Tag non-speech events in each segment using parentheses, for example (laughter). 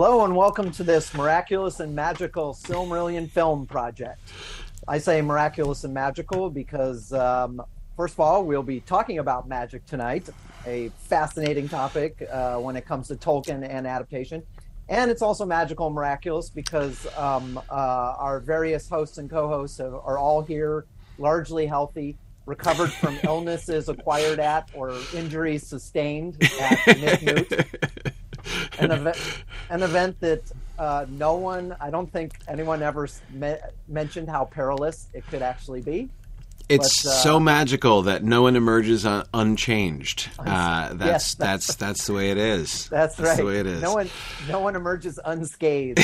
Hello and welcome to this miraculous and magical Silmarillion film project. I say miraculous and magical because, um, first of all, we'll be talking about magic tonight, a fascinating topic uh, when it comes to Tolkien and adaptation. And it's also magical and miraculous because um, uh, our various hosts and co hosts are all here, largely healthy, recovered from (laughs) illnesses acquired at or injuries sustained at (laughs) Mythmoot. (laughs) an event, (laughs) an event that uh, no one, I don't think anyone ever me- mentioned how perilous it could actually be. It's but, uh, so magical that no one emerges un- unchanged. (laughs) Uh, that's, yes, that's, that's that's the way it is. That's, that's right. the way it is. No one no one emerges unscathed.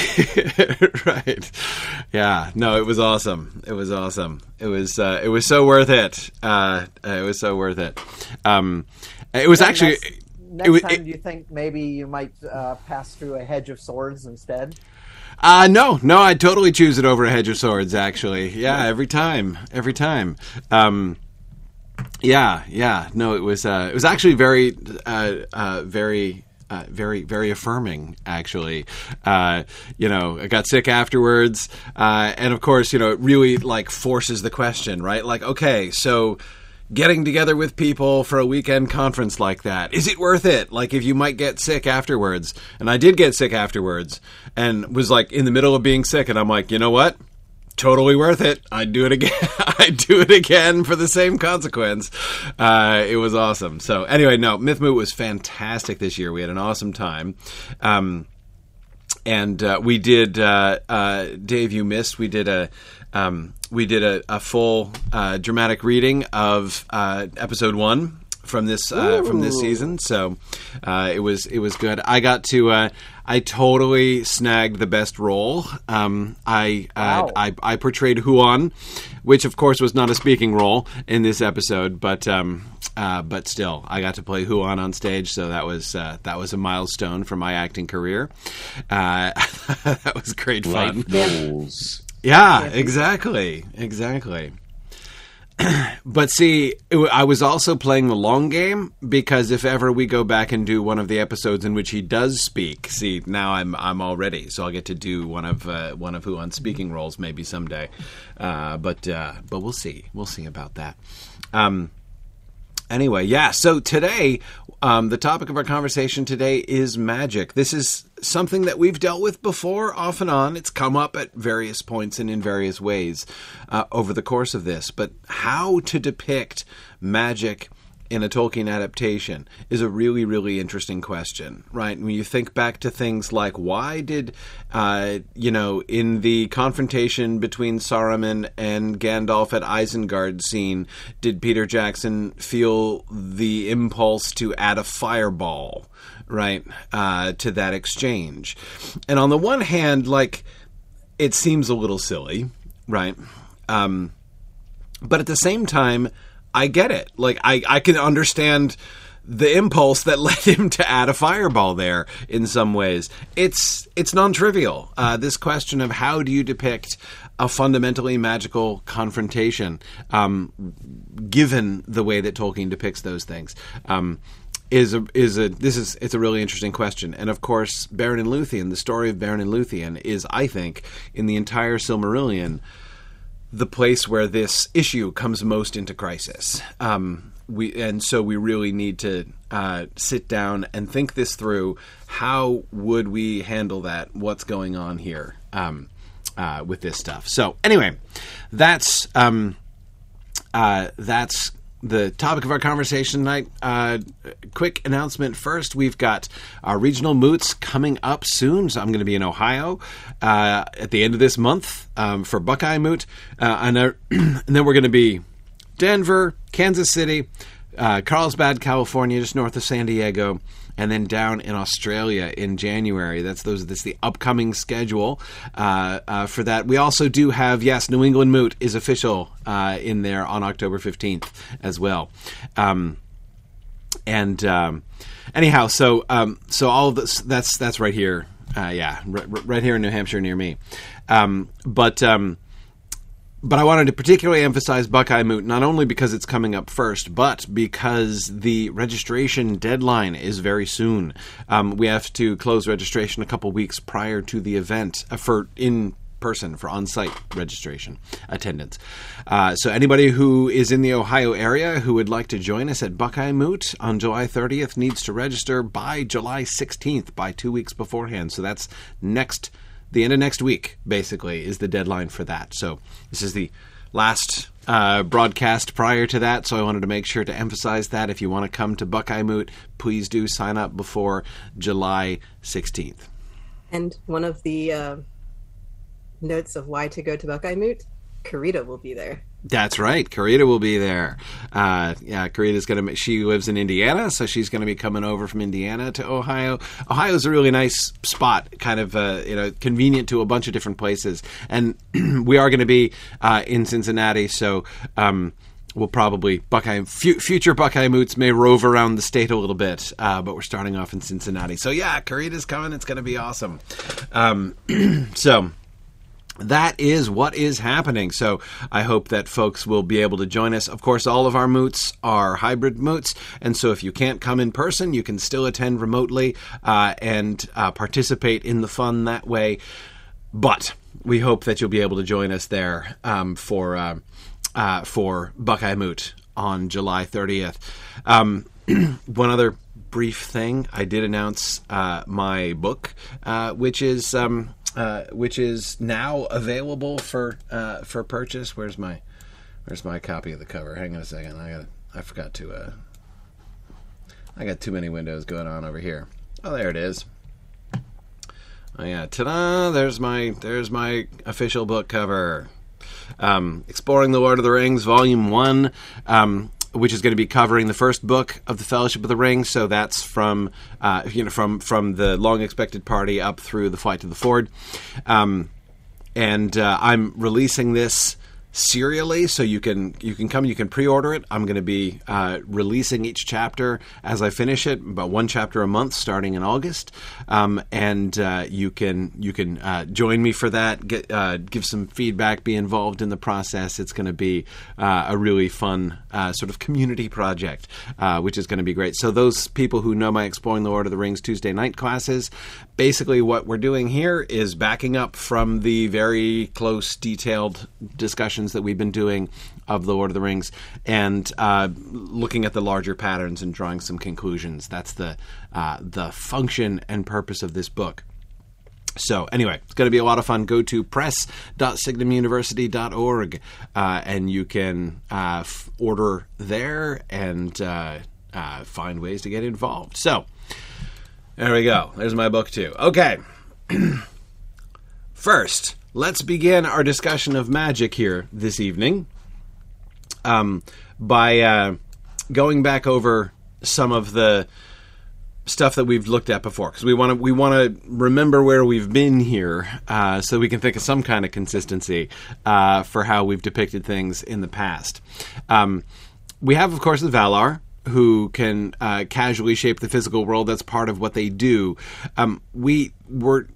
right. Yeah. No, it was awesome. It was awesome. It was uh, it was so worth it. Uh, it was so worth it. Um, it was actually next it, time, it, do you think maybe you might uh, pass through a hedge of swords instead? Uh, no, no, I'd totally choose it over a hedge of swords. Actually, yeah, every time, every time. Um, yeah, yeah. No, it was uh, it was actually very, uh, uh, very. Uh, very, very affirming. Actually, uh, you know, I got sick afterwards, uh, and of course, you know, it really like forces the question, right? Like, okay, so getting together with people for a weekend conference like that? Is it worth it? Like if you might get sick afterwards. And I did get sick afterwards and was like in the middle of being sick and I'm like, "You know what? Totally worth it. I'd do it again. (laughs) I'd do it again for the same consequence. Uh, it was awesome. So anyway, no, Mythmoot was fantastic this year. We had an awesome time. Um, and uh, we did uh, uh, Dave. You missed. We did a um, we did a, a full uh, dramatic reading of uh, episode one from this uh, from this season. So uh, it was it was good. I got to uh, I totally snagged the best role. Um, I, uh, wow. I I portrayed Huan, which of course was not a speaking role in this episode, but. Um, uh, but still, I got to play Huan on stage, so that was uh, that was a milestone for my acting career. (laughs) that was great fun. Life yeah, exactly, exactly. (clears throat) but see, I was also playing the long game because if ever we go back and do one of the episodes in which he does speak, see now I'm I'm all ready, so I'll get to do one of uh, one of Huan speaking roles maybe someday. Uh, but uh, but we'll see, we'll see about that. Um, anyway, yeah. So today, um, the topic of our conversation today is magic. This is something that we've dealt with before, off and on. It's come up at various points and in various ways uh, over the course of this. But how to depict magic in a Tolkien adaptation is a really, really interesting question, right? When you think back to things like why did, uh, you know, in the confrontation between Saruman and Gandalf at Isengard scene, did Peter Jackson feel the impulse to add a fireball, right, uh, to that exchange? And on the one hand, like, it seems a little silly, right? Um, but at the same time, I get it. Like I, I can understand the impulse that (laughs) led him to add a fireball there in some ways. It's it's non-trivial. Uh, this question of how do you depict a fundamentally magical confrontation, um, given the way that Tolkien depicts those things. Um, is a is a this is it's a really interesting question, and of course, Beren and Luthien. The story of Beren and Luthien is, I think, in the entire Silmarillion, the place where this issue comes most into crisis. Um, we and so we really need to uh, sit down and think this through. How would we handle that? What's going on here um, uh, with this stuff? So anyway, that's um, uh, that's the topic of our conversation tonight. Uh, quick announcement first: we've got our regional moots coming up soon. So I'm going to be in Ohio uh, at the end of this month um, for Buckeye Moot, uh, and, (clears throat) and, then we're going to be Denver, Kansas City, uh, Carlsbad, California, just north of San Diego and then down in Australia in January. That's those. That's the upcoming schedule uh, uh, for that. We also do have yes, New England Moot is official uh, in there on October fifteenth as well. Um, and um, anyhow, so um, so all this that's that's right here. Uh, yeah, r- right here in New Hampshire near me. Um, but um, but I wanted to particularly emphasize Buckeye Moot not only because it's coming up first, but because the registration deadline is very soon. Um, we have to close registration a couple weeks prior to the event uh, for in person for on-site registration attendance. Uh, so anybody who is in the Ohio area who would like to join us at Buckeye Moot on July 30th needs to register by July 16th, by two weeks beforehand. So that's next the end of next week, basically, is the deadline for that. So this is the last uh, broadcast prior to that, so I wanted to make sure to emphasize that. If you want to come to Buckeye Moot, please do sign up before July 16th. And one of the uh, notes of why to go to Buckeye Moot, Karita will be there. That's right. Karita will be there. Uh, yeah, Karita's going to. She lives in Indiana, so she's going to be coming over from Indiana to Ohio. Ohio's a really nice spot, kind of uh, you know convenient to a bunch of different places, and (clears throat) we are going to be uh, in Cincinnati, so. Um, we'll probably Buckeye future Buckeye moots may rove around the state a little bit, uh, but we're starting off in Cincinnati. So yeah, Karita's coming. It's going to be awesome. Um, (clears throat) so that is what is happening. So I hope that folks will be able to join us. Of course, all of our moots are hybrid moots, and so if you can't come in person, you can still attend remotely uh, and uh, participate in the fun that way. But we hope that you'll be able to join us there um, for uh, uh for Buckeye Moot on July 30th. Um, (clears throat) one other brief thing: I did announce uh, my book, uh, which is. Um, uh, which is now available for uh, for purchase. Where's my Where's my copy of the cover? Hang on a second. I got I forgot to. Uh, I got too many windows going on over here. Oh, there it is. Oh yeah, ta-da! There's my there's my official book cover. Um, Exploring the Lord of the Rings, Volume One. Um, which is going to be covering the first book of the Fellowship of the Ring. So that's from uh, you know from from the long expected party up through the flight to the Ford, um, and uh, I'm releasing this serially, so you can you can come, you can pre-order it. I'm going to be uh, releasing each chapter as I finish it, about one chapter a month, starting in August, um, and uh, you can you can uh, join me for that. Get uh, give some feedback, be involved in the process. It's going to be uh, a really fun uh, sort of community project, which is going to be great. So those people who know my Exploring the Lord of the Rings Tuesday night classes, basically what we're doing here is backing up from the very close, detailed discussions that we've been doing of the Lord of the Rings and uh, looking at the larger patterns and drawing some conclusions. That's the uh, the function and purpose of this book. So anyway, it's going to be a lot of fun. Go to press.signumuniversity.org uh, and you can uh, f- order there and uh, uh, find ways to get involved. So there we go. There's my book too. Okay. (clears throat) First, let's begin our discussion of magic here this evening um, by uh, going back over some of the stuff that we've looked at before because we want to we want to remember where we've been here uh, so we can think of some kind of consistency uh, for how we've depicted things in the past. Um, we have, of course, the Valar. Who can uh, casually shape the physical world? That's part of what they do. Um, we were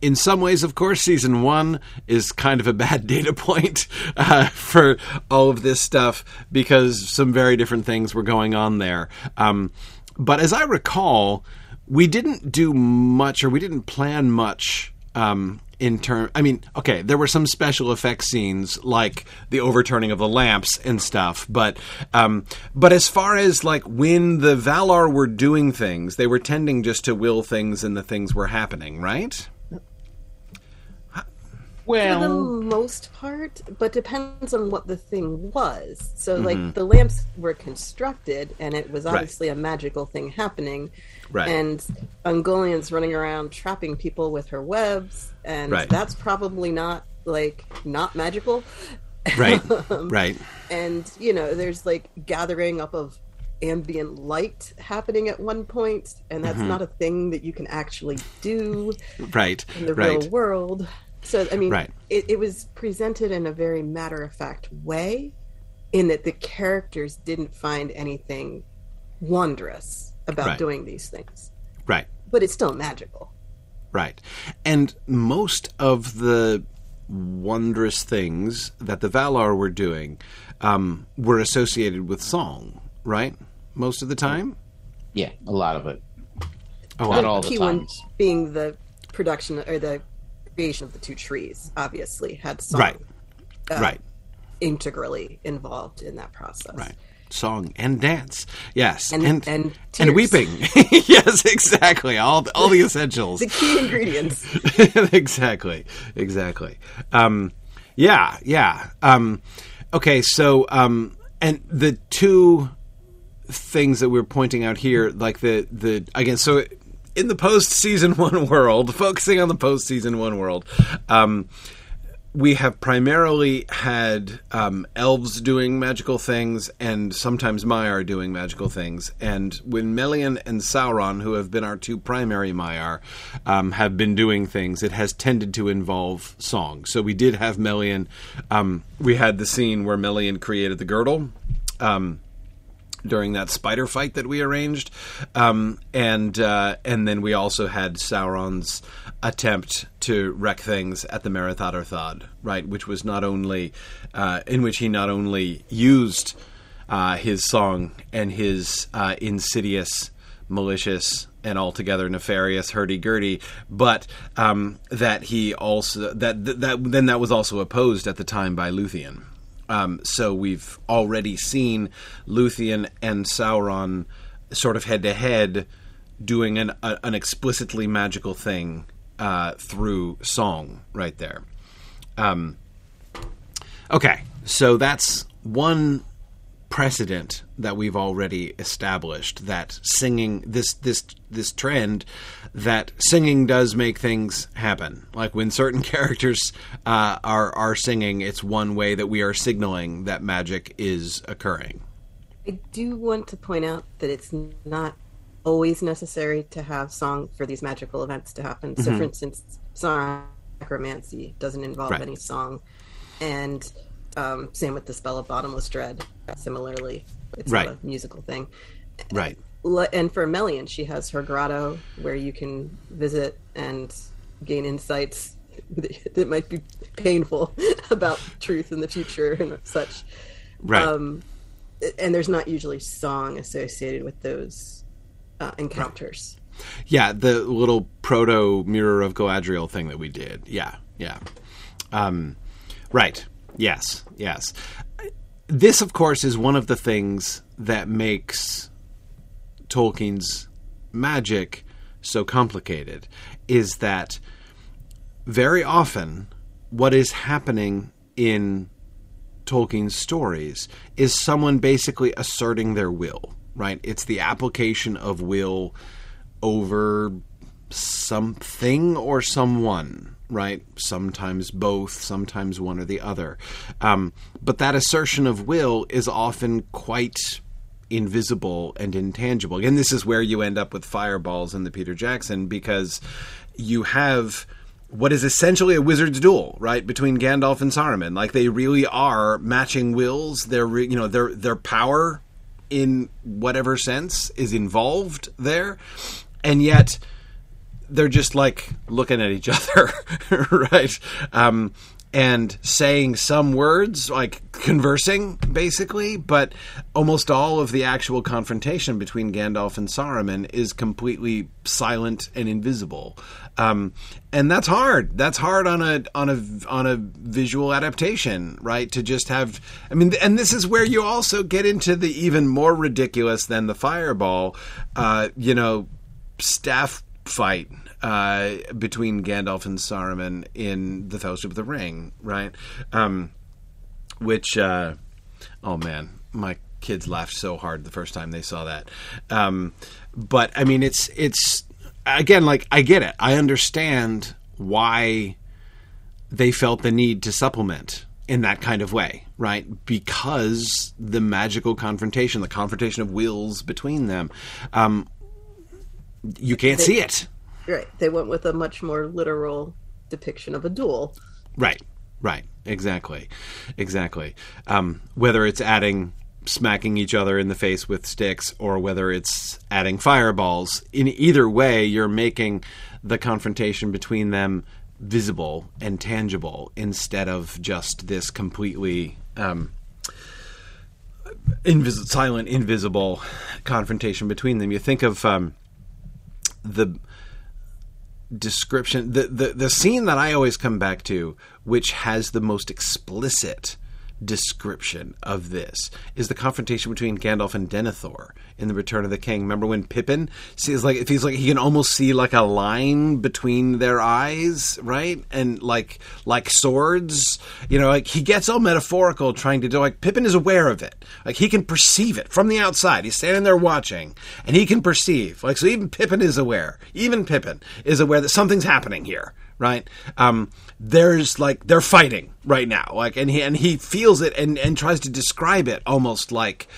in some ways, of course, season one is kind of a (laughs) bad data point uh, for all of this stuff because some very different things were going on there. Um, but as I recall, we didn't do much or we didn't plan much. Um, in term I mean, okay, there were some special effects scenes like the overturning of the lamps and stuff, but um, but as far as like when the Valar were doing things, they were tending just to will things and the things were happening, right? well, for the most part, but depends on what the thing was. So, mm-hmm. like the lamps were constructed, and it was obviously right. a magical thing happening. Right. And Ungoliant's running around trapping people with her webs, and right. that's probably not like not magical. Right. (laughs) um, right. And you know, there's like gathering up of ambient light happening at one point, and that's mm-hmm. not a thing that you can actually do. Right. In the right. real world. So I mean, right. it, it was presented in a very matter of fact way, in that the characters didn't find anything wondrous about right. doing these things. Right. But it's still magical. Right. And most of the wondrous things that the Valar were doing um, were associated with song, right? Most of the time. Yeah, a lot of it. Oh, not all the key one being the production or the creation of the two trees. Obviously, had song, right, uh, right, integrally involved in that process. Right song and dance. Yes, and and and, and weeping. (laughs) yes, exactly. All all the essentials. the key ingredients. (laughs) exactly. Exactly. Um, yeah. Yeah. Um, okay. So, um, and the two things that we're pointing out here, like the the again, so in the post season (laughs) one world, focusing on the post season one world. Um, we have primarily had um, elves doing magical things and sometimes Maiar doing magical things. And when Melian and Sauron, who have been our two primary Maiar, um, have been doing things, it has tended to involve song. So we did have Melian. Um, we had the scene where Melian created the girdle. Um, during that spider fight that we arranged, um, and uh, and then we also had Sauron's attempt to wreck things at the Mereth Aderthad, right? Which was not only uh, in which he not only used uh, his song and his uh, insidious, malicious, and altogether nefarious hurdy-gurdy, but um, that he also that that then that was also opposed at the time by Luthien. Um, so we've already seen Luthien and Sauron sort of head to head doing an, a, an explicitly magical thing uh, through song right there. Um, okay, so that's one precedent that we've already established that singing this this this trend that singing does make things happen like when certain (laughs) characters uh, are are singing it's one way that we are signaling that magic is occurring i do want to point out that it's not always necessary to have song for these magical events to happen. Mm-hmm. So, for instance, song necromancy doesn't involve right. any song, and um, same with the spell of bottomless dread. Similarly, it's right. a musical thing. Right. And for Melian, she has her grotto where you can visit and gain insights (laughs) that might be painful (laughs) about truth in the future and such. Right. Um, and there's not usually song associated with those uh, encounters. Yeah, the little proto mirror of Galadriel thing that we did. Yeah, yeah. Um, right. Yes, yes. This, of course, is one of the things that makes Tolkien's magic so complicated. Is that very often what is happening in Tolkien's stories is someone basically asserting their will right? It's the application of will over something or someone, right? Sometimes both, sometimes one or the other. Um, but that assertion of will is often quite invisible and intangible. And this is where you end up with fireballs in the Peter Jackson because you have what is essentially a wizard's duel, right, between Gandalf and Saruman. Like they really are matching wills. Their you know their their power in whatever sense is involved there, and yet they're just like looking at each (laughs) other, right? Um, and saying some words, like conversing, basically, but almost all of the actual confrontation between Gandalf and Saruman is completely silent and invisible. Um, and that's hard. That's hard on a on a on a visual adaptation, right? To just have, I mean, and this is where you also get into the even more ridiculous than the fireball, uh, you know, staff fight uh, between Gandalf and Saruman in the Fellowship of the Ring, right? Um, which, uh, oh man, my kids laughed so hard the first time they saw that. Um, but I mean, it's it's again like I get it. I understand why they felt the need to supplement in that kind of way, right? Because the magical confrontation, the confrontation of wills between them, um, you can't they, see it. Right. They went with a much more literal depiction of a duel. Right. Right. Exactly. Exactly. Um, whether it's adding smacking each other in the face with sticks or whether it's adding fireballs, in either way, you're making the confrontation between them visible and tangible instead of just this completely um, invis- silent, invisible confrontation between them. You think of um, the description, the, the the scene that I always come back to, which has the most explicit description of this is the confrontation between Gandalf and Denethor in the Return of the King. Remember when Pippin sees like it feels like he can almost see like a line between their eyes, right? And like like swords, you know, like he gets all metaphorical trying to do like Pippin is aware of it. Like he can perceive it from the outside. He's standing there watching and he can perceive. Like so even Pippin is aware. Even Pippin is aware that something's happening here right? Um, there's like they're fighting right now, like, and he and he feels it and and tries to describe it almost like,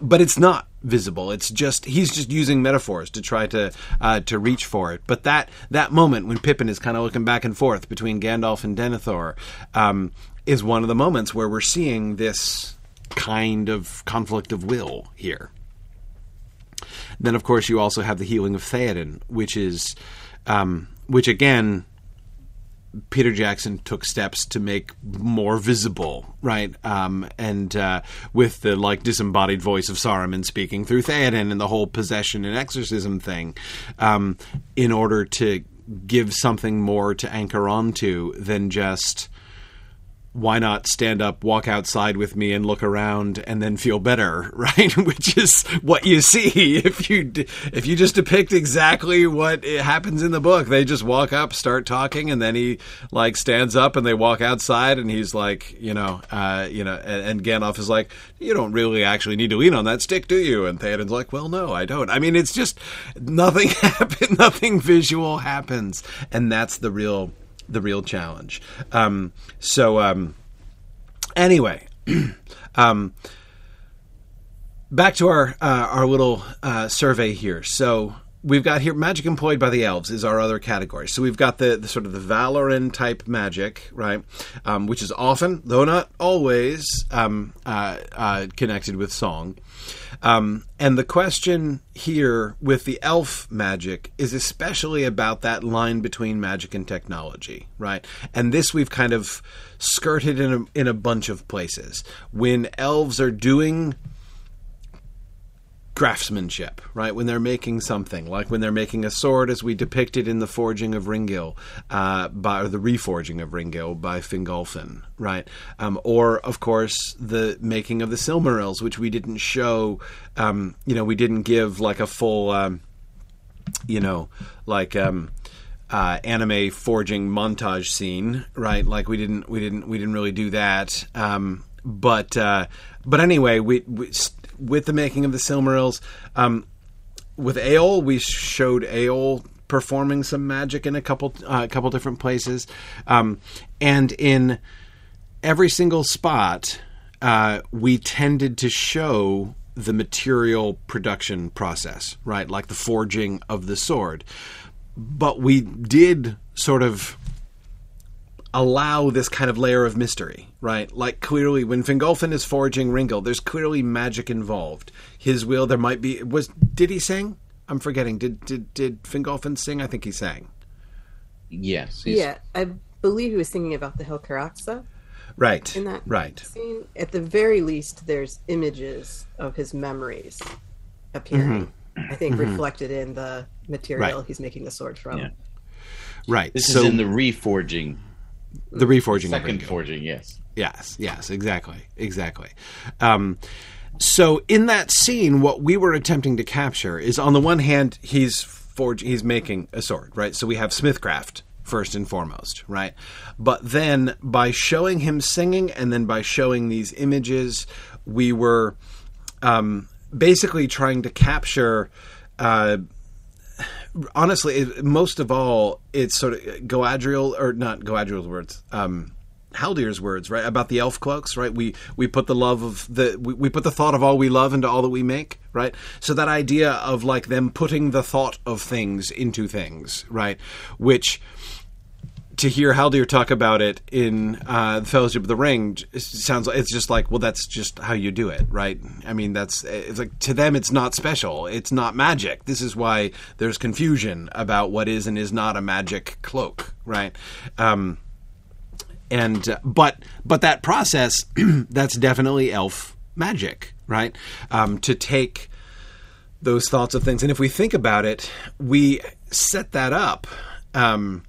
but it's not visible. It's just he's just using metaphors to try to uh, to reach for it. But that that moment when Pippin is kind of looking back and forth between Gandalf and Denethor um, is one of the moments where we're seeing this kind of conflict of will here. Then, of course, you also have the healing of Theoden, which is, um, which again Peter Jackson took steps to make more visible, right? Um, and uh, with the like disembodied voice of Saruman speaking through Theoden and the whole possession and exorcism thing, um, in order to give something more to anchor onto than just why not stand up, walk outside with me, and look around, and then feel better, (laughs) right? (laughs) Which is what you see if you if you just depict exactly what happens in the book. They just walk up, start talking, and then he like stands up, and they walk outside, and he's like, you know, uh, you know, and, and Gandalf is like, you don't really actually need to lean on that stick, do you? And Theoden's like, well, no, I don't. I mean, it's just nothing (laughs) happen, nothing visual happens, and that's the real the real challenge. Um, so um, anyway, (clears throat) um, back to our uh, our little uh, survey here. So we've got here magic employed by the elves is our other category. So we've got the, the sort of the Valoran type magic, right, um, which is often, though not always, um, uh, uh, connected with song. Um, and the question here with the elf magic is especially about that line between magic and technology, right? And this we've kind of skirted in a, in a bunch of places. When elves are doing craftsmanship, right? When they're making something, like when they're making a sword, as we depicted in the forging of Ringil, uh, by or the reforging of Ringil by Fingolfin, right? Um, or of course the making of the Silmarils, which we didn't show. Um, you know, we didn't give like a full, um, you know, like. Um, uh, anime forging montage scene, right? Like we didn't, we didn't, we didn't really do that. Um, but uh, but anyway, we, we with the making of the Silmarils. Um, with Eol, we showed Eol performing some magic in a couple uh, a couple different places, um, and in every single spot, uh, we tended to show the material production process, right? Like the forging of the sword. But we did sort of allow this kind of layer of mystery, right? Like clearly, when Fingolfin is forging Ringil, there's clearly magic involved. His will, there might be. Was did he sing? I'm forgetting. Did did did Fingolfin sing? I think he sang. Yes. Yeah, I believe he was singing about the Helcaraxe. Right. In that right. scene, at the very least, there's images of his memories appearing. Mm-hmm. I think mm-hmm. reflected in the material right. he's making the sword from. Yeah. Right. This so, is in the reforging the reforging second forging yes. Yes yes exactly exactly. Um, so in that scene what we were attempting to capture is on the one hand he's forging he's making a sword right? So we have smithcraft first and foremost right? But then by showing him singing and then by showing these images we were um, basically trying to capture uh, honestly, it, most of all, it's sort of Galadriel or not Galadriel's words. Um, Haldir's words, right, about the elf cloaks, right? We we put the love of the we, we put the thought of all we love into all that we make, right? So that idea of like them putting the thought of things into things, right? Which to hear Haldir talk about it in uh, the Fellowship of the Ring sounds like it's just like well that's just how you do it right? I mean that's it's like to them it's not special. It's not magic. This is why there's confusion about what is and is not a magic cloak right? Um, and uh, but but that process (clears throat) that's definitely elf magic right? Um, to take those thoughts of things. And if we think about it we set that up um,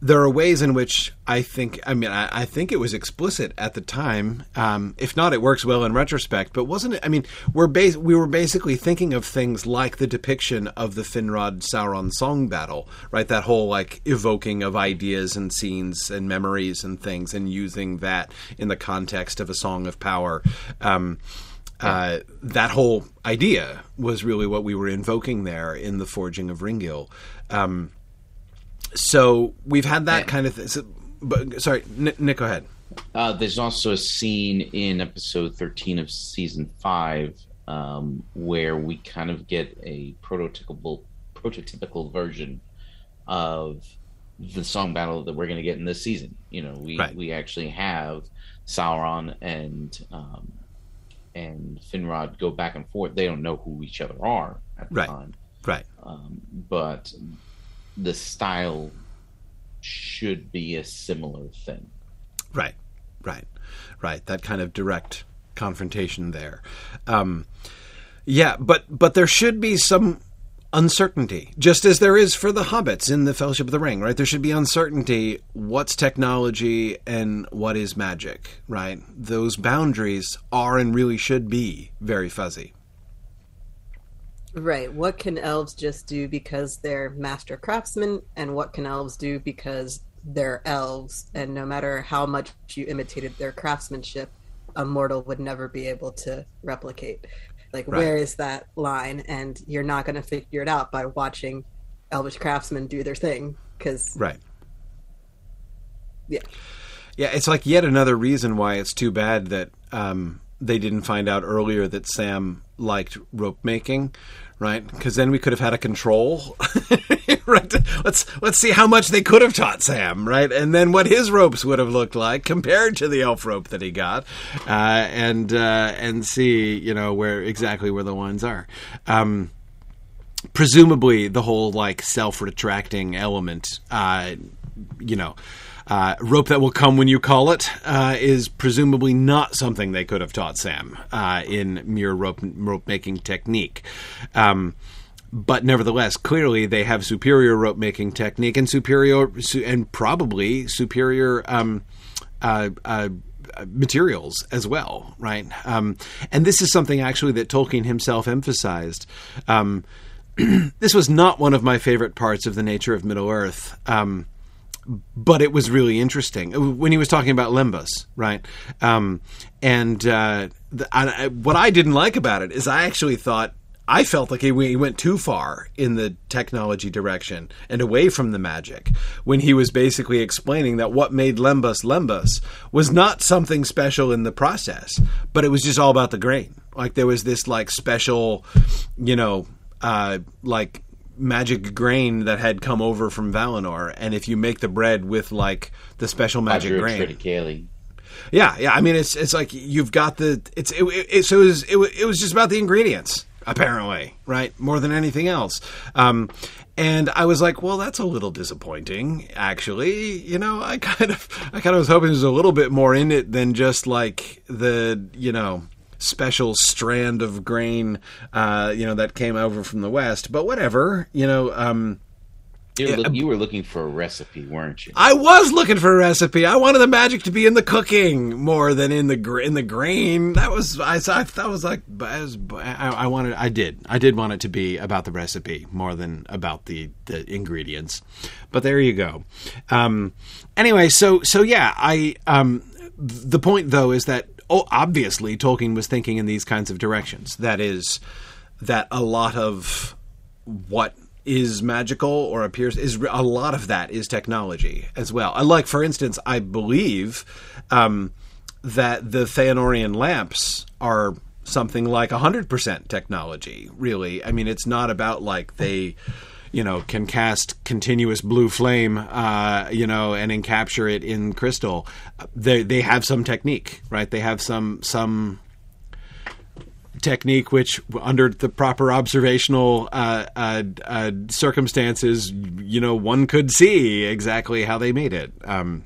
there are ways in which I think, I mean, I, I think it was explicit at the time. Um, if not, it works well in retrospect. But wasn't it? I mean, we're bas- we were basically thinking of things like the depiction of the Finrod Sauron song battle, right? That whole like evoking of ideas and scenes and memories and things, and using that in the context of a song of power. Um, uh, that whole idea was really what we were invoking there in the forging of Ringil. Um, so we've had that kind of thing. So, but sorry, Nick, Nick go ahead. Uh, there's also a scene in episode 13 of season five um, where we kind of get a prototypical prototypical version of the song battle that we're going to get in this season. You know, we right. we actually have Sauron and um, and Finrod go back and forth. They don't know who each other are at the right. time, right? Um, but the style should be a similar thing. Right, right, right. That kind of direct confrontation there. Um, yeah, but but there should be some uncertainty, just as there is for the hobbits in the Fellowship of the Ring, right? There should be uncertainty. What's technology and what is magic, right? Those boundaries are and really should be very fuzzy. Right. What can elves just do because they're master craftsmen, and what can elves do because they're elves? And no matter how much you imitated their craftsmanship, a mortal would never be able to replicate. Like, right. where is that line? And you're not going to figure it out by watching elvish craftsmen do their thing. Because, right. Yeah. Yeah, it's like yet another reason why it's too bad that um, they didn't find out earlier that Sam liked rope making, right? Because then we could have had a control, (laughs) right? Let's let's see how much they could have taught Sam, right? And then what his ropes would have looked like compared to the elf rope that he got, uh, and uh, and see you know where exactly where the lines are. Um, presumably, the whole like self retracting element, uh, you know uh, rope that will come when you call it uh, is presumably not something they could have taught Sam uh, in mere rope rope making technique. Um, but nevertheless, clearly they have superior rope making technique and superior and probably superior um, uh, uh, materials as well, right? Um, and this is something actually that Tolkien himself emphasized. Um, (clears throat) this was not one of my favorite parts of the nature of Middle Earth. Um, but it was really interesting when he was talking about Lembas, right? Um, and uh, the, I, what I didn't like about it is I actually thought I felt like he, he, went too far in the technology direction and away from the magic when he was basically explaining that what made Lembas Lembas was not something special in the process, but it was just all about the grain. Like there was this like special, you know, uh, like magic grain that had come over from Valinor, and if you make the bread with like the special magic grain. Yeah, yeah. I mean, it's it's like you've got the it's it, it, so it was it, it was just about the ingredients apparently, right? More than anything else. Um, and I was like, well, that's a little disappointing, actually. You know, I (laughs) kind of I kind of was hoping there was a little bit more in it than just like the you know special strand of grain, uh, you know, that came over from the west. But whatever, you know. Um, look, you were looking for a recipe, weren't you? I was looking for a recipe. I wanted the magic to be in the cooking more than in the in the grain. That was I, that was like I, was, I, wanted I did I did want it to be about the recipe more than about the the ingredients. But there you go. Um, anyway, so so yeah, I um, the point though is that oh, obviously Tolkien was thinking in these kinds of directions. That is, that a lot of what is magical or appears is a lot of that is technology as well. Like, for instance, I believe um, that the Feanorian lamps are something like 100% technology, really. I mean, it's not about like they you know, can cast continuous blue flame, uh, you know, and encapture it in crystal. They they have some technique, right? They have some some technique which under the proper observational uh, uh, uh, circumstances you know one could see exactly how they made it um,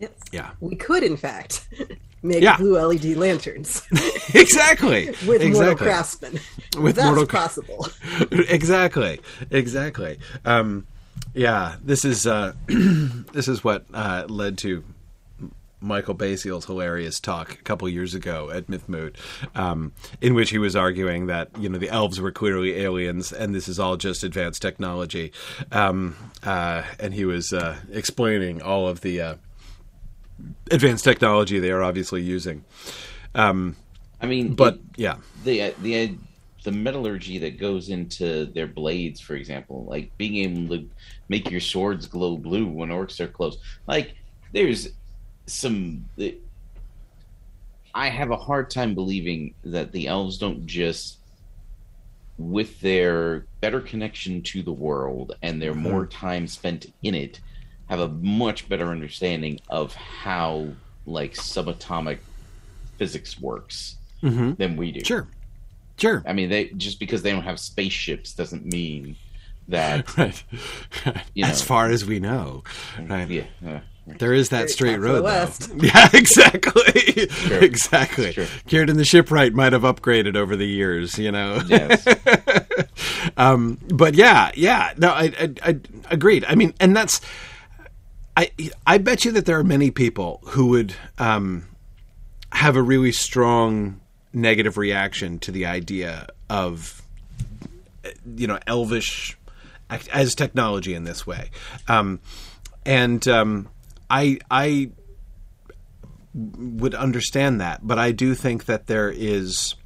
yes. yeah we could in fact (laughs) make yeah. blue led lanterns. (laughs) Exactly. (laughs) With exactly. mortal craftsmen. (laughs) With That's mortal possible. Exactly. Exactly. Um, yeah this is uh, (clears throat) this is what uh, led to Michael Basiel's hilarious talk a couple years ago at Mythmoot, um, in which he was arguing that you know the elves were clearly aliens and this is all just advanced technology, um, uh, and he was uh, explaining all of the uh, advanced technology they are obviously using. Um, I mean, but it, yeah, the the the metallurgy that goes into their blades, for example, like being able to make your swords glow blue when orcs are close, like there's some. I have a hard time believing that the elves don't just, with their better connection to the world and their mm-hmm. more time spent in it, have a much better understanding of how like subatomic physics works mm-hmm. than we do. Sure, sure. I mean, they just because they don't have spaceships doesn't mean that (laughs) right. You know, as far as we know, right? Yeah. Uh, there is that straight road, though. (laughs) Yeah, exactly, exactly. Cirdan the shipwright might have upgraded over the years, you know. Yes. (laughs) um, but yeah, yeah. No, I, I, I agreed. I mean, and that's. I I bet you that there are many people who would um, have a really strong negative reaction to the idea of you know elvish as technology in this way, um, and um, I I would understand that, but I do think that there is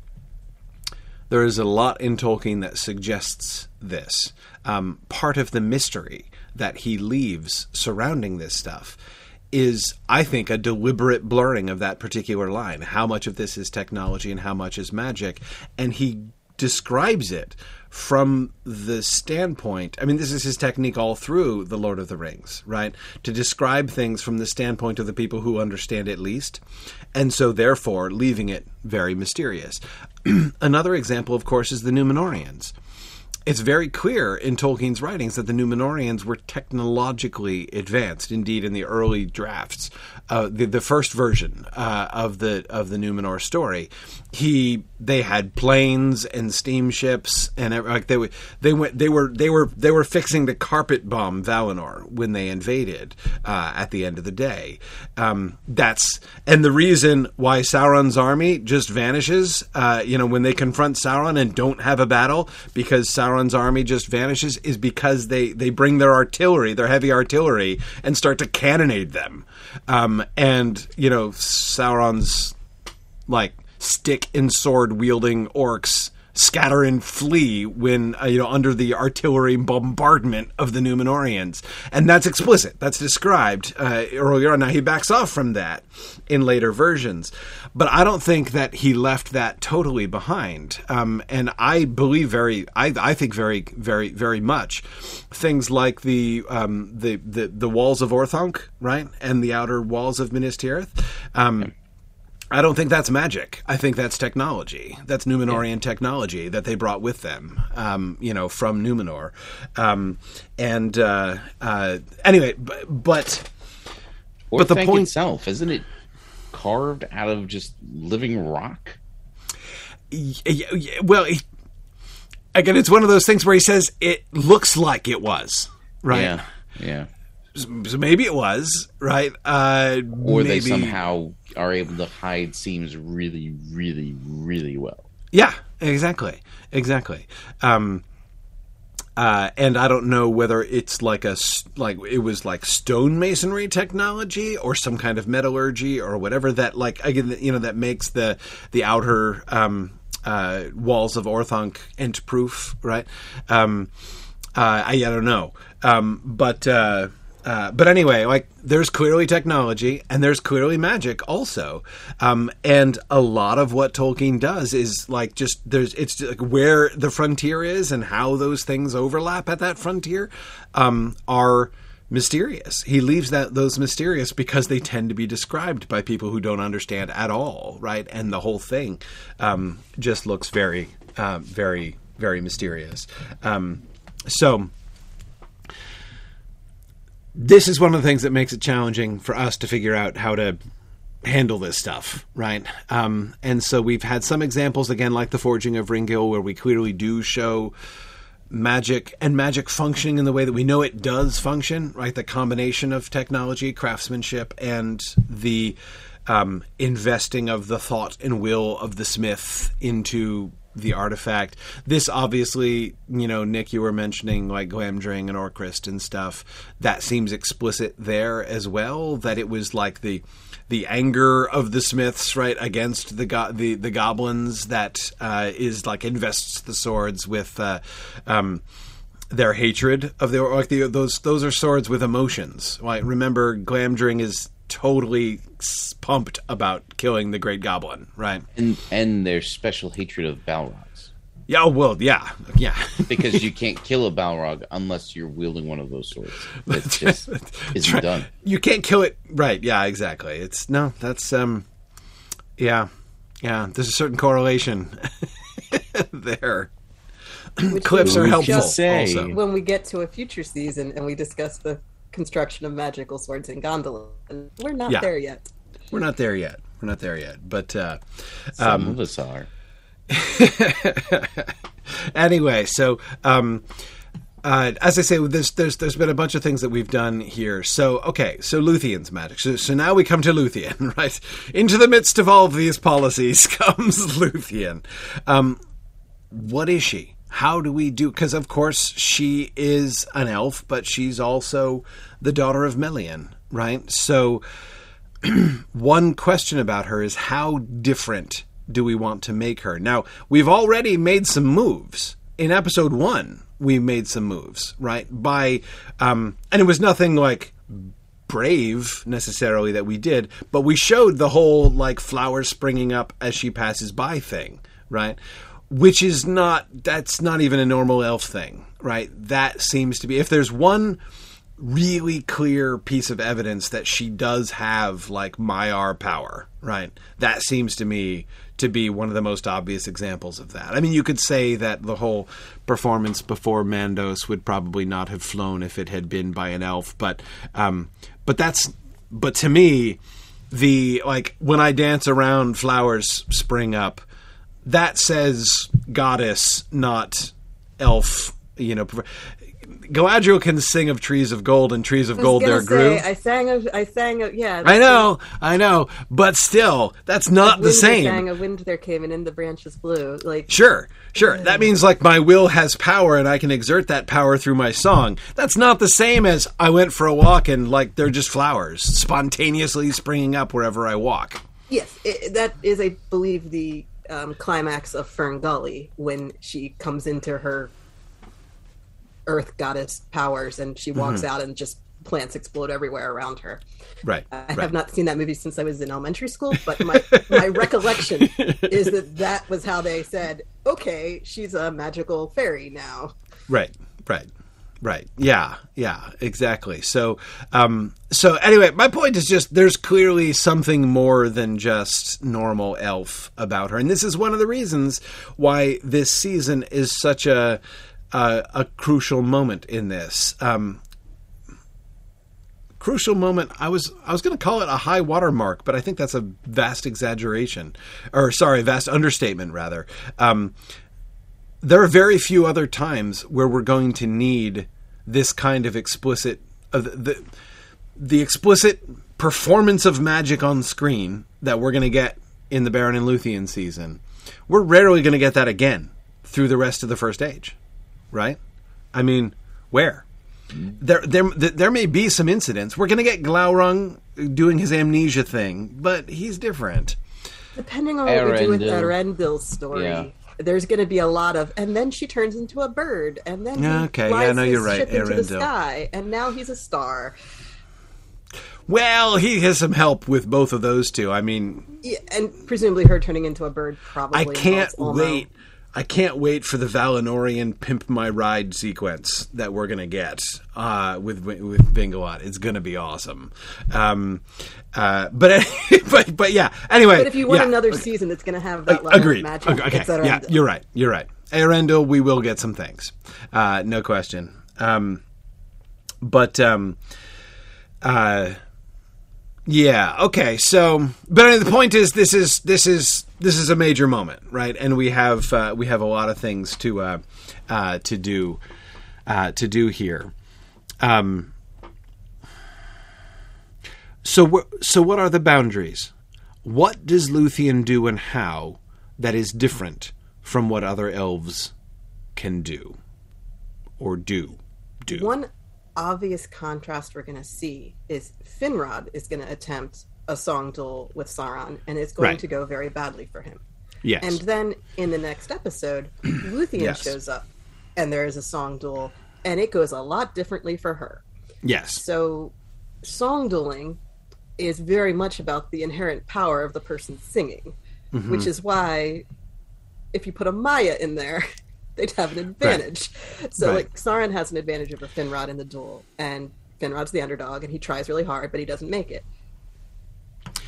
there is a lot in Tolkien that suggests this. Um, part of the mystery that he leaves surrounding this stuff is, I think, a deliberate blurring of that particular line. How much of this is technology and how much is magic? And he describes it from the standpoint I mean this is his technique all through the Lord of the Rings, right? To describe things from the standpoint of the people who understand it least, and so therefore leaving it very mysterious. (clears throat) Another example of course is the Numenoreans it's very clear in Tolkien's writings that the Numenoreans were technologically advanced. Indeed, in the early drafts, uh, the, the first version uh, of the of the Numenor story, he they had planes and steamships and like they were they went they were they were they were fixing to carpet bomb Valinor when they invaded uh, at the end of the day. Um, that's and the reason why Sauron's army just vanishes, uh, you know, when they confront Sauron and don't have a battle because Sauron's army just vanishes is because they, they bring their artillery, their heavy artillery, and start to cannonade them. Um, and, you know, Sauron's, like, stick and sword wielding orcs scatter and flee when uh, you know under the artillery bombardment of the Numenoreans, and that's explicit. That's described uh, earlier on. Now he backs off from that in later versions, but I don't think that he left that totally behind. Um, and I believe very, I, I, think very, very, very much things like the um, the, the the walls of Orthanc, right, and the outer walls of Minas Tirith. Um, I don't think that's magic. I think that's technology. That's Numenorean yeah. technology that they brought with them, um, you know, from Numenor. Um, and uh, uh, anyway, but but, but the point itself isn't it carved out of just living rock? Well, again, it's one of those things where he says it looks like it was right. Yeah, yeah. So maybe it was right, uh, or maybe... they somehow are able to hide seams really, really, really well. Yeah, exactly, exactly. Um, uh, and I don't know whether it's like a like it was like stonemasonry technology or some kind of metallurgy or whatever that like again you know that makes the the outer um, uh, walls of Orthanc ent proof, right? Um, uh, I, I, don't know, um, but uh, but anyway, like there's clearly technology and there's clearly magic also, um, and a lot of what Tolkien does is like just there's it's like where the frontier is and how those things overlap at that frontier um, are mysterious. He leaves that those mysterious because they tend to be described by people who don't understand at all, right? And the whole thing um, just looks very, uh, very, very mysterious. Um, so this is one of the things that makes it challenging for us to figure out how to handle this stuff, right? Um, and so we've had some examples again, like the forging of Ringil, where we clearly do show magic and magic functioning in the way that we know it does function, right? The combination of technology, craftsmanship, and the um, investing of the thought and will of the smith into the artifact. This obviously, you know, Nick, you were mentioning like Glamdring and Orcrist and stuff. That seems explicit there as well. That it was like the the anger of the Smiths, right, against the go- the the goblins that uh, is like invests the swords with. Uh, um, their hatred of the like the, those those are swords with emotions. Right? Remember, Glamdring is totally pumped about killing the Great Goblin, right? And and their special hatred of Balrogs. Yeah, oh, well, yeah, yeah. because you (laughs) can't kill a Balrog unless you're wielding one of those swords. It (laughs) just isn't right. done. You can't kill it, right? Yeah, exactly. It's no, that's um, yeah, yeah. There's a certain correlation (laughs) there. Clips are helpful. Say. Also. When we get to a future season and we discuss the construction of magical swords in Gondolin, we're not yeah. there yet. We're not there yet. We're not there yet. But uh, some um, of us are. (laughs) anyway, so um, uh, as I say, there's there's there's been a bunch of things that we've done here. So okay, so Luthien's magic. So, so now we come to Luthien, (laughs) right? Into the midst of all of these policies (laughs) comes Luthien. Um, what is she? How do we do? Because of course she is an elf, but she's also the daughter of Melian, right? So (clears throat) one question about her is how different do we want to make her? Now, we've already made some moves. In episode one, we made some moves, right? By, um, and it was nothing like brave necessarily that we did, but we showed the whole like flowers springing up as she passes by thing, right? Which is not, that's not even a normal elf thing, right? That seems to be, if there's one really clear piece of evidence that she does have like Maiar power, right? That seems to me to be one of the most obvious examples of that. I mean, you could say that the whole performance before Mandos would probably not have flown if it had been by an elf, but um, but that's but to me, the like when I dance around, flowers spring up. That says goddess, not elf. You know, Galadriel can sing of trees of gold and trees of gold there grew. I sang of, I sang of, yeah. I know, I know, but still, that's not the same. Sang a wind there came and in the branches blew. Like sure, sure. That means like my will has power and I can exert that power through my song. That's not the same as I went for a walk and like they're just flowers spontaneously springing up wherever I walk. Yes, it, that is, I believe, the um, climax of Fern Gully when she comes into her earth goddess powers and she walks mm-hmm. out and just plants explode everywhere around her. Right. I right. have not seen that movie since I was in elementary school, but my my (laughs) recollection is that that was how they said, "Okay, she's a magical fairy now." Right. Right. Right. Yeah. Yeah. Exactly. So, um, so anyway, my point is just there's clearly something more than just normal elf about her, and this is one of the reasons why this season is such a uh, a crucial moment in this. Um, crucial moment. I was I was going to call it a high water mark, but I think that's a vast exaggeration, or sorry, vast understatement rather. Um, there are very few other times where we're going to need this kind of explicit uh, the the explicit performance of magic on screen that we're going to get in the Beren and Luthien season. We're rarely going to get that again through the rest of the first age right? I mean, where? There, there, there may be some incidents. We're going to get Glaurung doing his amnesia thing, but he's different. Depending on what we do with Eärendil's story, yeah. There's going to be a lot of, and then she turns into a bird, and then okay, yeah, no, you're right. Into the sky, and now he's a star. Well, he has some help with both of those two. I mean, yeah, and presumably her turning into a bird probably. I can't wait. I can't wait for the Valinorian "Pimp My Ride" sequence that we're gonna get uh, with with Vingilot. It's gonna be awesome. Um, uh, but (laughs) but but yeah. Anyway, but if you want yeah. another okay. season, it's gonna have that level Agreed. of magic. Okay, okay. yeah, you're right. You're right. Eärendil, we will get some things, uh, no question. Um, but um, uh, yeah, okay. So, but the point is, this is this is this is a major moment, right? And we have uh, we have a lot of things to uh, uh, to do uh, to do here. Um, so so what are the boundaries? What does Luthien do and how that is different from what other elves can do or do do? One obvious contrast we're going to see is Finrod is going to attempt a song duel with Sauron, and it's going right. to go very badly for him. Yes. And then in the next episode, (clears throat) Luthien yes. shows up, and there is a song duel, and it goes a lot differently for her. Yes. So, song dueling is very much about the inherent power of the person singing, mm-hmm. which is why if you put a Maia in there, (laughs) they'd have an advantage. Right. So, right. like, Sauron has an advantage over Finrod in the duel, and Finrod's the underdog, and he tries really hard, but he doesn't make it.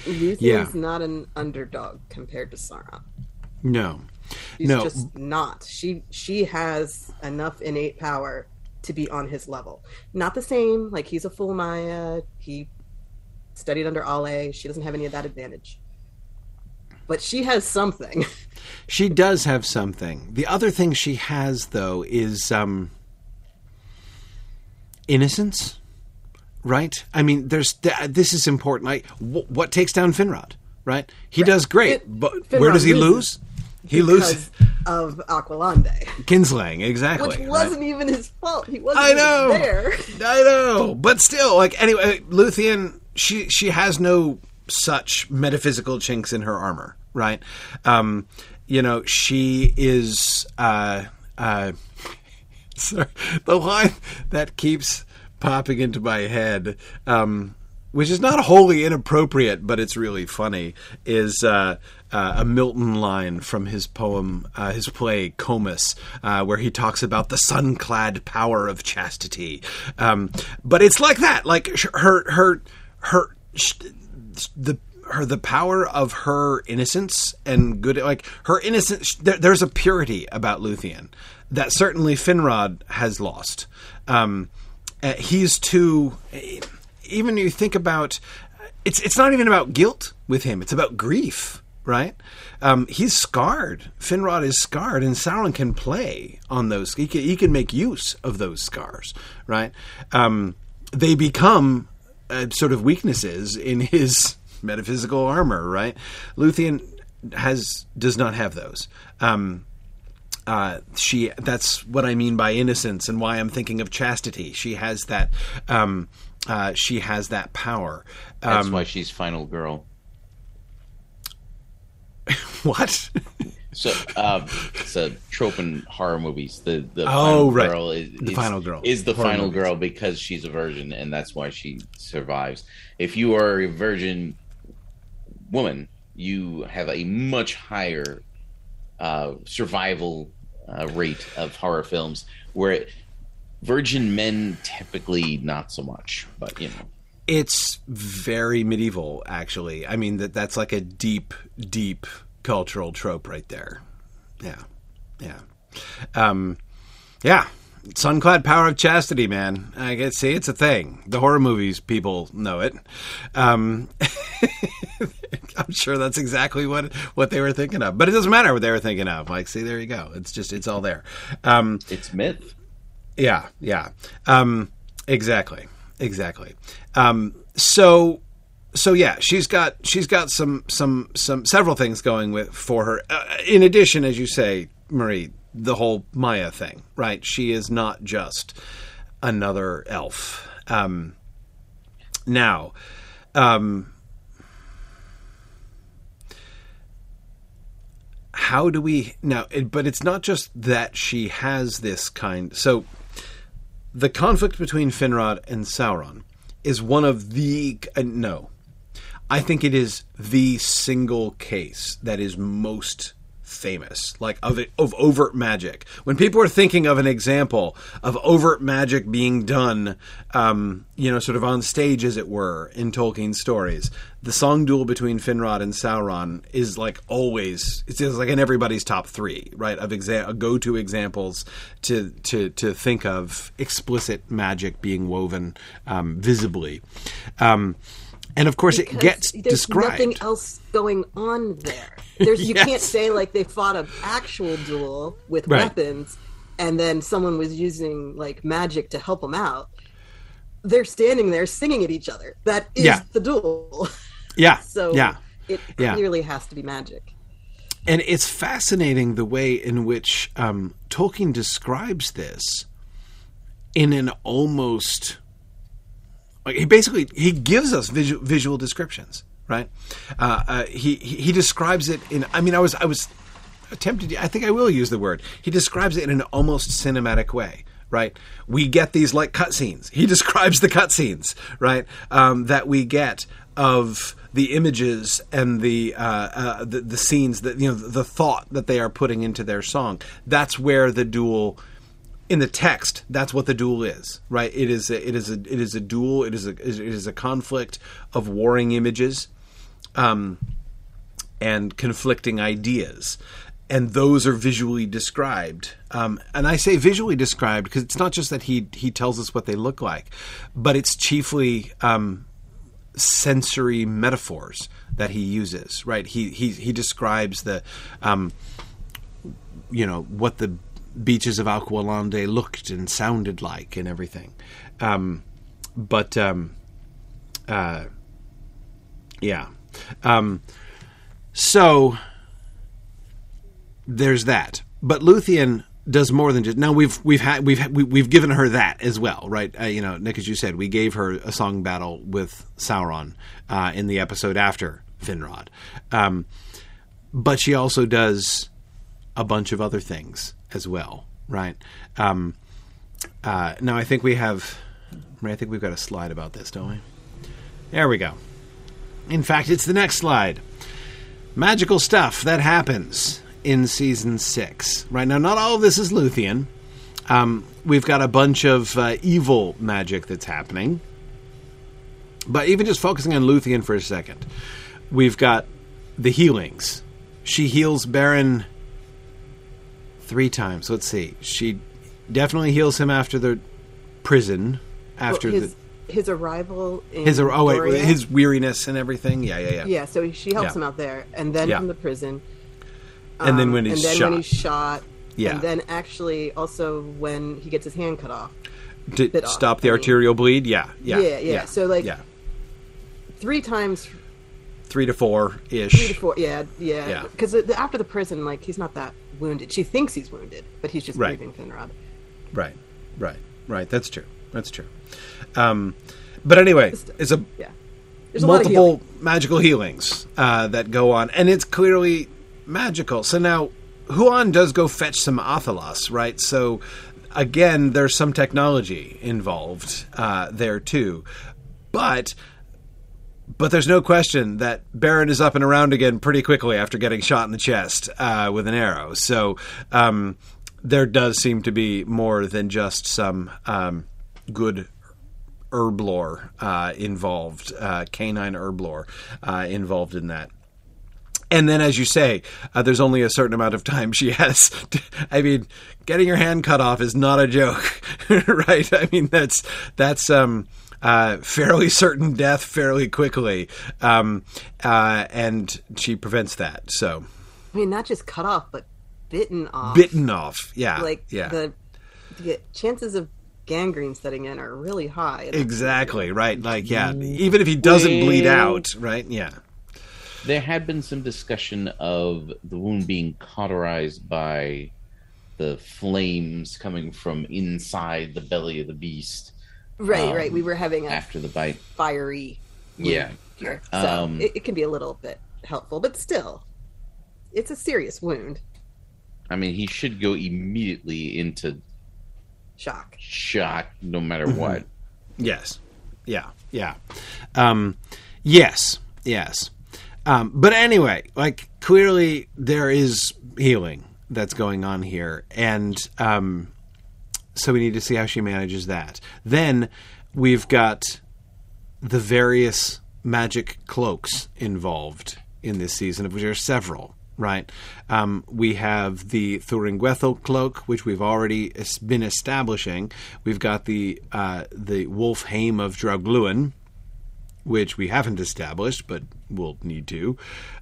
Luthien yeah. is not an underdog compared to Sauron. No, she's no. just not. She she has enough innate power to be on his level. Not the same. Like he's a full Maia, He studied under Aulë. She doesn't have any of that advantage. But she has something. (laughs) she does have something. The other thing she has, though, is um, innocence right? I mean, there's this is important. Like, what takes down Finrod? Right? He right. does great, it, but Finrod where does he lose? He loses of Alqualondë. Kinslaying, exactly. Which wasn't right? even his fault. He wasn't I know. there. I know. But still, like anyway, Luthien, she she has no such metaphysical chinks in her armor, right? Um, you know, she is uh uh (laughs) sorry, the line that keeps popping into my head, um, which is not wholly inappropriate, but it's really funny, is uh, uh, a Milton line from his poem, uh, his play Comus, uh, where he talks about the sun-clad power of chastity. Um, but it's like that, like her, her, her, the her the power of her innocence and good like her innocence there, there's a purity about Luthien that certainly Finrod has lost um, uh, he's too. Even you think about, it's it's not even about guilt with him. It's about grief, right? Um, he's scarred. Finrod is scarred, and Sauron can play on those. He can, he can make use of those scars, right? Um, they become uh, sort of weaknesses in his (laughs) metaphysical armor, right? Luthien has does not have those. Um, uh, she that's what I mean by innocence and why I'm thinking of chastity. She has that um, uh, she has that power. Um, that's why she's final girl. (laughs) what? so um, it's a trope in horror movies. The the oh, final right. girl is the final girl is the horror final movies. girl because she's a virgin and that's why she survives. If you are a virgin woman, you have a much higher uh, survival uh, rate of horror films, where virgin men typically not so much, but you know. It's very medieval, actually. I mean that that's like a deep, deep cultural trope right there. Yeah, yeah, um, yeah. Sunclad power of chastity, man. I get see it's a thing. The horror movies people know it. Um, (laughs) (laughs) I'm sure that's exactly what what they were thinking of. But it doesn't matter what they were thinking of. Like, see, there you go. It's just it's all there. Um, it's myth. Yeah, yeah. Um, exactly, exactly. Um, so so yeah, she's got she's got some some some several things going with for her. Uh, in addition, as you say, Marie, the whole Maia thing, right? She is not just another elf. Um, now, um, how do we now? It, but it's not just that she has this kind. So, the conflict between Finrod and Sauron is one of the uh, no. I think it is the single case that is most famous, like of of overt magic. When people are thinking of an example of overt magic being done, um, you know, sort of on stage, as it were, in Tolkien stories, the song duel between Finrod and Sauron is like always. It's like in everybody's top three, right? Of exa- go to examples to to to think of explicit magic being woven um, visibly. Um, and of course, because it gets there's described. Nothing else going on there. There's you (laughs) yes. can't say like they fought an actual duel with right. weapons, and then someone was using like magic to help them out. They're standing there singing at each other. That is yeah. the duel. (laughs) Yeah. so yeah, it clearly yeah. has to be magic. And it's fascinating the way in which um, Tolkien describes this in an almost like he basically he gives us visual, visual descriptions, right? Uh, uh, he he describes it in. I mean, I was I was attempted. I think I will use the word. He describes it in an almost cinematic way. Right, we get these like cutscenes. He (laughs) describes the cutscenes, right, um, that we get of the images and the, uh, uh, the the scenes that you know the thought that they are putting into their song. That's where the duel in the text, that's what the duel is, right? It is a, it is a it is a duel. It is a it is a conflict of warring images, um, and conflicting ideas, and those are visually described. Um, and I say visually described because it's not just that he he tells us what they look like, but it's chiefly um, sensory metaphors that he uses. Right? He he he describes the, um, you know, what the beaches of Alqualondë looked and sounded like and everything. Um, but um, uh, yeah, um, so there's that. But Luthien does more than just now we've we've had we've we have given her that as well right uh, you know nick as you said we gave her a song battle with sauron uh, in the episode after finrod um, but she also does a bunch of other things as well, right? Um, uh, now I think we have. I think we've got a slide about this, don't we? There we go. In fact, it's the next slide. Magical stuff that happens in season six. Right now, not all of this is Luthien. Um, we've got a bunch of uh, evil magic that's happening. But even just focusing on Luthien for a second, we've got the healings. She heals Beren three times. Let's see. She definitely heals him after the prison. After well, his, the his arrival. his oh wait, his weariness and everything. Yeah, yeah, yeah. Yeah. So she helps yeah. him out there, and then yeah. from the prison. Um, and then when he's and then shot. when he's shot. Yeah. And then actually also when he gets his hand cut off. To stop off, the I arterial mean. bleed. Yeah, yeah, yeah, yeah. Yeah. So like. Yeah. Three times three to four ish. Three to four, yeah, yeah. Because yeah. after the prison, like he's not that wounded. She thinks he's wounded, but he's just right. breathing Finrod. Right, right, right. That's true. That's true. Um, but anyway, it's a yeah. There's multiple healing. magical healings uh, that go on, and it's clearly magical. So now, Huan does go fetch some Athelas, right? So again, there's some technology involved uh, there too, but but there's no question that Beren is up and around again pretty quickly after getting shot in the chest uh, with an arrow. So um, there does seem to be more than just some um, good herb lore uh, involved, uh, canine herb lore uh, involved in that. And then, as you say, uh, there's only a certain amount of time she (laughs) has. To, I mean, getting your hand cut off is not a joke, (laughs) right? I mean, that's that's um, uh, fairly certain death fairly quickly, um, uh, and she prevents that. So, I mean, not just cut off, but bitten off. Bitten off, yeah, like yeah. The, the chances of gangrene setting in are really high. Exactly right. Like yeah, even if he doesn't well, bleed out, right? Yeah. There had been some discussion of the wound being cauterized by the flames coming from inside the belly of the beast. Right, um, right. We were having a after the bite fiery. Yeah. Here. So um, it, it can be a little bit helpful, but still, it's a serious wound. I mean, he should go immediately into shock. Shock, no matter mm-hmm. what. Yes. yeah, yeah. Um, yes, yes. Um, but anyway, like clearly there is healing that's going on here, and um, so we need to see how she manages that. Then we've got the various magic cloaks involved in this season, of which there are several. Right, um, we have the Thuringwethil cloak, which we've already been establishing. We've got the uh, the wolf hame of Draugluin, which we haven't established, but we'll need to.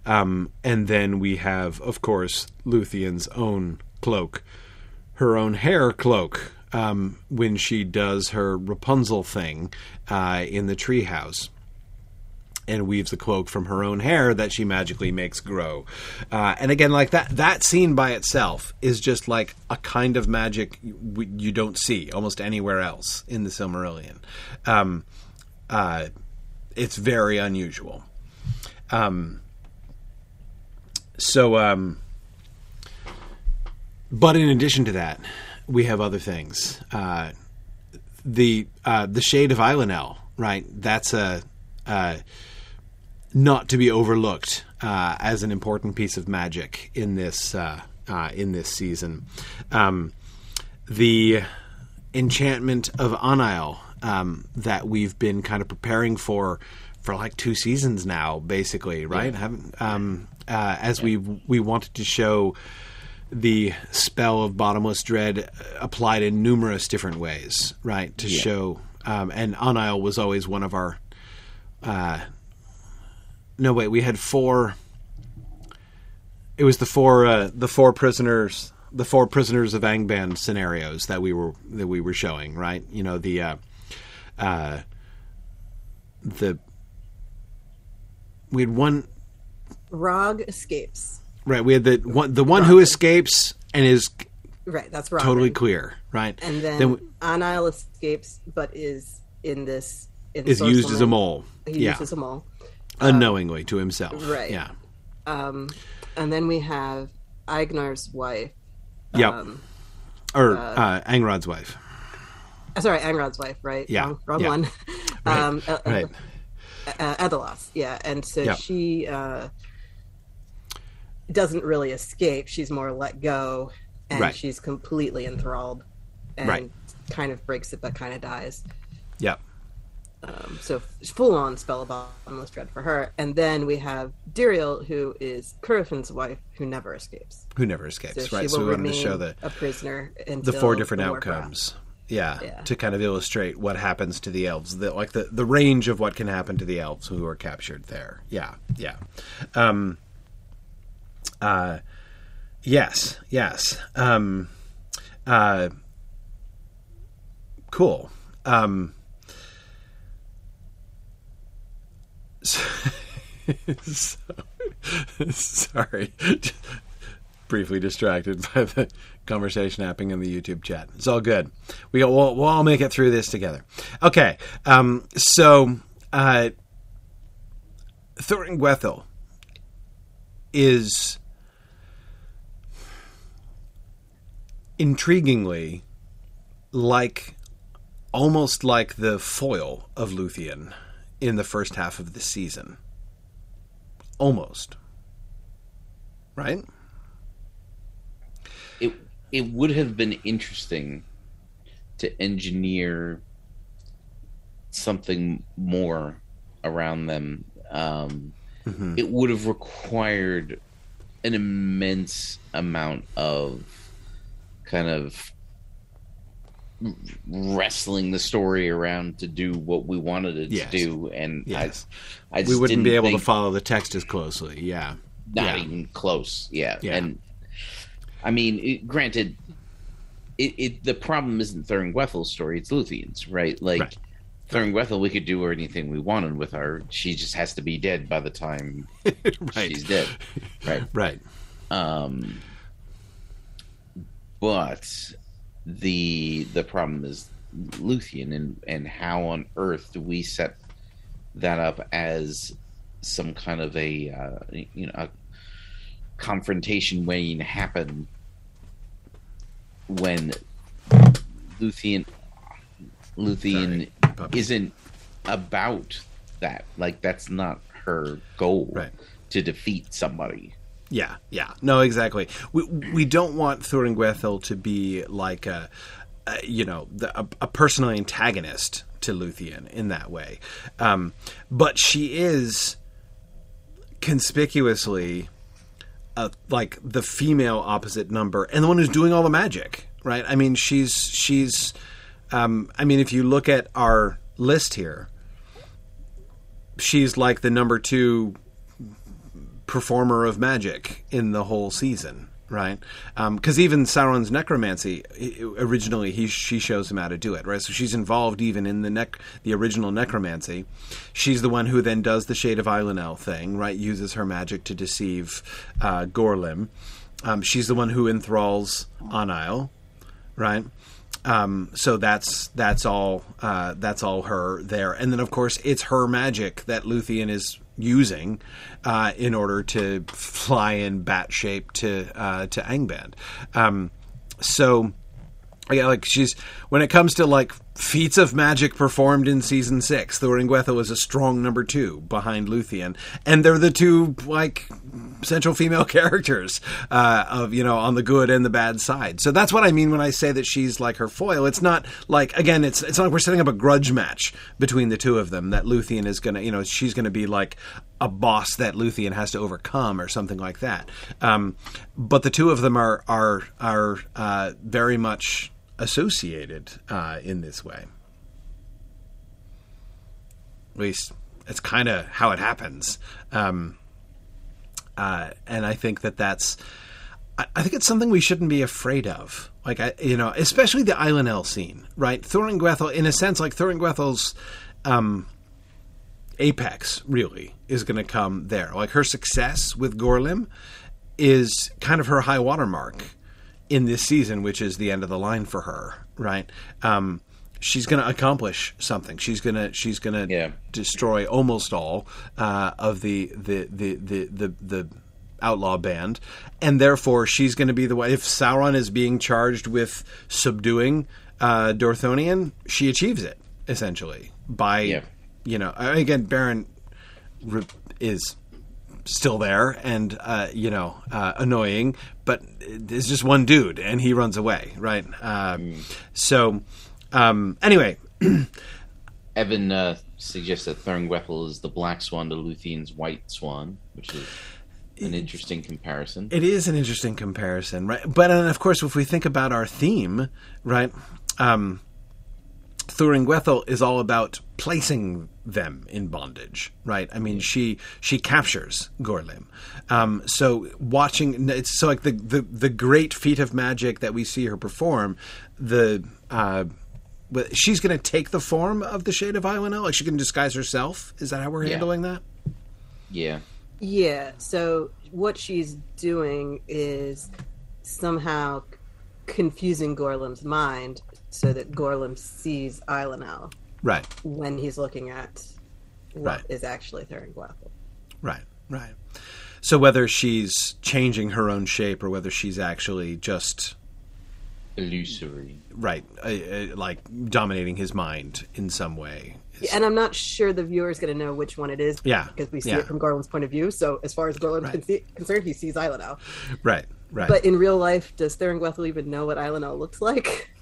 Um, and then we have, of course, Luthien's own cloak, her own hair cloak, um, when she does her Rapunzel thing uh, in the treehouse and weaves the cloak from her own hair that she magically makes grow. Uh, and again, like that that scene by itself is just like a kind of magic you, you don't see almost anywhere else in the Silmarillion. Um, uh, it's very unusual. Um, so, um, but in addition to that, we have other things. Uh, the uh, the shade of Eilunel, right? That's a uh, not to be overlooked uh, as an important piece of magic in this uh, uh, in this season. Um, the enchantment of Anail um, that we've been kind of preparing for for like two seasons now, basically, right? Yeah. Um, uh, as yeah. we we wanted to show the spell of bottomless dread applied in numerous different ways, right? To yeah. show, um, and Anail was always one of our. Uh, no, wait, we had four. It was the four uh, the four prisoners the four prisoners of Angband scenarios that we were that we were showing, right? You know the uh, uh, the we had one Rog escapes. Right, we had the one the one Rog. who escapes and is right. That's Robin. totally clear, right? And then, then we, Anail escapes, but is in this in is used as a mole. He yeah. uses a mole unknowingly um, to himself. Right. Yeah. Um, and then we have Aegnor's wife. Yep. Um, or uh, uh, Angrod's wife. Uh, sorry, Angrod's wife, right? Yeah. Wrong, wrong yeah. one. right. (laughs) Um, uh, right. Uh, Ethelas, yeah. And so yep. she uh, doesn't really escape. She's more let go, and right. she's completely enthralled and right. kind of breaks it, but kind of dies. Yeah. Um, so full on spell of bottomless dread for her. And then we have Diriel, who is Curufin's wife, who never escapes. Who never escapes, so right? So we wanted to show the a prisoner the four different the outcomes. Yeah, yeah, to kind of illustrate what happens to the elves, the, like the, the range of what can happen to the elves who are captured there. Yeah, yeah. Um, uh, yes, yes. Um, uh, cool. Um, (laughs) so, (laughs) sorry, (laughs) briefly distracted by the conversation happening in the YouTube chat. It's all good. We we'll, we'll all make it through this together. Okay, um, so uh, Thuringwethil is intriguingly like almost like the foil of Luthien in the first half of the season. Almost. Right? It it would have been interesting to engineer something more around them. Um, mm-hmm. It would have required an immense amount of kind of wrestling the story around to do what we wanted it yes. to do, and yes. I, I we wouldn't be able to follow the text as closely. Yeah, not yeah. even close. Yeah. yeah. and I mean, it, granted, it, it, the problem isn't Thuringwethil's story; it's Luthien's, right? Like. Right. Thuringwethil, we could do anything we wanted with her. She just has to be dead by the time (laughs) right. she's dead. Right. Right. Um, but the the problem is Luthien and and how on earth do we set that up as some kind of a uh, you know a confrontation waiting to happen when Luthien Luthien Sorry, isn't about that. Like that's not her goal right. to defeat somebody. Yeah, yeah, no, exactly. We we don't want Thuringwethil to be like a, a you know, the, a, a, personal antagonist to Luthien in that way, um, but she is conspicuously uh, like the female opposite number and the one who's doing all the magic, right? I mean, she's she's. Um, I mean, if you look at our list here, she's like the number two performer of magic in the whole season, right? Because um, even Sauron's necromancy originally, he she shows him how to do it, right? So she's involved even in the the original necromancy. She's the one who then does the Shade of Eilunel thing, right? Uses her magic to deceive uh, Gorlim. Um, she's the one who enthralls Anile, right? Um, so that's that's all uh, that's all her there, and then of course it's her magic that Luthien is using uh, in order to fly in bat shape to uh, to Angband. Um, so yeah, like she's when it comes to like feats of magic performed in season six, The Thuringwethil is a strong number two behind Luthien, and they're the two like central female (laughs) characters uh, of you know on the good and the bad side. So that's what I mean when I say that she's like her foil. It's not like again, it's it's not like we're setting up a grudge match between the two of them. That Luthien is gonna you know she's gonna be like a boss that Luthien has to overcome or something like that. Um, but the two of them are are are uh, very much associated uh, in this way. At least it's kind of how it happens. Um, uh, and I think that that's, I, I, think it's something we shouldn't be afraid of. Like, I, you know, especially the Eilunel scene, right? Thuringwethil, in a sense, like Thuringwethil's um, apex, really, is going to come there. Like, her success with Gorlim is kind of her high watermark in this season, which is the end of the line for her, right? Um, she's going to accomplish something. She's going to she's going to yeah. destroy almost all uh, of the the, the the the the outlaw band, and therefore she's going to be the one. If Sauron is being charged with subduing uh, Dorthonion, she achieves it essentially by yeah. you know again Beren is still there and uh, you know uh, annoying, but it's just one dude and he runs away, right? Uh, mm. So um, anyway, (clears throat) Evan uh, suggests that Thuringwethil is the black swan to Luthien's white swan, which is an interesting comparison. It is an interesting comparison, right? But and of course, if we think about our theme, right? Um, Thuringwethil is all about placing them in bondage, right? I mean, she she captures Gorlim. Um, so watching, it's so like the, the the great feat of magic that we see her perform. The uh, she's going to take the form of the Shade of Eilunel. Like she can disguise herself. Is that how we're yeah. handling that? Yeah. Yeah. So what she's doing is somehow confusing Gorlim's mind so that Gorlim sees Eilunel. Right. When he's looking at what right. is actually Thuringwethil. Right. Right. So whether she's changing her own shape or whether she's actually just illusory, right? Uh, uh, like dominating his mind in some way. Yeah, and I'm not sure the viewer is going to know which one it is. Yeah, because we see yeah. it from Gorlim's point of view. So as far as Gorlim's right. con- concerned, he sees Eilunel. Right. Right. But in real life, does Thuringwethil even know what Eilunel looks like? (laughs)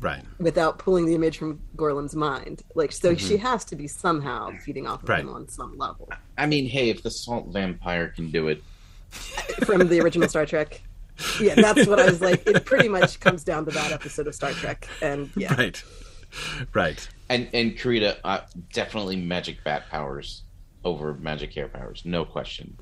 Right. Without pulling the image from Gorlim's mind. Like, so mm-hmm. she has to be somehow feeding off of right. him on some level. I mean, hey, if the salt vampire can do it. from the original Star Trek. Yeah, that's what I was like. It pretty much comes down to that episode of Star Trek. And yeah. Right. Right. And and Karita, uh, definitely magic bat powers over magic hair powers. No question.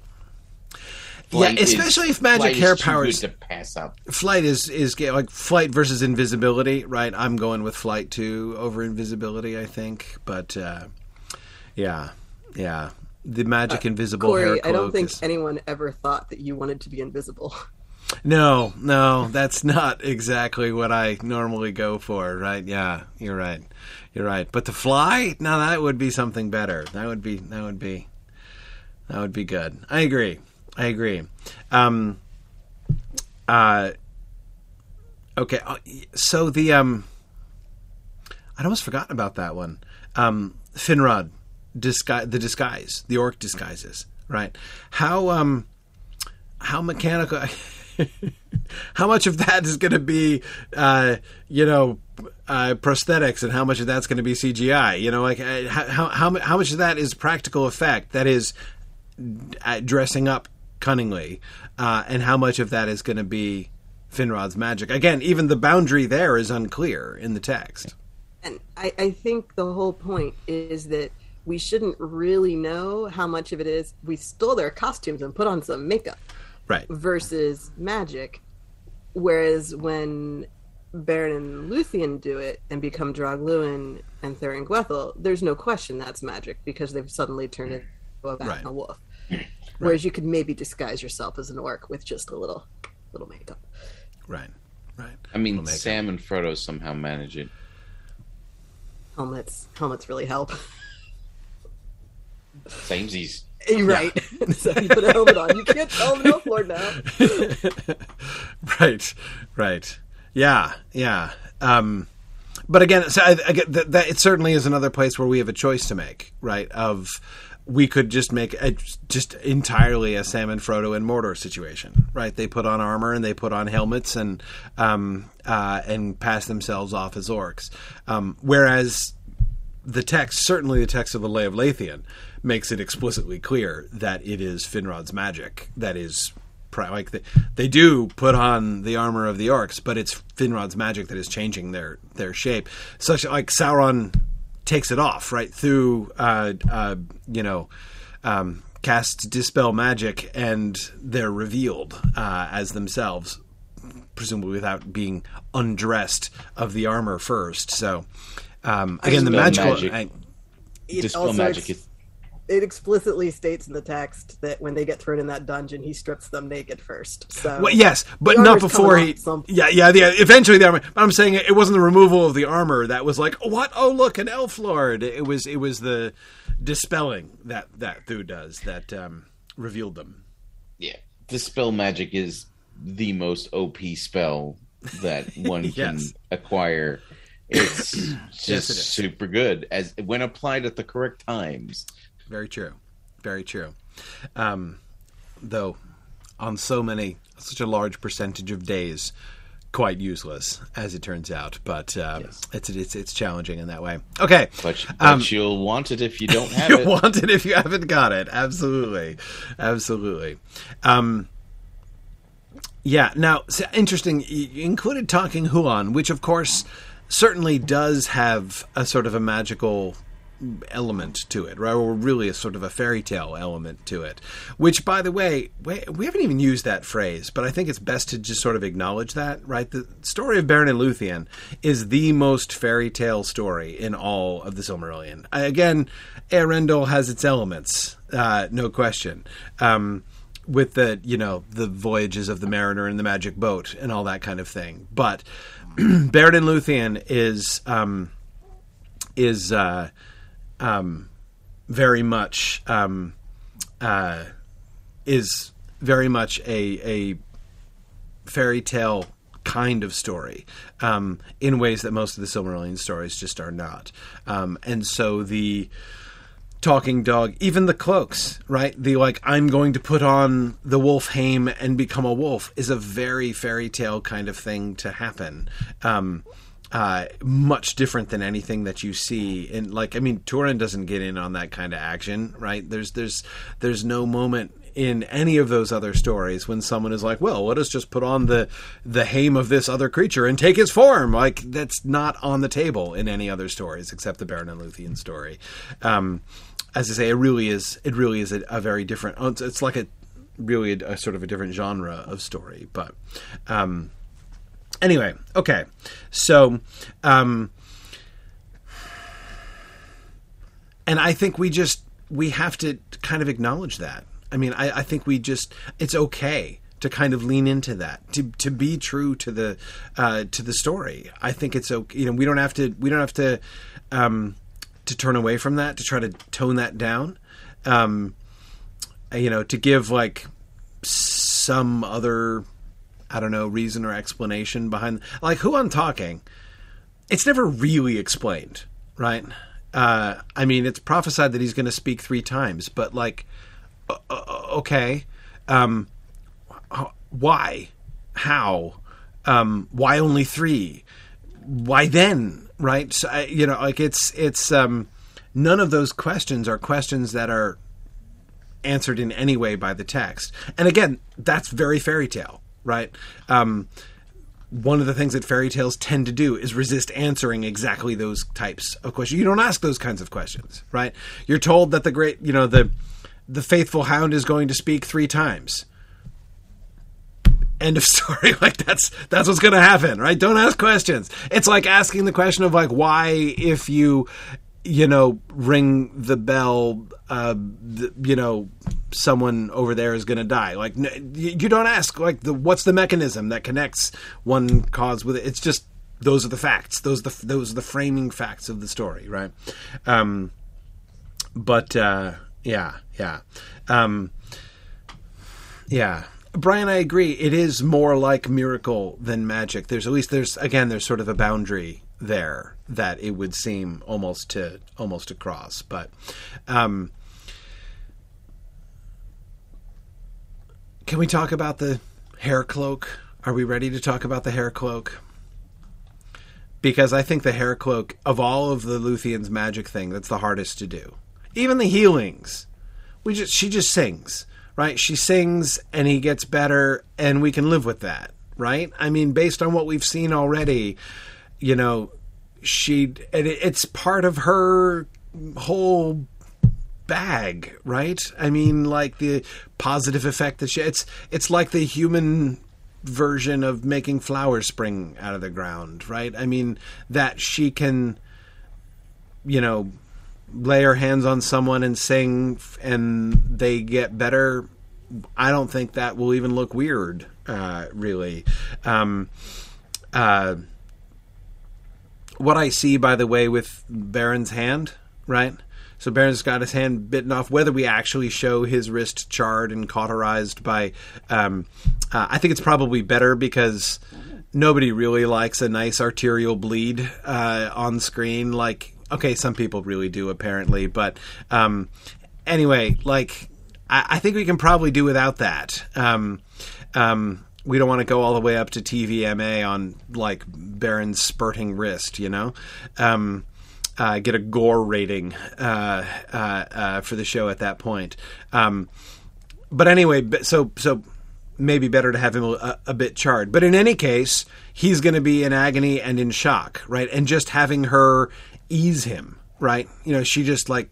Flight yeah, especially is, if magic hair powers to pass up. Flight is is like flight versus invisibility, right? I'm going with flight too over invisibility, I think. But uh, yeah, yeah, the magic uh, invisible Corey, hair. I don't think is... anyone ever thought that you wanted to be invisible. (laughs) No, no, that's not exactly what I normally go for, right? Yeah, you're right. You're right. But to fly, now that would be something better. That would be that would be that would be good. I agree. I agree. Um, uh, okay, uh, so the um, I'd almost forgotten about that one. Um, Finrod disguise the disguise, the orc disguises, right? How um how mechanical (laughs) how much of that is going to be uh, you know uh, prosthetics and how much of that's going to be CGI you know like uh, how, how how much of that is practical effect that is uh, dressing up cunningly uh, and how much of that is going to be Finrod's magic again even the boundary there is unclear in the text and I, I think the whole point is that we shouldn't really know how much of it is we stole their costumes and put on some makeup right versus magic whereas when Beren and Luthien do it and become Draugluin and Thuringwethil, there's no question that's magic because they've suddenly turned into a bat right. and a wolf. Right. Whereas you could maybe disguise yourself as an orc with just a little little makeup. Right. Right. I mean Sam and Frodo somehow manage it. Helmets helmets really help. Samesies. You're right. Yeah. (laughs) so you put a helmet on. You can't tell him no Lord now. (laughs) right, right. Yeah, yeah. Um, but again, so I, I get that, that, it certainly is another place where we have a choice to make, right? Of we could just make a, just entirely a Sam and Frodo and Mordor situation, right? They put on armor and they put on helmets and um, uh, and pass themselves off as orcs. Um, whereas the text, certainly the text of the Lay of Leithian, makes it explicitly clear that it is Finrod's magic that is like they, they do put on the armor of the orcs, but it's Finrod's magic that is changing their their shape. Such like Sauron takes it off right through, uh, uh, you know, um, casts dispel magic, and they're revealed uh, as themselves, presumably without being undressed of the armor first. So um, again, the magical. Magic. I, dispel magic is it explicitly states in the text that when they get thrown in that dungeon, he strips them naked first. So well, yes, but not before he. Yeah, yeah, yeah. Eventually, the armor. But I'm saying it wasn't the removal of the armor that was like, what? Oh, look, an elf lord. It was. It was the dispelling that that Thu does that um, revealed them. Yeah, dispel magic is the most OP spell that (laughs) one yes. can acquire. It's (clears throat) just yes, it super good as when applied at the correct times. Very true. Very true. Um, though, on so many, such a large percentage of days, quite useless as it turns out. But uh, yes. it's it's it's challenging in that way. Okay, but, but um, you'll want it if you don't (laughs) have you it. want it if you haven't got it. Absolutely, absolutely. Um, yeah. Now, so interesting. You included talking Huan, which of course certainly does have a sort of a magical element to it, right? Or really a sort of a fairy tale element to it. Which, by the way, we, haven't even used that phrase, but I think it's best to just sort of acknowledge that, right? The story of Beren and Luthien is the most fairy tale story in all of the Silmarillion. Again, Eärendil has its elements, uh, no question. Um, with the you know the voyages of the mariner and the magic boat and all that kind of thing, but (clears throat) Beren and Luthien is um, is uh, um, very much um, uh, is very much a, a fairy tale kind of story um, in ways that most of the Silmarillion stories just are not. Um, and so the talking dog, even the cloaks, right? The like, I'm going to put on the wolf hame and become a wolf is a very fairy tale kind of thing to happen. Um, uh, much different than anything that you see And like I mean Turin doesn't get in on that kind of action, right? There's there's there's no moment in any of those other stories when someone is like, "Well, let us just put on the the hame of this other creature and take his form." Like that's not on the table in any other stories except the Beren and Luthien story. Um, as I say, it really is. It really is a, a very different. It's, it's like a really a, a, sort of a different genre of story, but. Um, Anyway, okay. So, um, and I think we just we have to kind of acknowledge that. I mean, I, I think we just it's okay to kind of lean into that to to be true to the uh, to the story. I think it's okay. You know, we don't have to we don't have to um, to turn away from that to try to tone that down. Um, you know, to give like some other I don't know, reason or explanation behind like Huan talking. It's never really explained, right? Uh, I mean, it's prophesied that he's going to speak three times, but like, okay, um, why, how, um, why only three? Why then? Right? So, you know, like it's it's um, none of those questions are questions that are answered in any way by the text. And again, that's very fairy tale, right? Um, one of the things that fairy tales tend to do is resist answering exactly those types of questions. You don't ask those kinds of questions, right? You're told that the great, you know, the the faithful hound is going to speak three times. End of (laughs) story. like that's that's what's going to happen, right? Don't ask questions. It's like asking the question of like why if you you know, ring the bell, uh, the, you know, someone over there is going to die. Like, you don't ask, like, the what's the mechanism that connects one cause with it? It's just those are the facts. Those are the those are the framing facts of the story, right? Um, but uh, yeah, yeah, um, yeah. Brian, I agree. It is more like miracle than magic. There's at least there's again there's sort of a boundary there that it would seem almost to almost to cross. But um, can we talk about the hair cloak? Are we ready to talk about the hair cloak? Because I think the hair cloak of all of the Luthien's magic thing, that's the hardest to do. Even the healings, we just she just sings, right? She sings and he gets better, and we can live with that, right? I mean, based on what we've seen already, you know, she and it's part of her whole bag, right? I mean, like the positive effect that she it's it's like the human version of making flowers spring out of the ground, right? I mean, that she can you know lay her hands on someone and sing and they get better i don't think that will even look weird uh, really um, uh, what I see, by the way, with Beren's hand, right? So Beren's got his hand bitten off. Whether we actually show his wrist charred and cauterized by, um, uh, I think it's probably better because nobody really likes a nice arterial bleed uh, on screen. Like, okay, some people really do apparently, but um, anyway, like I, I, think we can probably do without that. Um, um we don't want to go all the way up to TVMA on like Beren's spurting wrist, you know. Um, uh, get a gore rating uh, uh, uh, for the show at that point. Um, but anyway, so so maybe better to have him a, a bit charred. But in any case, he's going to be in agony and in shock, right? And just having her ease him, right? You know, she just like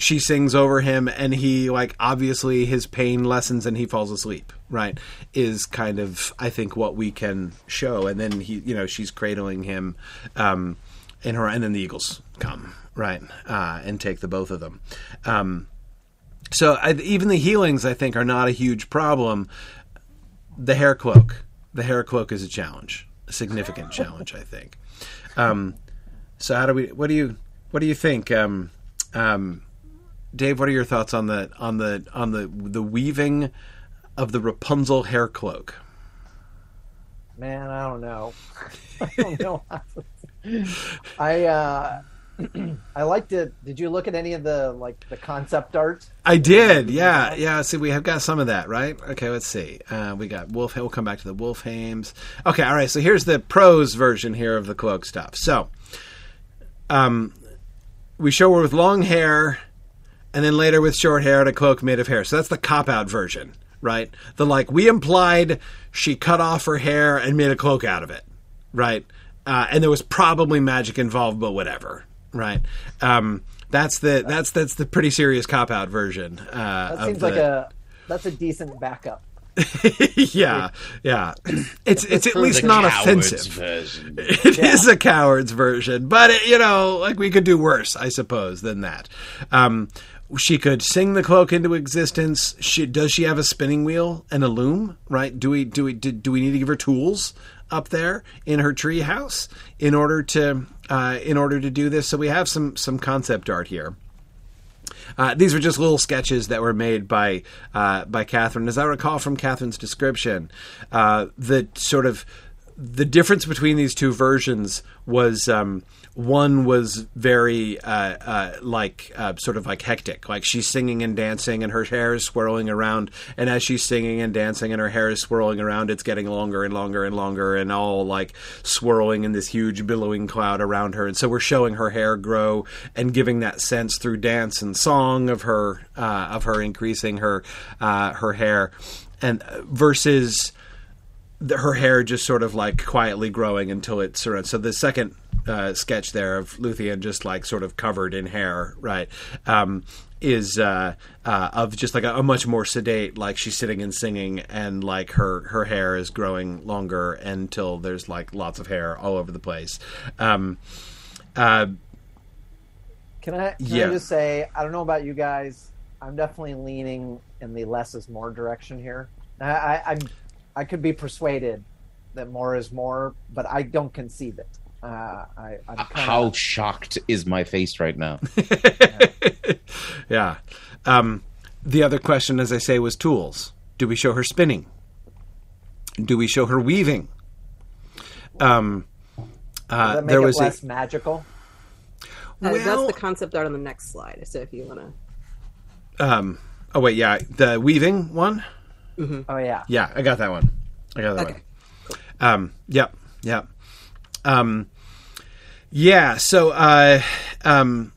she sings over him and he like obviously his pain lessens and he falls asleep right is kind of i think what we can show. And then he you know she's cradling him um in her and then the eagles come right uh and take the both of them. Um so I, even the healings i think are not a huge problem. The hair cloak. The hair cloak is a challenge a significant (laughs) challenge i think. Um so how do we what do you what do you think um um Dave, what are your thoughts on the on the on the the weaving of the Rapunzel hair cloak? Man, I don't know. (laughs) I don't know. (laughs) I uh, (clears throat) I liked it. Did you look at any of the like the concept art? I did. Yeah, yeah. See, we have got some of that, right? Okay, let's see. Uh, we got Wolf. We'll come back to the Wolf Hames. Okay, all right. So here's the prose version here of the cloak stuff. So, um, we show her with long hair and then later with short hair and a cloak made of hair. So that's the cop out version, right? The like we implied she cut off her hair and made a cloak out of it, right? Uh, and there was probably magic involved, but whatever, right? Um, that's the that's that's the pretty serious cop out version. Uh, that seems the, like a that's a decent backup. (laughs) yeah, yeah. It's it's at least not offensive. Version. (laughs) It yeah. is a coward's version, but it, you know, like we could do worse, I suppose, than that. Um, she could sing the cloak into existence. She, does she have a spinning wheel and a loom? Right? Do we do we do, do we need to give her tools up there in her tree house in order to uh, in order to do this? So we have some some concept art here. Uh, these were just little sketches that were made by uh, by Catherine, as I recall from Catherine's description. Uh, the sort of the difference between these two versions was um, one was very uh, uh, like uh, sort of like hectic, like she's singing and dancing, and her hair is swirling around, and as she's singing and dancing, and her hair is swirling around, it's getting longer and longer and longer, and all like swirling in this huge billowing cloud around her, and so we're showing her hair grow and giving that sense through dance and song of her uh, of her increasing her uh, her hair, and uh, versus the, her hair just sort of like quietly growing until it surrounds. So the second uh, sketch there of Luthien just like sort of covered in hair, right? Um, is uh, uh, of just like a, a, much more sedate, like she's sitting and singing, and like her her hair is growing longer until there's like lots of hair all over the place. Um, uh, can I can yeah. I just say I don't know about you guys. I'm definitely leaning in the less is more direction here. I, I, I'm I could be persuaded that more is more, but I don't conceive it. Uh, I, kinda... How shocked is my face right now? yeah. (laughs) yeah. Um, the other question, as I say, was tools. Do we show her spinning? Do we show her weaving? Um, uh, that make there was less a... magical. Uh, well, that's the concept art on the next slide. So if you want to. Um. Oh wait, yeah, the weaving one. Mm-hmm. Oh yeah. Yeah, I got that one. I got that okay. one. Cool. Um. Yep. Yep. Um. Yeah. So. Uh. Um.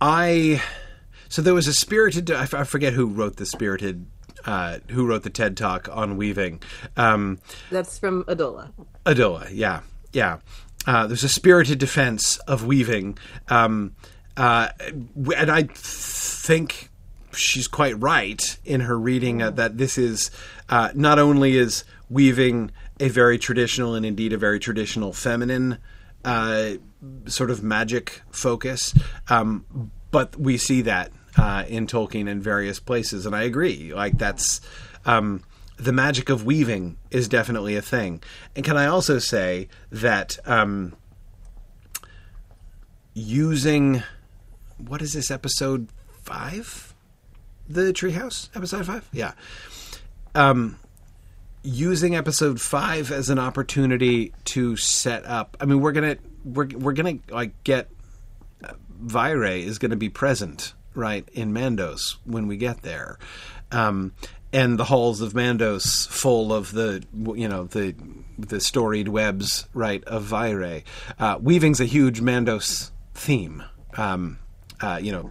I. So there was a spirited. I forget who wrote the spirited uh, who wrote the TED talk on weaving. Um, That's from Adola. Adola, yeah, yeah. Uh, there's a spirited defense of weaving, um, uh, and I think she's quite right in her reading uh, that this is uh, not only is weaving a very traditional and indeed a very traditional feminine uh, sort of magic focus, um, but we see that uh, in Tolkien in various places, and I agree. Like that's um, the magic of weaving is definitely a thing. And can I also say that um, using what is this episode five? The Treehouse episode five? Yeah. Um, using episode five as an opportunity to set up. I mean, we're gonna we're we're gonna like get uh, Vairë is to be present right in Mandos when we get there, um, and the halls of Mandos full of the you know the the storied webs right of Vairë. Uh, weaving's a huge Mandos theme. Um, uh, you know,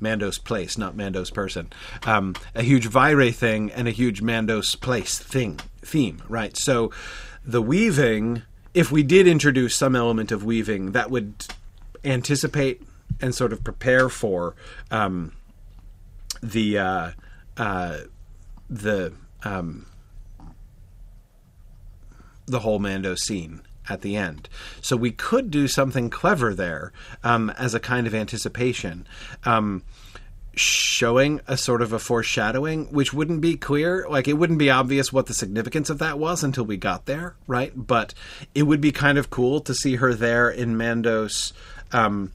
Mandos place, not Mandos person. Um, a huge Vairë thing and a huge Mandos place thing theme, right? So the weaving, if we did introduce some element of weaving, that would anticipate and sort of prepare for um, the uh, uh, the um, the whole Mando scene at the end. So we could do something clever there um, as a kind of anticipation. Um, showing a sort of a foreshadowing, which wouldn't be clear. Like, it wouldn't be obvious what the significance of that was until we got there, right? But it would be kind of cool to see her there in Mandos. Um,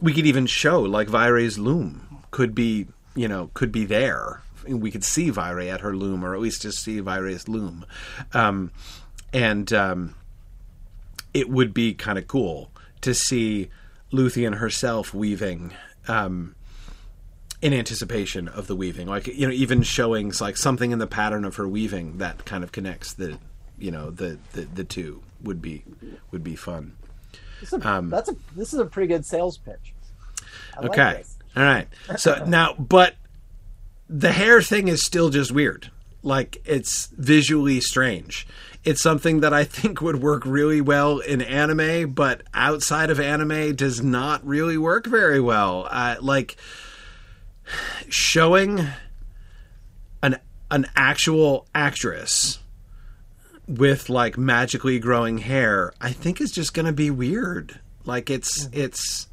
we could even show, like, Vairë's loom could be, you know, could be there. We could see Vire at her loom, or at least just see Vairë's loom. Um, and um, it would be kind of cool to see Luthien herself weaving um, in anticipation of the weaving, like you know, even showing like something in the pattern of her weaving that kind of connects the you know the the, the two would be would be fun. A, um, that's a this is a pretty good sales pitch. I okay, like all right. So (laughs) now, but the hair thing is still just weird. Like it's visually strange it's something that I think would work really well in anime, but outside of anime does not really work very well. Uh, like showing an an actual actress with like magically growing hair, I think is just going to be weird. Like it's mm-hmm. it's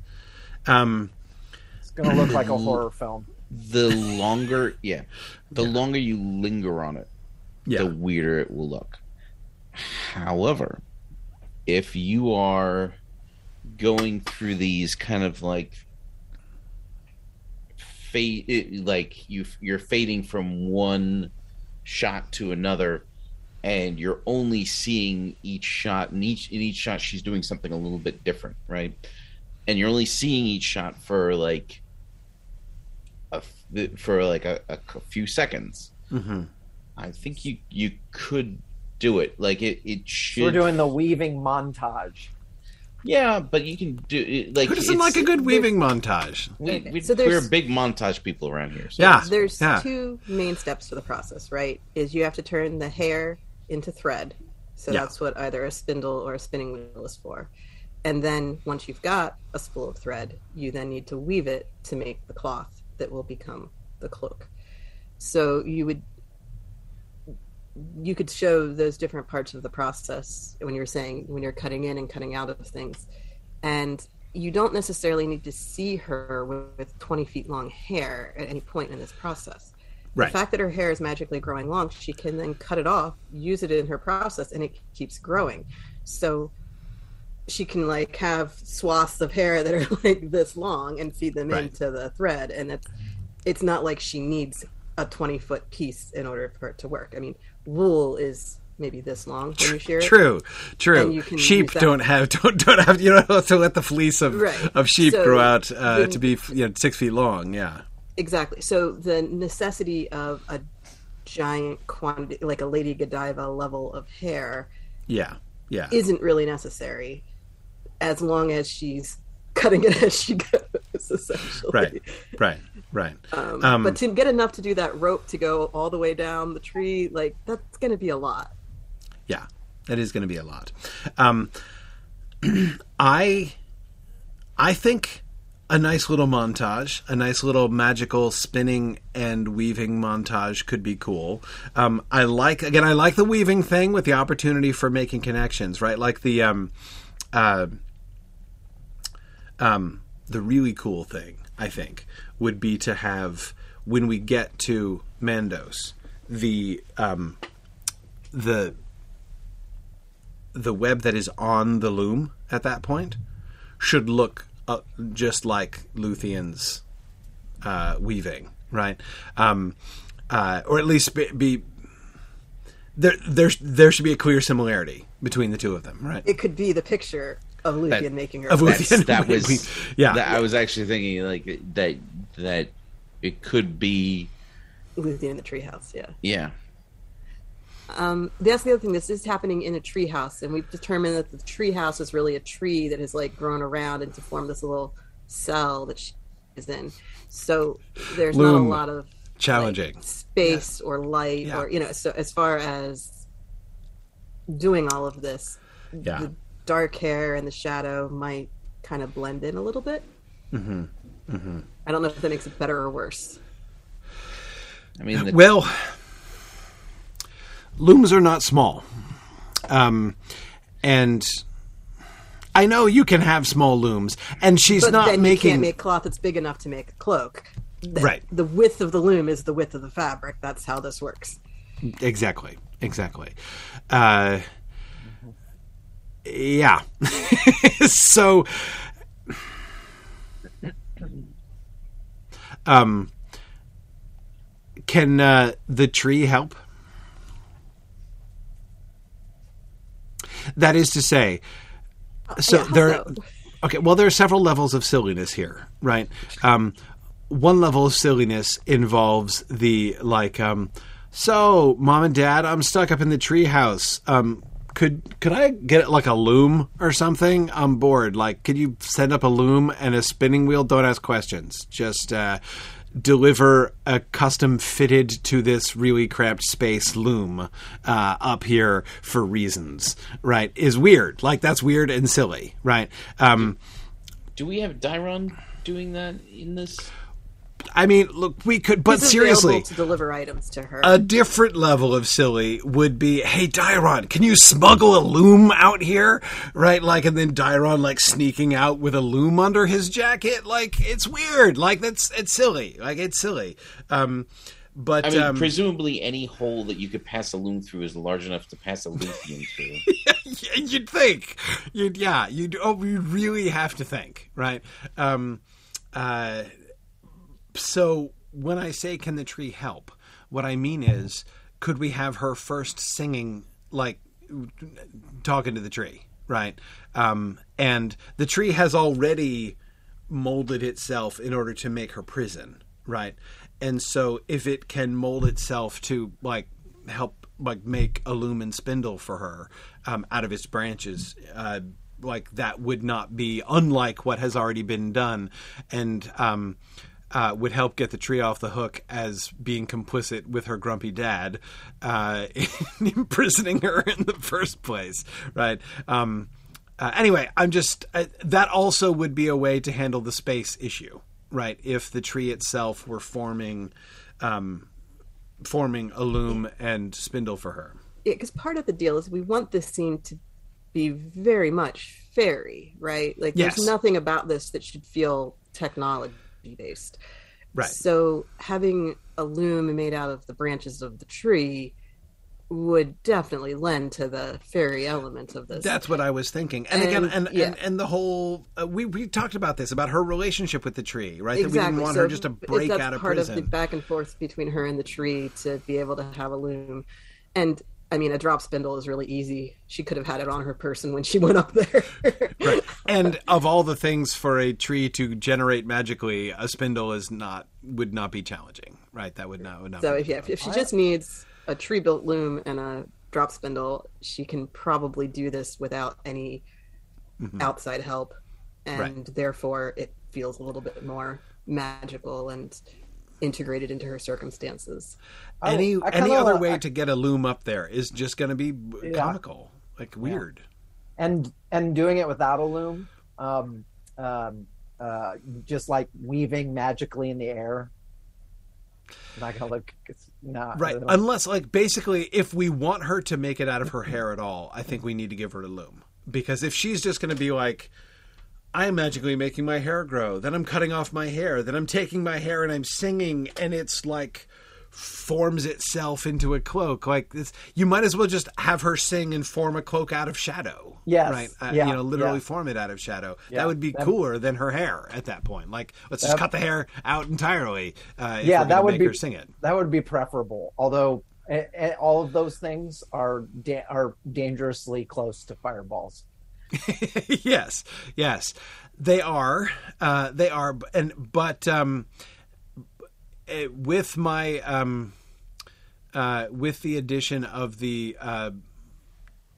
um it's going to look like a (clears throat) horror film. The longer, yeah, the yeah. longer you linger on it, yeah. the weirder it will look. However, if you are going through these kind of like fade like you you're fading from one shot to another and you're only seeing each shot and each in each shot she's doing something a little bit different right and you're only seeing each shot for like a, for like a, a few seconds mm-hmm. i think you you could do it like it it should we're doing the weaving montage yeah, but you can do it like who doesn't like a good weaving montage? We, we, so we're big montage people around here. So. Yeah, there's yeah. two main steps to the process. Right, is you have to turn the hair into thread. So yeah. that's what either a spindle or a spinning wheel is for. And then once you've got a spool of thread, you then need to weave it to make the cloth that will become the cloak. So you would you could show those different parts of the process when you're saying when you're cutting in and cutting out of things and you don't necessarily need to see her with 20 feet long hair at any point in this process Right. The fact that her hair is magically growing long, she can then cut it off, use it in her process, and it keeps growing. So she can like have swaths of hair that are (laughs) like this long and feed them right. into the thread, and it's it's not like she needs a twenty foot piece in order for it to work. I mean, wool is maybe this long when you shear it. True, true. Sheep don't have (laughs) don't don't have you know to let the fleece of right. of sheep so grow out uh, to be you know six feet long. Yeah. Exactly. So the necessity of a giant quantity, like a Lady Godiva level of hair, yeah, yeah, isn't really necessary, as long as she's cutting it (laughs) as she goes. Essentially, right, right, right. Um, um, but to get enough to do that rope to go all the way down the tree, like that's going to be a lot. Yeah, that is going to be a lot. Um, (clears throat) I, I think a nice little montage, a nice little magical spinning and weaving montage could be cool. Um, I like again, I like the weaving thing with the opportunity for making connections, right? Like the um, uh, um, the really cool thing I think would be to have when we get to Mandos the um, the the web that is on the loom at that point should look uh, just like Luthien's uh, weaving, right? Um, uh, or at least be, be there. There there should be a clear similarity between the two of them, right? It could be the picture of Luthien that, making her. Of Luthien, that was (laughs) yeah. That, I was actually thinking like that that it could be Luthien in the treehouse. Yeah. Yeah. Um, that's the other thing. This is happening in a treehouse, and we've determined that the treehouse is really a tree that has like grown around and to form this little cell that she is in. So there's Loom. not a lot of challenging like, space yeah. or light, yeah. or you know. So as far as doing all of this, yeah. the dark hair and the shadow might kind of blend in a little bit. Mm-hmm. Mm-hmm. I don't know if that makes it better or worse. I mean, the- well looms are not small. Um, and I know you can have small looms, and she's but not then making. You can't make cloth that's big enough to make a cloak. The, right. The width of the loom is the width of the fabric. That's how this works. Exactly. Exactly. Uh, yeah. (laughs) so. Um, can uh, the tree help? That is to say, so yeah, there. Okay, well, there are several levels of silliness here, right? Um, one level of silliness involves the like, um, so mom and dad, I'm stuck up in the treehouse. Um, could could I get like a loom or something? on board? Like, could you send up a loom and a spinning wheel? Don't ask questions. Just uh, deliver a custom fitted to this really cramped space loom uh, up here for reasons, right? Is weird. Like that's weird and silly, right? Um, do we have Dairon doing that in this? I mean, look, we could, but seriously, to deliver items to her. A different level of silly would be, "Hey, Dairon, can you smuggle a loom out here?" Right, like, and then Dairon like sneaking out with a loom under his jacket. Like, it's weird. Like, that's it's silly. Like, it's silly. Um, but I mean, um, presumably, any hole that you could pass a loom through is large enough to pass a Luthien through. (laughs) yeah, you'd think. You'd yeah. You'd oh, you really have to think, right? Um, uh, so when I say can the tree help, what I mean is could we have her first singing like talking to the tree, right? Um, and the tree has already molded itself in order to make her prison, right? And so if it can mold itself to like help like make a lumen spindle for her um, out of its branches, uh, like that would not be unlike what has already been done, and um, uh, would help get the tree off the hook as being complicit with her grumpy dad uh, (laughs) in imprisoning her in the first place, right? Um, uh, anyway, I'm just uh, that also would be a way to handle the space issue, right? If the tree itself were forming, um, forming a loom and spindle for her. Yeah, because part of the deal is we want this scene to be very much fairy, right? Like yes. there's nothing about this that should feel technology based. Right. So having a loom made out of the branches of the tree would definitely lend to the fairy element of this. That's what I was thinking. And, and again, and, yeah. and, and the whole uh, we we talked about this about her relationship with the tree, right? Exactly. That we didn't want so her just to break out of part prison. of the back and forth between her and the tree to be able to have a loom, and I mean, a drop spindle is really easy. She could have had it on her person when she (laughs) went up there. right. And of all the things for a tree to generate magically, a spindle is not would not be challenging, right? That would not would not. So if yeah, if she just needs a tree built loom and a drop spindle, she can probably do this without any mm-hmm. outside help, and right. therefore it feels a little bit more magical and integrated into her circumstances. Any any other way I, to get a loom up there is just going to be yeah. comical, like weird. Yeah. And and doing it without a loom, um, um, uh, just like weaving magically in the air. Not gonna look. Not right. Unless, like, basically, if we want her to make it out of her hair at all, I think we need to give her a loom because if she's just going to be like I'm magically making my hair grow. Then I'm cutting off my hair. Then I'm taking my hair and I'm singing, and it's like forms itself into a cloak. Like this, you might as well just have her sing and form a cloak out of shadow. Yes, right. Uh, yeah, you know, literally yeah. form it out of shadow. Yeah. That would be that, cooler than her hair at that point. Like, let's just cut the hair out entirely. Uh, yeah, that would be her sing it. That would be preferable. Although all of those things are da- are dangerously close to fireballs. (laughs) yes, yes, they are. Uh, they are, and but um, eh, with my um, uh, with the addition of the uh,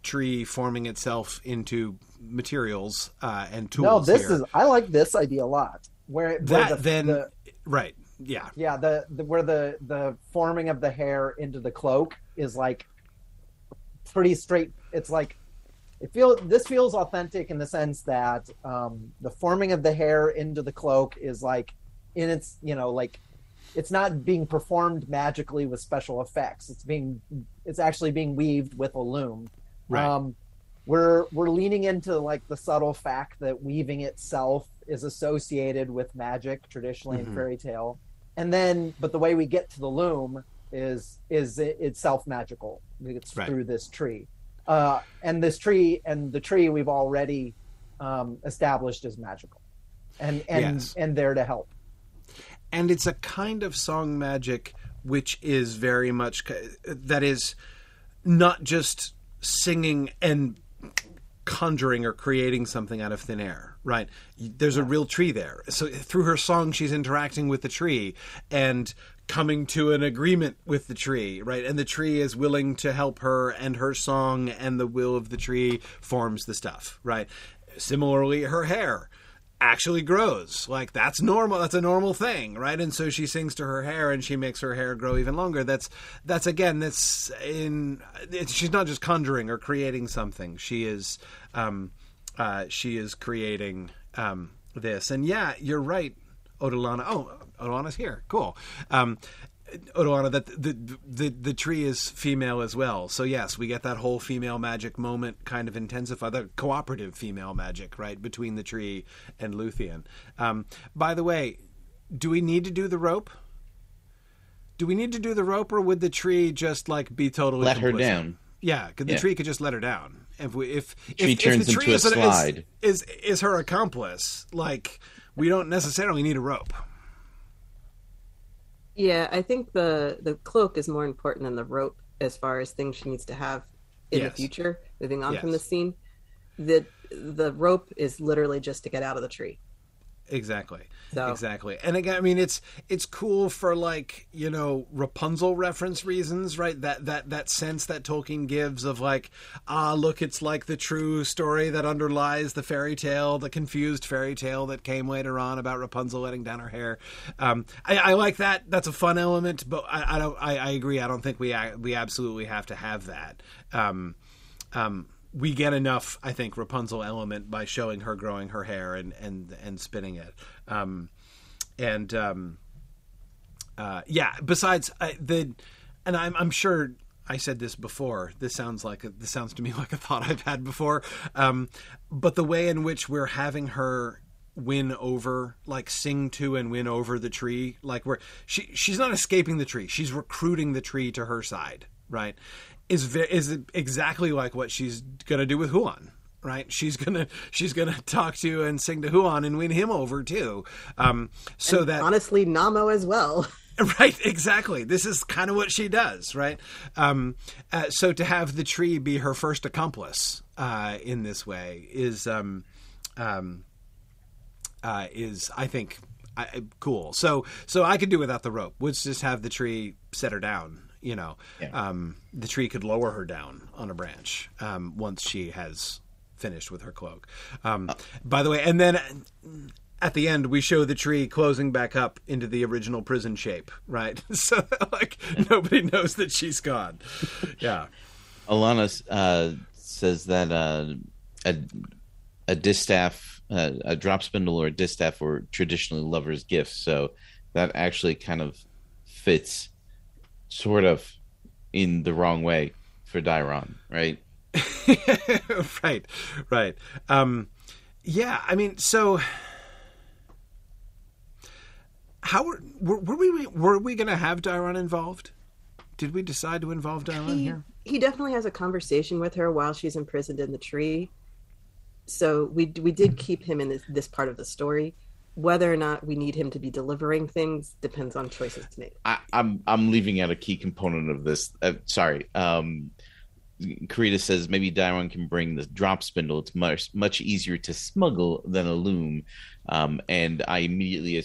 tree forming itself into materials uh, and tools. No, this here, is. I like this idea a lot. Where, that the, then the, right. Yeah. Yeah. The, the where the the forming of the hair into the cloak is like pretty straight. It's like it feel this feels authentic in the sense that um, the forming of the hair into the cloak is like in its you know like it's not being performed magically with special effects it's being it's actually being weaved with a loom right. Um, we're we're leaning into like the subtle fact that weaving itself is associated with magic traditionally mm-hmm. in fairy tale and then but the way we get to the loom is is it, itself magical it's right. through this tree uh, and this tree and the tree we've already um, established as magical. And and yes. and there to help. And it's a kind of song magic which is very much that is not just singing and conjuring or creating something out of thin air right? There's a real tree there. So through her song she's interacting with the tree. And coming to an agreement with the tree, right? And the tree is willing to help her, and her song and the will of the tree forms the stuff, right? Similarly, her hair actually grows. Like that's normal. That's a normal thing, right? And so she sings to her hair, and she makes her hair grow even longer. That's that's again. That's in. she's not just conjuring or creating something. She is. Um, uh, she is creating um, this, and yeah, you're right, Odilana. Oh, Odilana's here. Cool. Um, Odilana, that the, the the tree is female as well. So yes, we get that whole female magic moment kind of intensify the cooperative female magic right between the tree and Luthien. Um, by the way, do we need to do the rope? Do we need to do the rope, or would the tree just like be totally let complicit? her down? Yeah, because the yeah. tree could just let her down. If we if if, turns if the tree into a slide is, is is her accomplice, like we don't necessarily need a rope. Yeah, I think the the cloak is more important than the rope as far as things she needs to have in yes. the future, moving on yes. from the scene. The the rope is literally just to get out of the tree. Exactly. So. Exactly. And again, I mean, it's it's cool for like you know Rapunzel reference reasons, right? That that that sense that Tolkien gives of like, ah, look, it's like the true story that underlies the fairy tale, the confused fairy tale that came later on about Rapunzel letting down her hair. Um, I, I, like that. That's a fun element, but I, I don't. I, I, agree. I don't think we we absolutely have to have that. Um, um, we get enough, I think, Rapunzel element by showing her growing her hair and and and spinning it. Um, and um, uh, yeah, besides I, the, and I'm I'm sure I said this before. This sounds like a, this sounds to me (laughs) like a thought I've had before. Um, but the way in which we're having her win over like sing to and win over the tree like where she she's not escaping the tree she's recruiting the tree to her side right is is exactly like what she's gonna do with Huan. Right, she's gonna she's gonna (laughs) talk to and sing to Huan and win him over too. Um, so and that honestly, Namo as well. (laughs) (laughs) Right, exactly. This is kind of what she does, right? Um, uh, so to have the tree be her first accomplice uh, in this way is um, um, uh, is I think cool. So so I could do without the rope. Let's just have the tree set her down you know, yeah. um, the tree could lower her down on a branch um, once she has finished with her cloak. Um, uh, by the way, and then at the end we show the tree closing back up into the original prison shape, right? (laughs) so like nobody knows that she's gone. Yeah. Alana uh, says that uh, a a distaff, uh, a drop spindle, or a distaff were traditionally lovers' gifts. So that actually kind of fits sort of in the wrong way for Dairon, right? (laughs) right, right. Um, yeah, I mean, so how were, were, were we were we going to have Dairon involved? Did we decide to involve Dairon he, here? He definitely has a conversation with her while she's imprisoned in the tree. So we we did keep him in this, this part of the story whether or not we need him to be delivering things depends on choices made. I, am I'm, I'm leaving out a key component of this. Uh, sorry, um, Karita says maybe Dairon can bring the drop spindle. It's much much easier to smuggle than a loom, um, and I immediately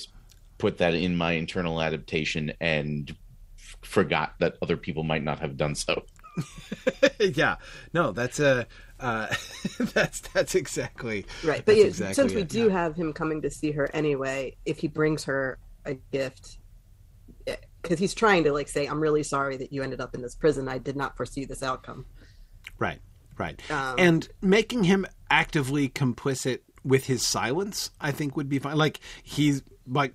put that in my internal adaptation and f- forgot that other people might not have done so. (laughs) yeah, no, that's a uh, (laughs) that's that's exactly right. But yeah, exactly since we it. do yeah. have him coming to see her anyway, if he brings her a gift, because eh, he's trying to like say, "I'm really sorry that you ended up in this prison. I did not foresee this outcome." Right, right, um, and making him actively complicit with his silence, I think would be fine. Like he's like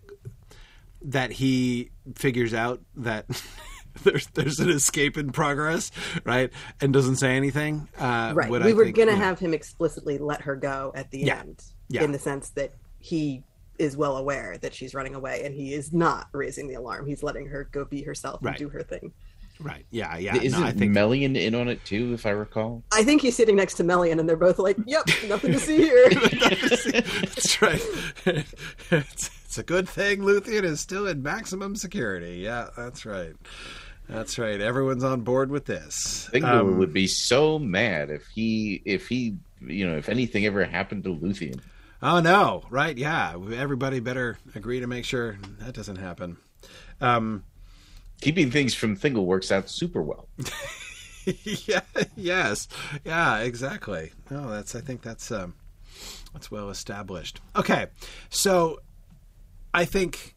that he figures out that (laughs) (laughs) there's there's an escape in progress, right? And doesn't say anything. Uh, right. We I were think, gonna have him explicitly let her go at the yeah. end, yeah. in the sense that he is well aware that she's running away, and he is not raising the alarm. He's letting her go be herself and do her thing. Right. Yeah. Yeah. Isn't no, I think... Melian in on it too, if I recall? I think he's sitting next to Melian, and they're both like, "Yep, (laughs) nothing to see here." (laughs) to see. That's right. It's, it's, a good thing Luthien is still in maximum security. Yeah, that's right. That's right. Everyone's on board with this. Thingol um, would be so mad if he, if he, you know, if anything ever happened to Luthien. Oh no! Right? Yeah. Everybody better agree to make sure that doesn't happen. Um, Keeping things from Thingol works out super well. (laughs) yeah. Yes. Yeah. Exactly. No, that's. I think that's. Um, that's well established. Okay. So, I think,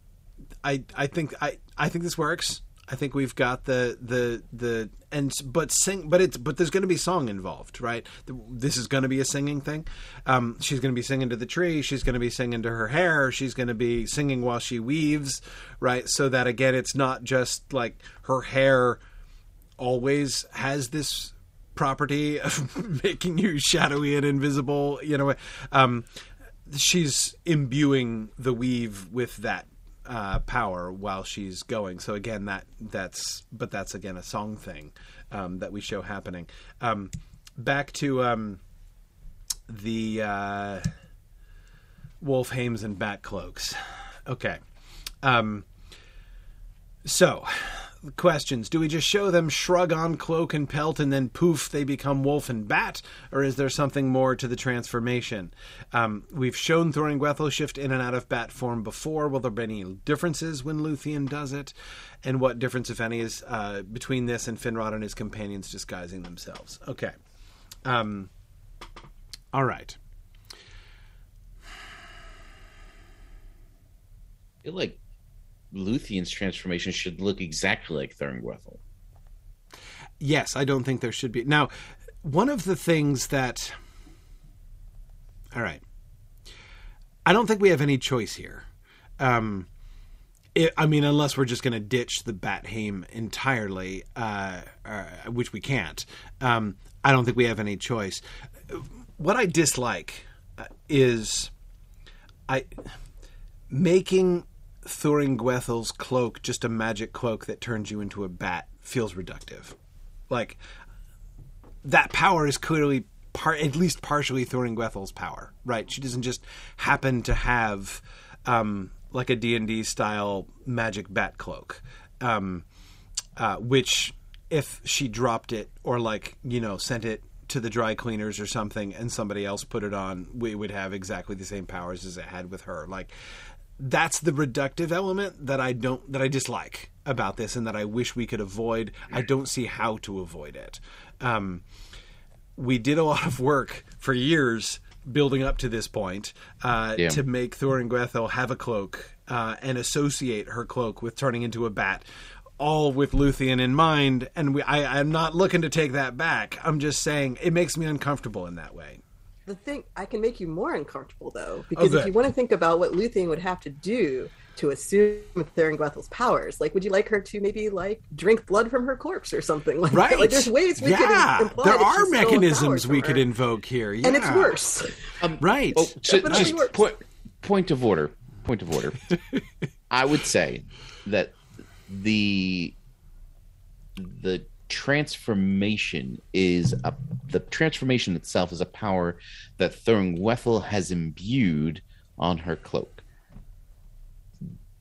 I I think I I think this works. I think we've got the the the and but sing but it's but there's going to be song involved, right? This is going to be a singing thing. Um, she's going to be singing to the tree. She's going to be singing to her hair. She's going to be singing while she weaves, right? So that again, it's not just like her hair always has this property of (laughs) making you shadowy and invisible. You know, um, she's imbuing the weave with that uh, power while she's going. So again, that that's but that's again a song thing um, that we show happening. Um, back to um, the uh, wolf hames and bat cloaks. Okay, um, so questions. Do we just show them shrug on cloak and pelt and then poof, they become wolf and bat? Or is there something more to the transformation? Um, we've shown Thuringwethil shift in and out of bat form before. Will there be any differences when Luthien does it? And what difference, if any, is uh, between this and Finrod and his companions disguising themselves? Okay. Um, all right. I feel like Luthien's transformation should look exactly like Thuringwethil. Yes, I don't think there should be. Now, one of the things that. All right. I don't think we have any choice here. Um, it, I mean, unless we're just going to ditch the bat hame entirely, uh, uh, which we can't. Um, I don't think we have any choice. What I dislike uh, is I making Thuringwethil's cloak just a magic cloak that turns you into a bat feels reductive. Like that power is clearly part, at least partially Thuringwethil's power, right? She doesn't just happen to have um, like a D and D style magic bat cloak, um, uh, which if she dropped it or like you know sent it to the dry cleaners or something and somebody else put it on, we would have exactly the same powers as it had with her. Like that's the reductive element that I don't that I dislike about this and that I wish we could avoid. I don't see how to avoid it. Um, we did a lot of work for years building up to this point uh, yeah. to make Thuringwethil have a cloak uh, and associate her cloak with turning into a bat. All with Luthien in mind, and we, I, I'm not looking to take that back. I'm just saying it makes me uncomfortable in that way the thing I can make you more uncomfortable though, because okay. if you want to think about what Luthien would have to do to assume Thuringwethil's powers, like would you like her to maybe like drink blood from her corpse or something like right. that? Like there's ways we yeah. could imply there are mechanisms we could invoke here, yeah. and it's worse. Um, right. Oh, so just point, point of order. Point of order. (laughs) I would say that the the transformation is a the transformation itself is a power that Thuringwethil has imbued on her cloak.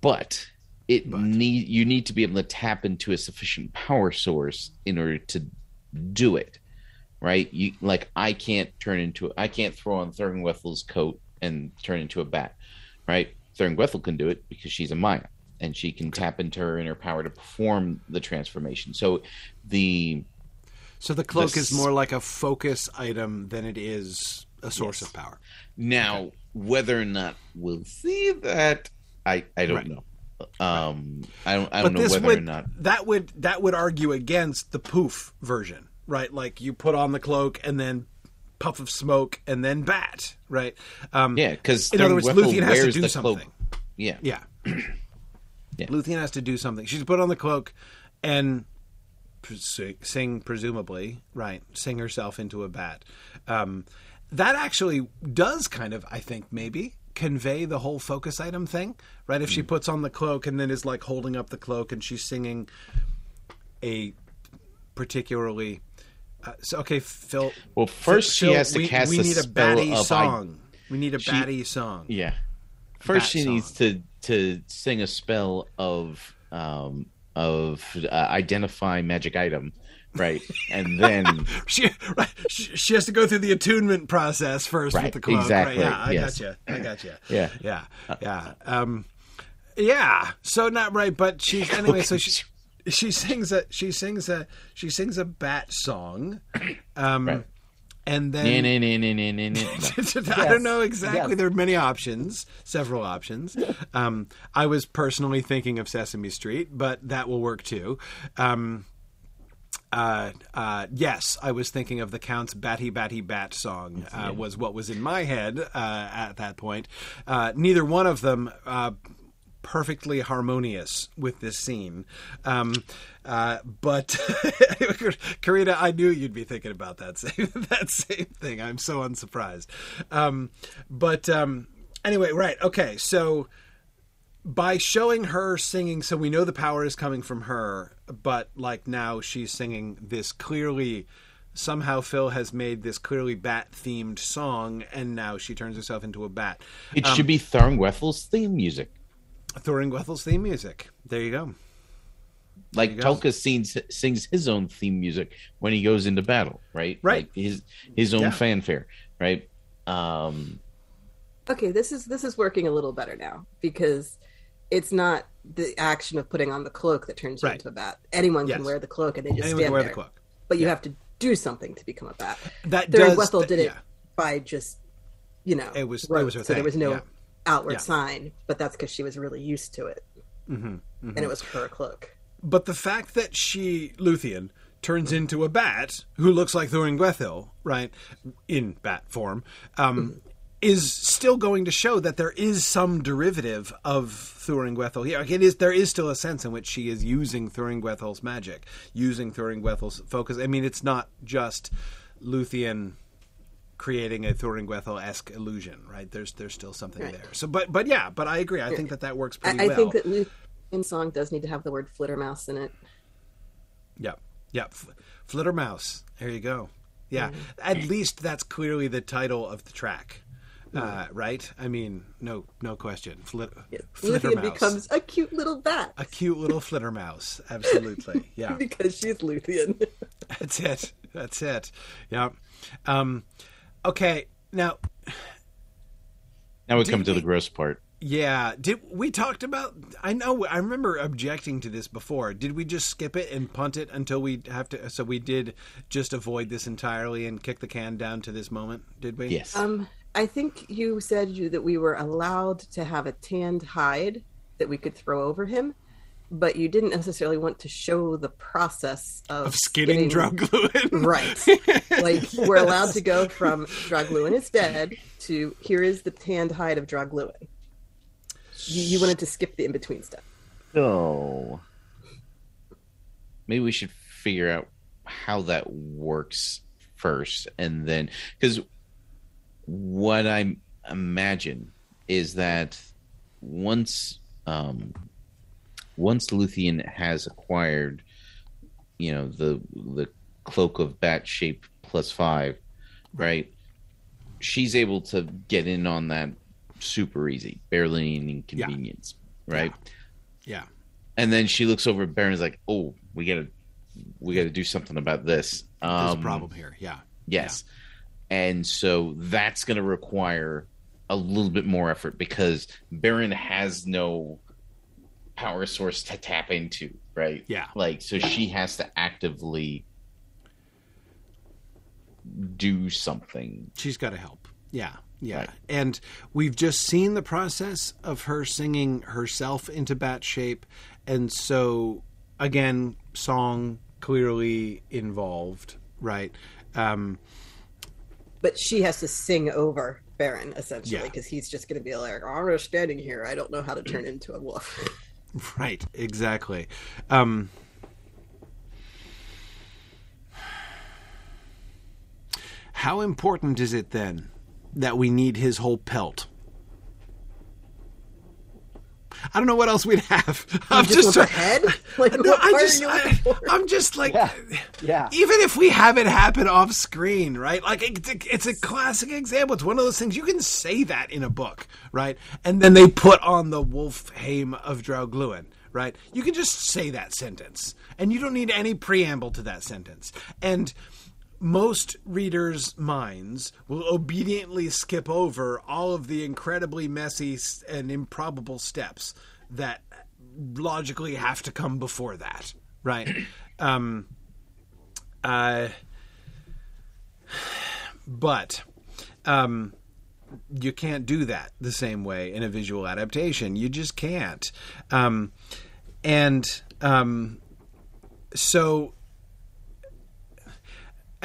But it but. need you need to be able to tap into a sufficient power source in order to do it. Right? You like I can't turn into I can't throw on Thuringwethil's coat and turn into a bat. Right? Thuringwethil can do it because she's a Maia and she can tap into her inner power to perform the transformation. So the so the cloak the, is more like a focus item than it is a source yes. of power. Now, okay. whether or not we'll see that, I I don't right. know. Um. I don't I don't but know whether would, or not that would that would argue against the poof version, right? Like you put on the cloak and then puff of smoke and then bat, right? Um, yeah, because in other words, Luthien has to do something. Cloak. Yeah, yeah. (clears throat) yeah. Luthien has to do something. She's put on the cloak and sing, presumably, right? Sing herself into a bat. Um, that actually does kind of, I think, maybe convey the whole focus item thing, right? If she mm. puts on the cloak and then is like holding up the cloak and she's singing a particularly. Uh, so okay, Phil. Well, first Phil, she has to we, cast. We need a batty song. I, we need a batty song. Yeah. First, she song. needs to to sing a spell of um, of uh, identify magic item, right? And (laughs) then she right, she has to go through the attunement process first right, with the cloak. Exactly. Right? Yeah, I yes. got you. I got you. Yeah. Yeah. Yeah. Um, yeah. So not right, but she (laughs) anyway. So she she sings a she sings a she sings a bat song. Um, right and then I don't know exactly. Yes. There are many options, several options. Um, I was personally thinking of Sesame Street, but that will work too. Um, uh, uh, yes, I was thinking of the Count's "Batty Batty Bat" song. Uh, was what was in my head uh, at that point. Uh, neither one of them uh, perfectly harmonious with this scene. Um, uh, but (laughs) Karina, I knew you'd be thinking about that same (laughs) that same thing. I'm so unsurprised. Um, but um, anyway, right? Okay, so by showing her singing, so we know the power is coming from her, but like now she's singing this clearly. Somehow Phil has made this clearly bat themed song, and now she turns herself into a bat. It um, should be Thuringwethil's theme music. Thuringwethil's theme music. There you go. Like Tulkas sings sings his own theme music when he goes into battle, right? Right. Like his his own Yeah. fanfare, right? Um, Okay, this is this is working a little better now because it's not the action of putting on the cloak that turns you Right. into a bat. Anyone Yes. can wear the cloak and they just Anyone stand can wear there. the cloak. But you have to do something to become a bat. That During does. Wethel did it yeah. by just, you know, It was- it was her so there was no yeah. Outward Yeah. sign. But that's because she was really used to it, Mm-hmm, and it was her cloak. But the fact that she, Luthien, turns into a bat who looks like Thuringwethil, right, in bat form, um, is still going to show that there is some derivative of Thuringwethil here. Like it is, there is still a sense in which she is using Thuringwethil's magic, using Thuringwethil's focus. I mean, it's not just Luthien creating a Thuringwethil esque illusion, right? There's there's still something Right. there. So, but but yeah, but I agree. I think that that works pretty I well. I think that Luthien song does need to have the word flittermouse in it. Yeah, yeah. F- Flittermouse. There you go. Yeah, Mm-hmm. at least that's clearly the title of the track, uh, right? I mean, no, no question. Flit- Luthien Flittermouse. becomes a cute little bat a cute little flittermouse. Absolutely. (laughs) Yeah, because she's Luthien. that's it. That's it. Yeah. Um, okay. Now, now we come to we- the gross part. yeah. Did we talked about? I know. I remember objecting to this before. Did we just skip it and punt it until we have to? So we did just avoid this entirely and kick the can down to this moment. Did we? Yes. Um, I think you said you, that we were allowed to have a tanned hide that we could throw over him, but you didn't necessarily want to show the process of, Of skinning Draugluin. (laughs) Right. like we're allowed to go from Draugluin is dead to here is the tanned hide of Draugluin. You, you wanted to skip the in between stuff. So maybe we should figure out how that works first, and then because what I imagine is that once um, once Luthien has acquired, you know, the the cloak of bat shape plus five, right? She's able to get in on that super easy, barely an inconvenience, right? Yeah. and then she looks over at Beren and is like, "Oh, we gotta, we gotta do something about this." There's Um, a problem here. Yeah. Yes, and so that's going to require a little bit more effort because Beren has no power source to tap into, right? Yeah. like so she has to actively do something. She's got to help. Yeah. Yeah. Right. And we've just seen the process of her singing herself into bat shape. And so, again, song clearly involved, right? Um, But she has to sing over Beren essentially Yeah. because he's just going to be like, "I'm just standing here. I don't know how to turn into a wolf." (laughs) (laughs) Right, exactly. Um, how important is it then that we need his whole pelt? I don't know what else we'd have. I'm just the try- head? Like, no, I just, I? I'm just like, Yeah. Yeah. even if we have it happen off screen, right? Like it's a, it's a classic example. It's one of those things you can say that in a book, right? And then they put on the wolf hame of Draugluin, right? You can just say that sentence, and you don't need any preamble to that sentence. And most readers' minds will obediently skip over all of the incredibly messy and improbable steps that logically have to come before that, right? (clears throat) um, uh, but um, you can't do that the same way in a visual adaptation. You just can't. Um, and um, so,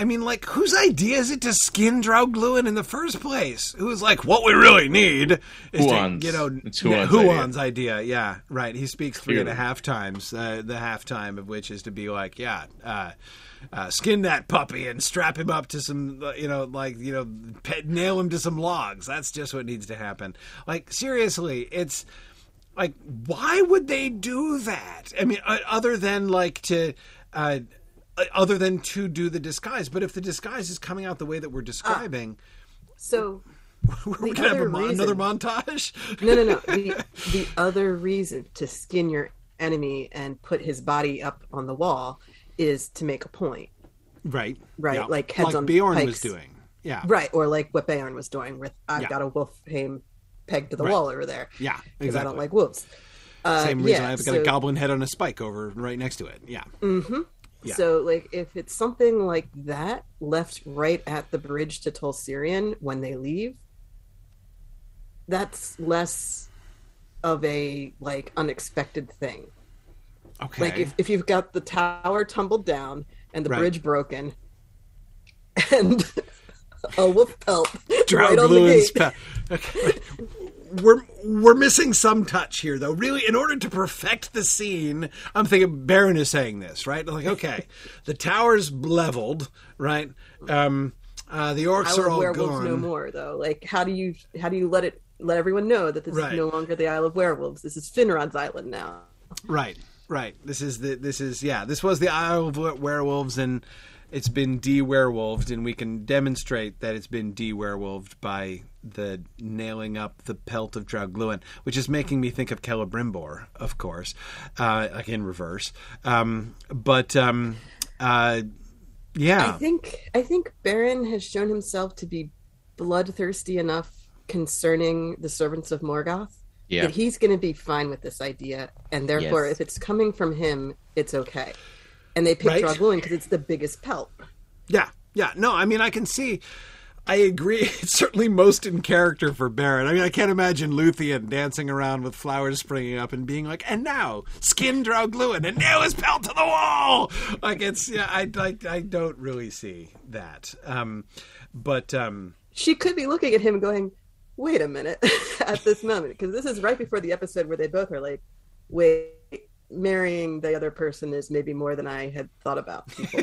I mean, like, whose idea is it to skin Draugluin in the first place? Who's like, what we really need is Huan's. to, you know, It's yeah, Huan's idea. Idea. Yeah, right. He speaks three and a half times. Uh, the half time of which is to be like, yeah, uh, uh, skin that puppy and strap him up to some, uh, you know, like you know, pe- nail him to some logs. That's just what needs to happen. Like seriously, it's like why would they do that? I mean, uh, other than like to. Uh, uh, other than to do the disguise, but if the disguise is coming out the way that we're describing, So (laughs) we're the gonna have a other mon- reason- another montage. (laughs) no, no, no. The, (laughs) the other reason to skin your enemy and put his body up on the wall is to make a point. Right. Right. Yeah. Like heads like on Beorn pikes. was doing. Yeah. Right. Or like what Beorn was doing with I've Yeah. got a wolf hame pegged to the Right. wall over there. Yeah. Because Exactly. I don't like wolves. Uh, Same reason yeah, I've got so- a goblin head on a spike over right next to it. Yeah. Yeah. So, like, if it's something like that left right at the bridge to Tol Sirion when they leave, that's less of a like unexpected thing. Okay. Like, if, if you've got the tower tumbled down and the Right. bridge broken, (laughs) and a wolf pelt right on the gate. pe- (laughs) okay. We're we're missing some touch here, though. Really, in order to perfect the scene, I'm thinking Beren is saying this, right? Like, (laughs) okay, the tower's leveled, right? Um, uh, the orcs Isle are of all Werewolves gone. no more, though. Like, how do you how do you let it let everyone know that this Right. is no longer the Isle of Werewolves? This is Finrod's island now. Right, right. This is the this is yeah. This was the Isle of Werewolves, and it's been de-werewolved, and we can demonstrate that it's been de-werewolved by the nailing up the pelt of Draugluin, which is making me think of Celebrimbor, of course, uh, like in reverse. Um, but um, uh, yeah, I think I think Beren has shown himself to be bloodthirsty enough concerning the servants of Morgoth Yeah. that he's going to be fine with this idea, and therefore, Yes. if it's coming from him, it's okay. And they picked Right. Draugluin because it's the biggest pelt. Yeah, yeah. No, I mean, I can see. I agree. (laughs) It's certainly most in character for Beren. I mean, I can't imagine Luthien dancing around with flowers springing up and being like, "And now, skin Draugluin and nail his pelt to the wall." Like it's yeah. I like. I don't really see that. Um, but um, She could be looking at him, going, "Wait a minute," (laughs) at this moment, because this is right before the episode where they both are like, "Wait." Marrying the other person is maybe more than I had thought about before.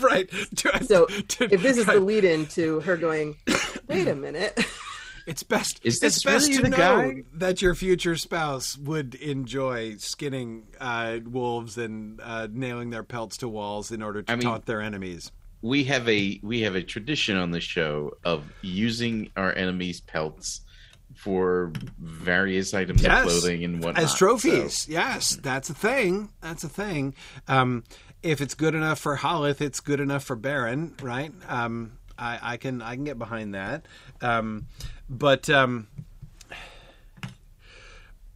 (laughs) right. To- So to- if this is right. the lead in to her going, wait a (coughs) minute. It's best. Is it's this best really to the know guy? that your future spouse would enjoy skinning uh, wolves and uh, nailing their pelts to walls in order to I mean- taunt their enemies. we have a we have a tradition on the show of using our enemies' pelts for various items Yes. of clothing and whatnot. as trophies. Yes, that's a thing. That's a thing. Um, if it's good enough for Holith, it's good enough for Beren, right? Um, I, I can I can get behind that. Um, but um,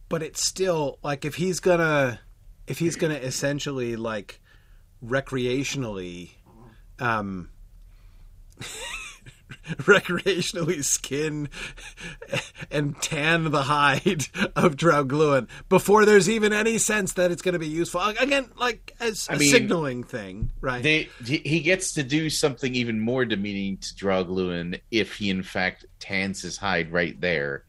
but it's still like if he's gonna if he's gonna essentially like recreationally um (laughs) (laughs) recreationally skin and tan the hide of Draugluin before there's even any sense that it's going to be useful. Again, like as a I mean, signaling thing, right? They, he he gets to do something even more demeaning to Draugluin if he in fact tans his hide right there.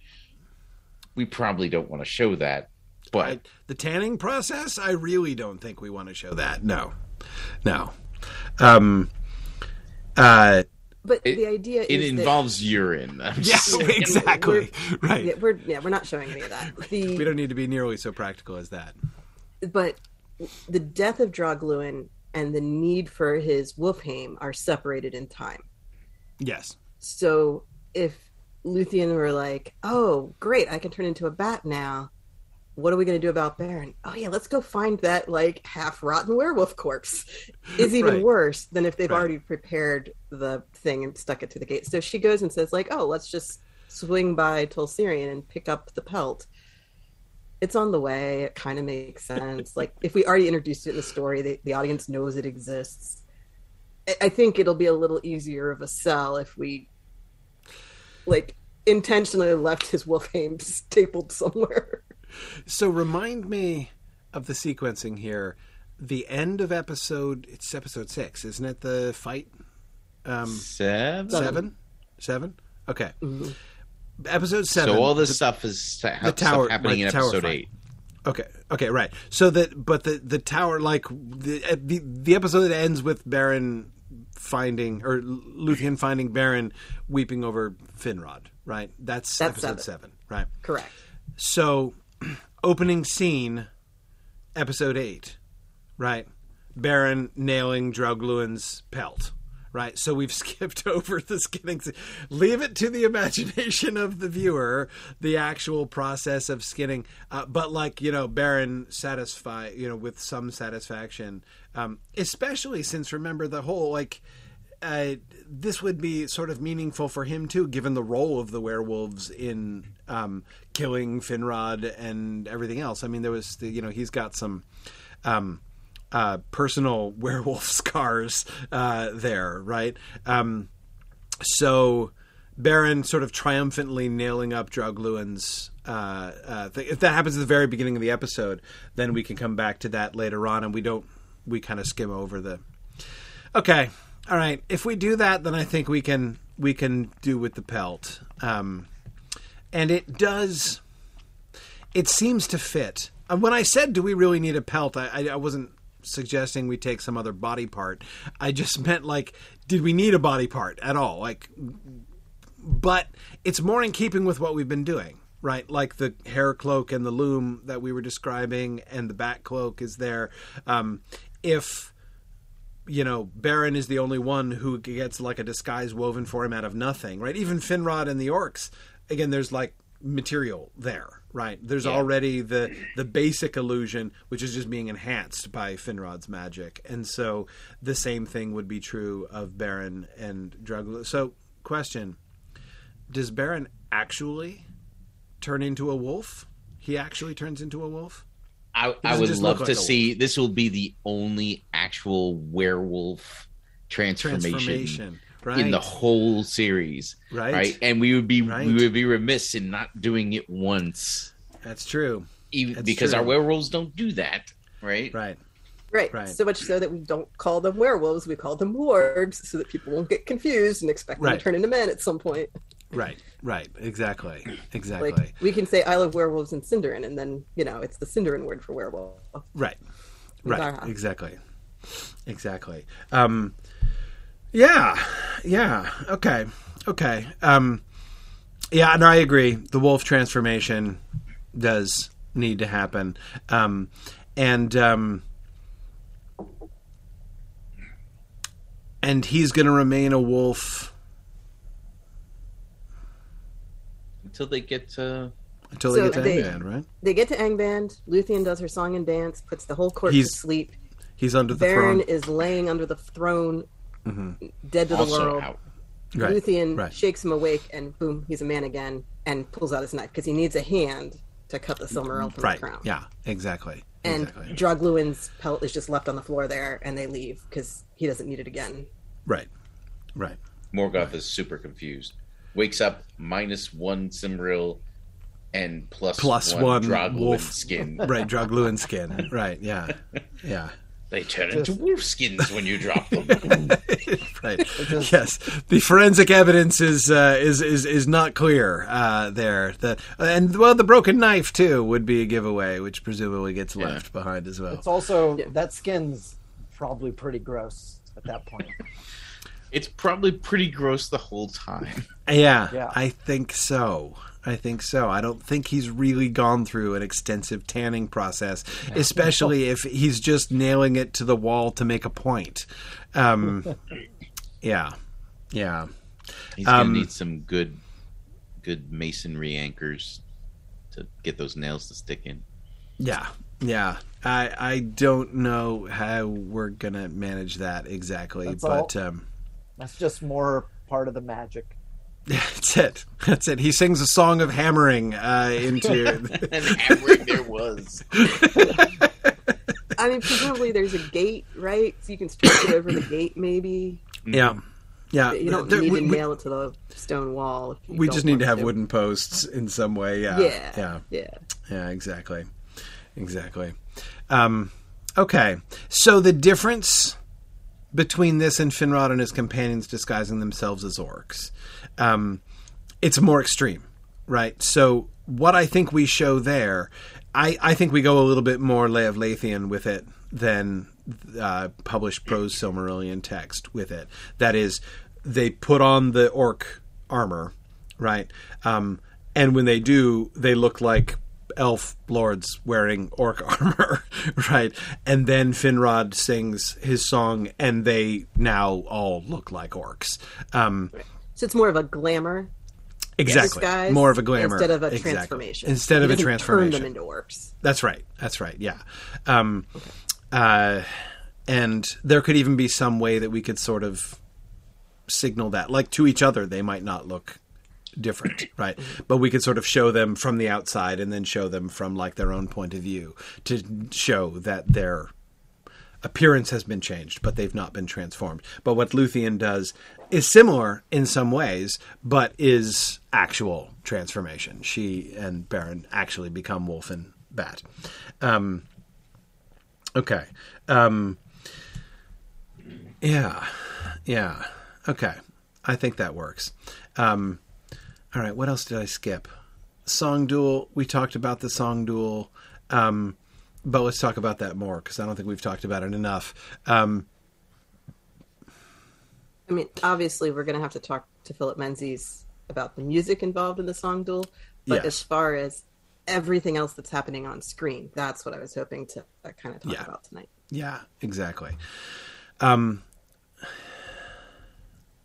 We probably don't want to show that, but I- the tanning process, I really don't think we want to show that. No, no. Um, uh, But It- the idea it is that- involves urine. (laughs) I'm yeah, just saying. (laughs) exactly. Right. yeah, we're yeah, we're not showing any of that. we don't need to be nearly so practical as that. but the death of Draugluin and the need for his wolf hame are separated in time. Yes. So if Luthien were like, "Oh, great, I can turn into a bat now," what are we going to do about Beren? Oh yeah, let's go find that like half rotten werewolf corpse. Is even Right. worse than if they've Right. already prepared the thing and stuck it to the gate. So she goes and says like, "Oh, let's just swing by Tol Sirion and pick up the pelt." It's on the way. It kind of makes sense. like if we already introduced it in the story, the, the audience knows it exists. I- I think it'll be a little easier of a sell if we like intentionally left his wolf hame (laughs) stapled somewhere. So remind me of the sequencing here. The end of episode it's episode six, isn't it? The fight um Seven. seven? Seven? Okay. Episode seven. So all this stuff is sta- the tower- stuff happening like in tower episode fight. eight. Okay. Okay. Right. So that, but the the tower, like the uh, the, the episode that ends with Beren finding or Luthien finding Beren weeping over Finrod. Right. That's, That's episode seven. seven. Right. Correct. So, opening scene, episode eight. Right. Beren nailing Draugluin's pelt. right? So we've (laughs) skipped over the skinning. Leave it to the imagination of the viewer, the actual process of skinning. Uh, but like you know, Beren satisfy you know with some satisfaction, um, especially since remember the whole like. Uh, this would be sort of meaningful for him too, given the role of the werewolves in um, killing Finrod and everything else. I mean, there was the, you know he's got some um, uh, personal (laughs) werewolf scars uh, there, right? Um, so Beren sort of triumphantly nailing up Draugluin's uh, uh, thing. If that happens at the very beginning of the episode, then we can come back to that later on, and we don't. We kind of skim over the. Okay, all right. If we do that, then I think we can we can do with the pelt, um, and it does. It seems to fit. When I said, "Do we really need a pelt?" I, I, I wasn't suggesting we take some other body part. I just (laughs) meant like, did we need a body part at all? Like, but it's more in keeping with what we've been doing, right? Like the hair cloak and the loom that we were describing, and the back cloak is there. Um, if you know, Beren is the only one who gets like a disguise woven for him out of nothing, right? Even Finrod and the orcs, again, there's like material there, right? There's yeah. already the the basic illusion, which is just being enhanced by Finrod's magic, and so the same thing would be true of Beren and Drug. So, question: Does Beren actually turn into a wolf? He actually turns into a wolf. I, I would love to like see. This will be the only actual werewolf transformation. transformation right. in the whole series, right? Right, and we would be right. we would be remiss in not doing it once. That's true. Even That's because true. our werewolves don't do that, right? Right. Right. right. So much so that we don't call them werewolves, we call them wargs, so that people won't get confused and expect them to turn into men at some point. Right, right, exactly, exactly. Like, we can say I love werewolves in Sindarin, and then you know it's the Sindarin word for werewolf. Right, right, exactly, exactly. Um, yeah, yeah. Okay, okay. Um, yeah, and I agree. The wolf transformation does need to happen, um, and um, and he's going to remain a wolf until they get to until they so get to they, Angband, right? They get to Angband. Luthien does her song and dance, puts the whole court he's, to sleep. He's under the Beren throne. is laying under the throne mm-hmm. dead to also the world. Out. Right. Luthien right. shakes him awake, and boom, he's a man again, and pulls out his knife because he needs a hand to cut the Silmaril from right. the crown. Yeah, exactly. And exactly. Draugluin's pelt is just left on the floor there, and they leave because he doesn't need it again. Right, right. Morgoth is super confused. Wakes up minus one Silmaril and plus, plus one, one wolf skin. (laughs) Right, Draugluin skin. Right, yeah, (laughs) yeah. They turn into wolf skins when you drop them. (laughs) right. Just... Yes. The forensic evidence is uh, is is is not clear uh, there. The and well, the broken knife too would be a giveaway, which presumably gets yeah. left behind as well. It's also yeah. that skin's probably pretty gross at that point. It's probably pretty gross the whole time. (laughs) Yeah, yeah. I think so. I think so. I don't think he's really gone through an extensive tanning process, especially if he's just nailing it to the wall to make a point. Um, (laughs) yeah, yeah. He's gonna um, need some good, good masonry anchors to get those nails to stick in. Yeah, yeah. I I don't know how we're gonna manage that exactly, that's but um, that's just more part of the magic. (laughs) That's it. That's it. He sings a song of hammering uh, into. (laughs) and (laughs) hammering there was. I mean, presumably there's a gate, right? So you can stretch it over the gate, maybe. Yeah. Yeah, you don't there, need we, to nail it to the stone wall. We just need to have to. wooden posts in some way. Yeah, yeah, yeah, yeah. Yeah, exactly, exactly. Um, okay, so the difference between this and Finrod and his companions disguising themselves as orcs um, it's more extreme, right? So what I think we show there, I, I think we go a little bit more Lay of Leithian with it than uh, published prose Silmarillion text with it. That is, they put on the orc armor, right? Um, and when they do, they look like elf lords wearing orc (laughs) armor, right? And then Finrod sings his song, and they now all look like orcs. Um, so it's more of a glamour. Exactly, more of a glamour instead of a exactly. transformation. Instead of a transformation, turn them into orcs. That's right. That's right. Yeah. Um, okay. uh, and there could even be some way that we could sort of signal that, like to each other, they might not look different, (clears throat) right? But we could sort of show them from the outside and then show them from like their own point of view to show that their appearance has been changed, but they've not been transformed. But what Luthien does is similar in some ways, but is actual transformation. She and Beren actually become wolf and bat. Um, okay. Um, yeah. Yeah. Okay. I think that works. Um, all right, what else did I skip? Song duel. We talked about the song duel, um, but let's talk about that more because I don't think we've talked about it enough. Um, I mean, obviously, we're going to have to talk to Philip Menzies about the music involved in the song duel, but yes. as far as everything else that's happening on screen, that's what I was hoping to uh, kind of talk yeah. about tonight. Yeah, exactly. Um,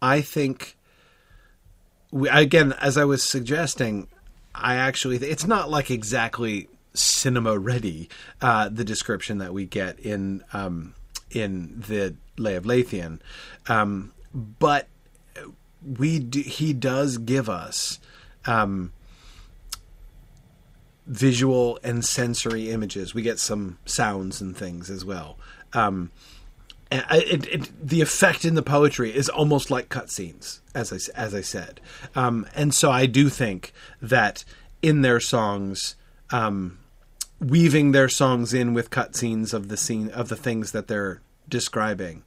I think we, again, as I was suggesting, I actually it's not like exactly cinema ready. Uh, the description that we get in um, in the Lay of Leithian, um, but we do, he does give us um, visual and sensory images. We get some sounds and things as well. Um, it, it, the effect in the poetry is almost like cutscenes, as I as I said, um, and so I do think that in their songs, um, weaving their songs in with cutscenes of the scene of the things that they're describing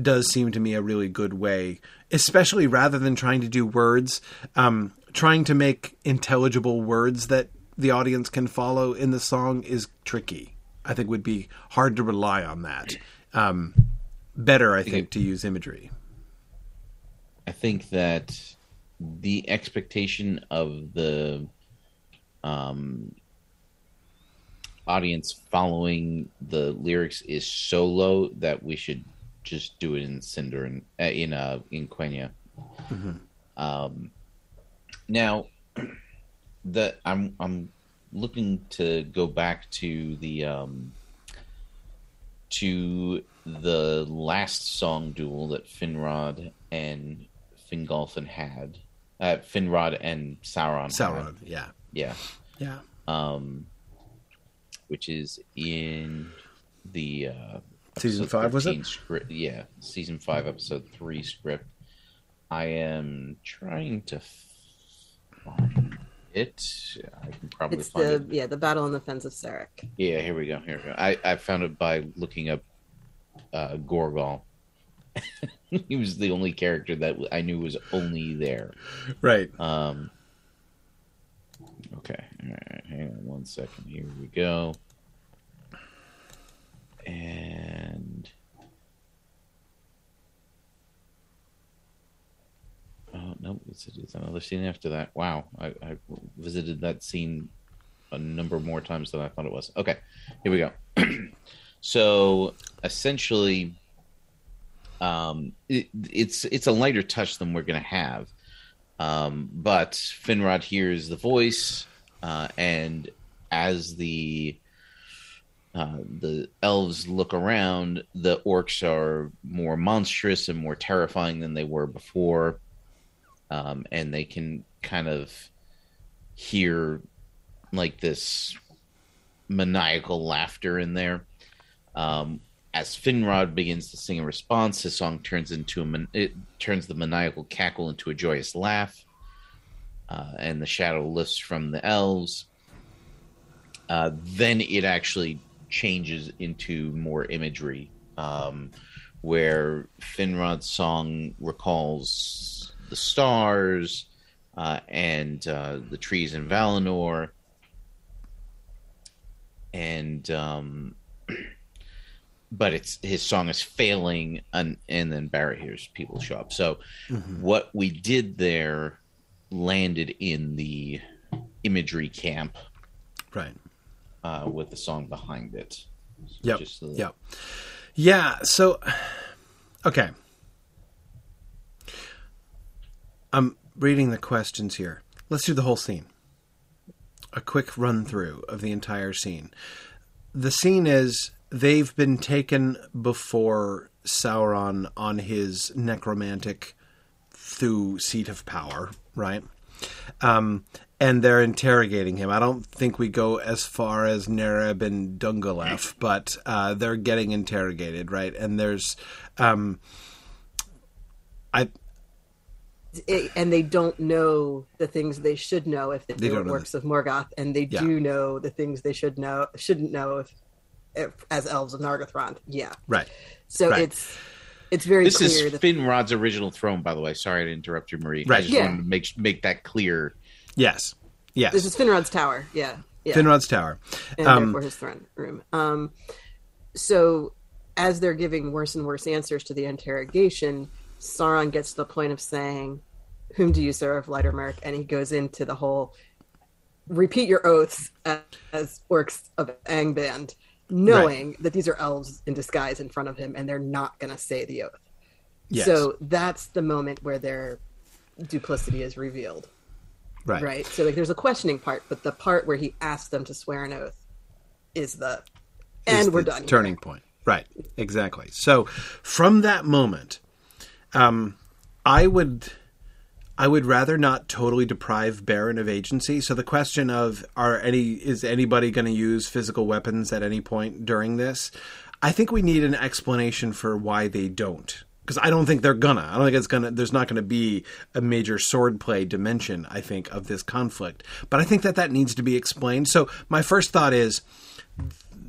does seem to me a really good way, especially rather than trying to do words, um, trying to make intelligible words that the audience can follow in the song is tricky. I think would be hard to rely on that. Um, better, I think, to use imagery. I think that the expectation of the um, audience following the lyrics is so low that we should just do it in Sindarin uh, in uh, in Quenya. Mm-hmm. Um, now, (clears throat) the I'm I'm looking to go back to the um, to the last song duel that Finrod and Fingolfin had. Uh, Finrod and Sauron. Sauron, had. yeah. Yeah. Yeah. Um, which is in the uh, season five was it? Script. Yeah, season five, episode three script. I am trying to find it. I can probably it's find the it. yeah the battle in the fens of Serech. Yeah, here we go. Here we go. I I found it by looking up uh, Gorgol. (laughs) he was the only character that I knew was only there. Right. Um. Okay. All right. Hang on one second. Here we go. And. Oh no! It's, it's another scene after that. Wow, I, I visited that scene a number more times than I thought it was. Okay, here we go. (clears throat) So essentially, um, it, it's it's a lighter touch than we're going to have. Um, but Finrod hears the voice, uh, and as the uh, the elves look around, the orcs are more monstrous and more terrifying than they were before, um, and they can kind of hear like this maniacal laughter in there. Um, as Finrod begins to sing a response, his song turns into a man- it turns the maniacal cackle into a joyous laugh, uh, and the shadow lifts from the elves. Uh, then it actually changes into more imagery, um, where Finrod's song recalls the stars uh, and uh, the trees in Valinor, and um, (clears throat) but it's his song is failing and and then Barahir's people show up. So mm-hmm. what we did there landed in the imagery camp. Right. uh, with the song behind it. Yep. Little... Yep. Yeah. So, okay. I'm reading the questions here. Let's do the whole scene. A quick run through of the entire scene. The scene is they've been taken before Sauron on his necromantic Thu seat of power, right? Um, and they're interrogating him. I don't think we go as far as Nereb and Dungalef, (laughs) but uh, they're getting interrogated, right? And there's, um, I. It, and they don't know the things they should know if they, they do works of Morgoth, and they yeah. do know the things they should know shouldn't know if as elves of Nargothrond. Yeah, right. So right. it's it's very this clear. Is that... Finrod's original throne, by the way. Sorry to interrupt you, Marie. Right. I just yeah. wanted to make make that clear. Yes. Yes. This is Finrod's tower. Yeah. yeah. Finrod's tower. And um, therefore his throne room. Um, so as they're giving worse and worse answers to the interrogation, Sauron gets to the point of saying, Whom do you serve, Lightermark? And he goes into the whole repeat your oaths as, as orcs of Angband knowing right. that these are elves in disguise in front of him and they're not going to say the oath. Yes. So that's the moment where their duplicity is revealed. Right. Right. So like there's a questioning part, but the part where he asks them to swear an oath is the and is we're done. Turning here. point. Right. Exactly. So from that moment, um, I would I would rather not totally deprive Beren of agency. So the question of are any is anybody going to use physical weapons at any point during this? I think we need an explanation for why they don't. Because I don't think they're gonna. I don't think it's gonna. There's not gonna be a major swordplay dimension. I think of this conflict, but I think that that needs to be explained. So my first thought is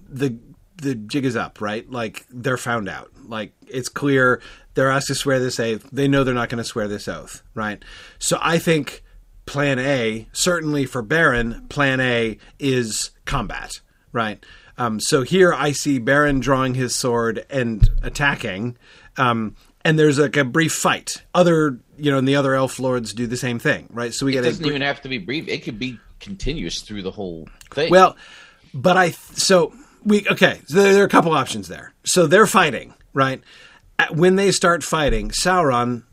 the the jig is up, right? Like they're found out. Like it's clear they're asked to swear this oath. They know they're not going to swear this oath, right? So I think plan A, certainly for Beren, plan A is combat, right? Um, so here I see Beren drawing his sword and attacking, um, and there's like a brief fight. Other, you know, and the other elf lords do the same thing, right? So we it get. doesn't even have to be brief. It could be continuous through the whole thing. Well, but I so we okay. So there are a couple options there. So they're fighting, right? When they start fighting, Sauron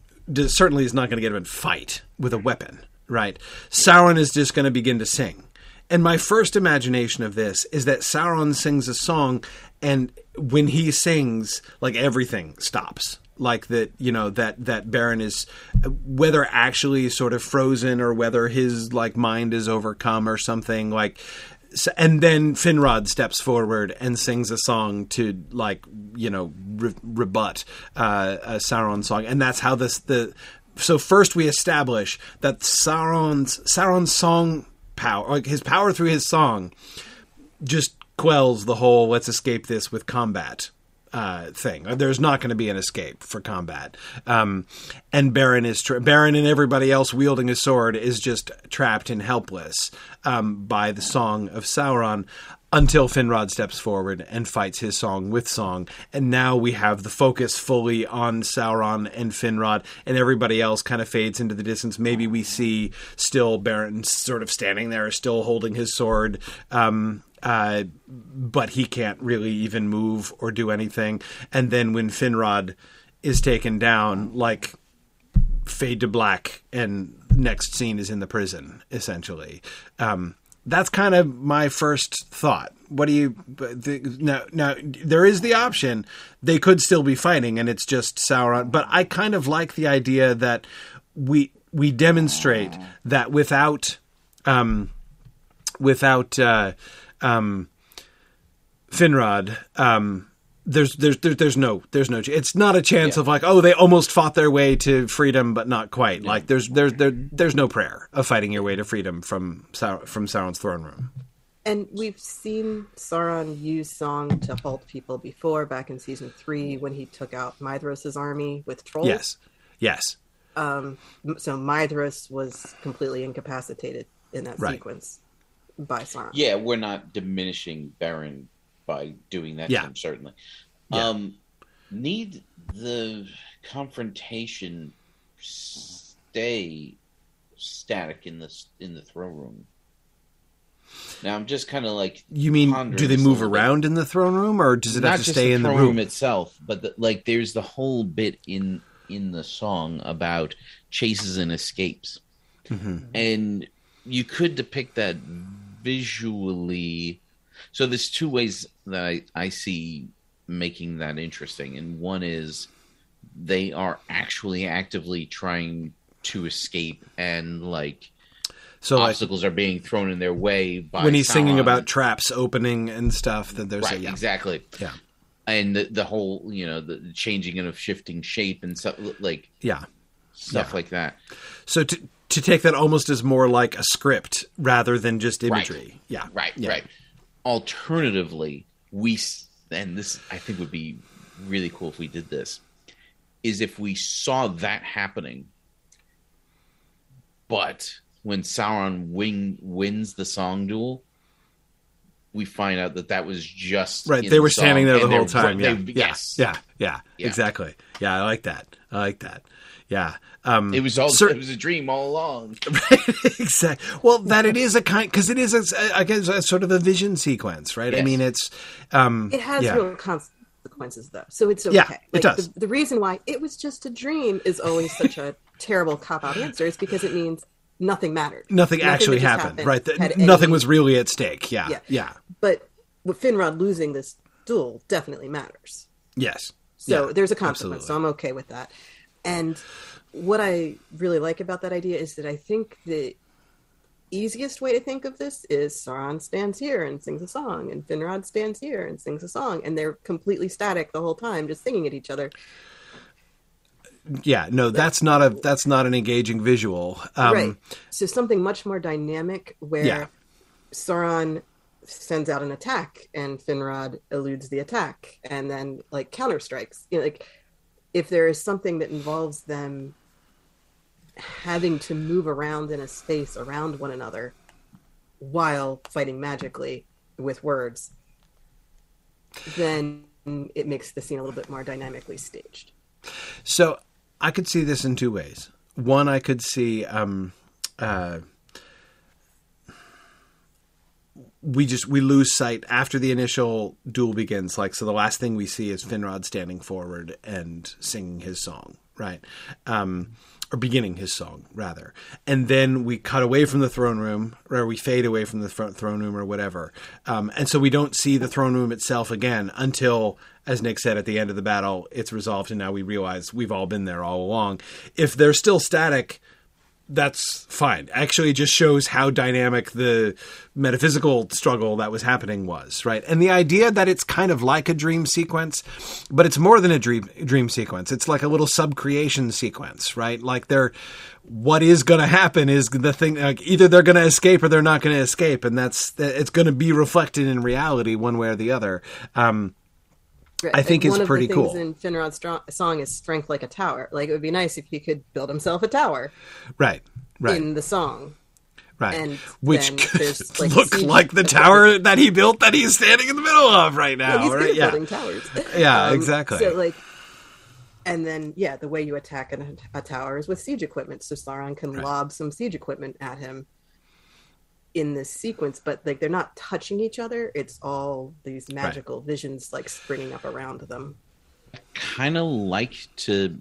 certainly is not going to get him in fight with a weapon, right? Sauron is just going to begin to sing. And my first imagination of this is that Sauron sings a song, and when he sings, like everything stops. Like that, you know, that that Beren is whether actually sort of frozen or whether his like mind is overcome or something. Like and then Finrod steps forward and sings a song to like you know re- rebut uh, a Sauron song, and that's how this the. So first we establish that Sauron's Sauron's song power, like his power through his song, just quells the whole "let's escape this with combat" uh, thing. There's not going to be an escape for combat. Um, and Beren is tra- Beren and everybody else wielding a sword is just trapped and helpless um, by the song of Sauron until Finrod steps forward and fights his song with song. And now we have the focus fully on Sauron and Finrod, and everybody else kind of fades into the distance. Maybe we see still Beren sort of standing there, still holding his sword. Um, uh, but he can't really even move or do anything. And then when Finrod is taken down, like fade to black, and next scene is in the prison, essentially. Um, that's kind of my first thought. What do you the, now? Now there is the option they could still be fighting, and it's just Sauron. But I kind of like the idea that we we demonstrate that without um, without uh, um, Finrod, um, there's there's there's no there's no it's not a chance yeah. of like oh they almost fought their way to freedom but not quite yeah. like there's there's there, there's no prayer of fighting your way to freedom from from Sauron's throne room. And we've seen Sauron use song to halt people before, back in season three when he took out Maedhros' army with trolls. Yes, yes. Um, so Maedhros was completely incapacitated in that right. sequence by Sauron. Yeah, we're not diminishing Beren by doing that. Yeah, him, certainly. Yeah. Um, need the confrontation stay static in the in the throne room. Now I'm just kind of like you mean do they move around bit. in the throne room or does it Not have to stay the in the room? itself? But the, like there's the whole bit in in the song about chases and escapes, mm-hmm. and you could depict that visually. So there's two ways that I, I see making that interesting, and one is they are actually actively trying to escape and like so obstacles like, are being thrown in their way by when he's singing about traps opening and stuff that there's right, a, yeah. exactly yeah and the, the whole you know the changing and of shifting shape and stuff like yeah stuff yeah. like that so to to take that almost as more like a script rather than just imagery right. yeah right yeah. right alternatively we and this i think would be really cool if we did this is if we saw that happening but when Sauron win, wins the song duel, we find out that that was just right. They were the standing there the whole time. Yeah. They, yeah. yes. Yeah. yeah. yeah. Exactly. Yeah. I like that. I like that. Yeah. Um, it was all. Cer- it was a dream all along. (laughs) right, exactly. Well, that it is a kind because it is a, guess a sort of a vision sequence, right? Yes. I mean, it's. Um, it has yeah. real consequences, though, so it's okay. Yeah, like, it does. The, the reason why it was just a dream is always such a terrible cop out answer is because it means nothing mattered. Nothing, nothing actually happened. happened. Right. The, nothing any, was really at stake. Yeah. yeah. Yeah. But with Finrod losing this duel definitely matters. Yes. So yeah, there's a consequence. Absolutely. So I'm okay with that. And what I really like about that idea is that I think the easiest way to think of this is Sauron stands here and sings a song, and Finrod stands here and sings a song, and they're completely static the whole time, just singing at each other yeah no that's not a that's not an engaging visual um, right so something much more dynamic where yeah. sauron sends out an attack and finrod eludes the attack and then like counter strikes you know, like if there is something that involves them having to move around in a space around one another while fighting magically with words then it makes the scene a little bit more dynamically staged so I could see this in two ways. One, I could see um, uh, we just we lose sight after the initial duel begins. Like, so the last thing we see is Finrod standing forward and singing his song, right? Um, or beginning his song rather, and then we cut away from the throne room, or we fade away from the throne room, or whatever, um, and so we don't see the throne room itself again until as Nick said at the end of the battle, it's resolved, and now we realize we've all been there all along. If they're still static, that's fine. Actually, just shows how dynamic the metaphysical struggle that was happening was, right? And the idea that it's kind of like a dream sequence, but it's more than a dream dream sequence. It's like a little subcreation sequence, right? Like they're what is going to happen is the thing. Like either they're going to escape or they're not going to escape, and that's it's going to be reflected in reality one way or the other. Um, I think like is pretty cool. In Finrod's song is "Strength Like a Tower." Like it would be nice if he could build himself a tower, right? Right. In the song, right? And which could (laughs) like look like the (laughs) tower that he built that he's standing in the middle of right now. he's right? Yeah. building towers. (laughs) yeah, um, exactly. So like, and then yeah, the way you attack a, a tower is with siege equipment. So Sauron can right. lob some siege equipment at him in this sequence, but like they're not touching each other. It's all these magical right. visions like springing up around them. I Kind of like to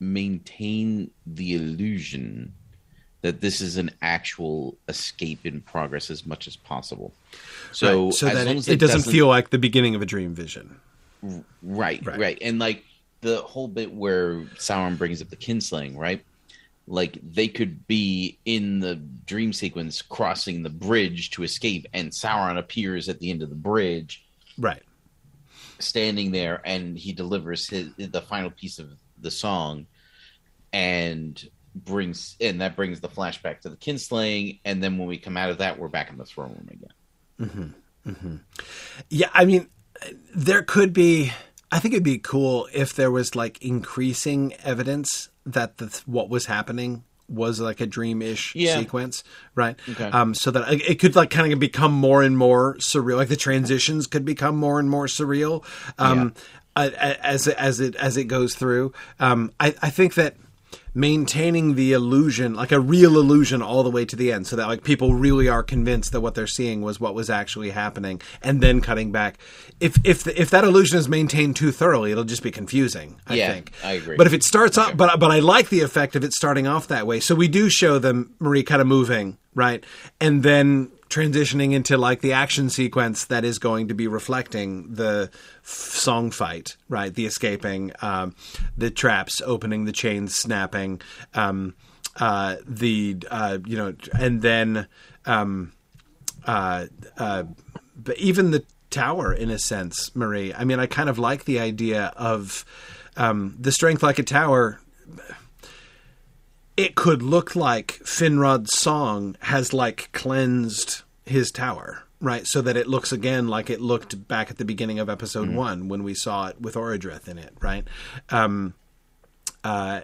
maintain the illusion that this is an actual escape in progress as much as possible. So, right. so that it, it, doesn't, doesn't feel like the beginning of a dream vision. Right, right, right, and like the whole bit where Sauron brings up the kinslaying, right? Like they could be in the dream sequence crossing the bridge to escape and Sauron appears at the end of the bridge right standing there and he delivers his the final piece of the song and brings and that brings the flashback to the kinslaying and then when we come out of that we're back in the throne room again mm-hmm. Mm-hmm. yeah i mean there could be i think it'd be cool if there was like increasing evidence that the, what was happening was like a dream-ish yeah. sequence, right? Okay. Um, so that it could like kind of become more and more surreal. Like the transitions could become more and more surreal um, yeah. as as it as it goes through. Um, I, I think that maintaining the illusion, like a real illusion, all the way to the end, so that like people really are convinced that what they're seeing was what was actually happening, and then cutting back. If if the, if that illusion is maintained too thoroughly, it'll just be confusing. I yeah, think. I agree. But if it starts okay. off, but but I like the effect of it starting off that way. So we do show them Marie kind of moving right, and then transitioning into like the action sequence that is going to be reflecting the f- song fight, right? The escaping, um, the traps opening, the chains snapping, um, uh, the uh, you know, and then um, uh, uh but even the tower in a sense, Marie. I mean, I kind of like the idea of um, the strength like a tower it could look like Finrod's song has like cleansed his tower, right? So that it looks again like it looked back at the beginning of episode mm-hmm. one when we saw it with Orodreth in it, right? Um, uh,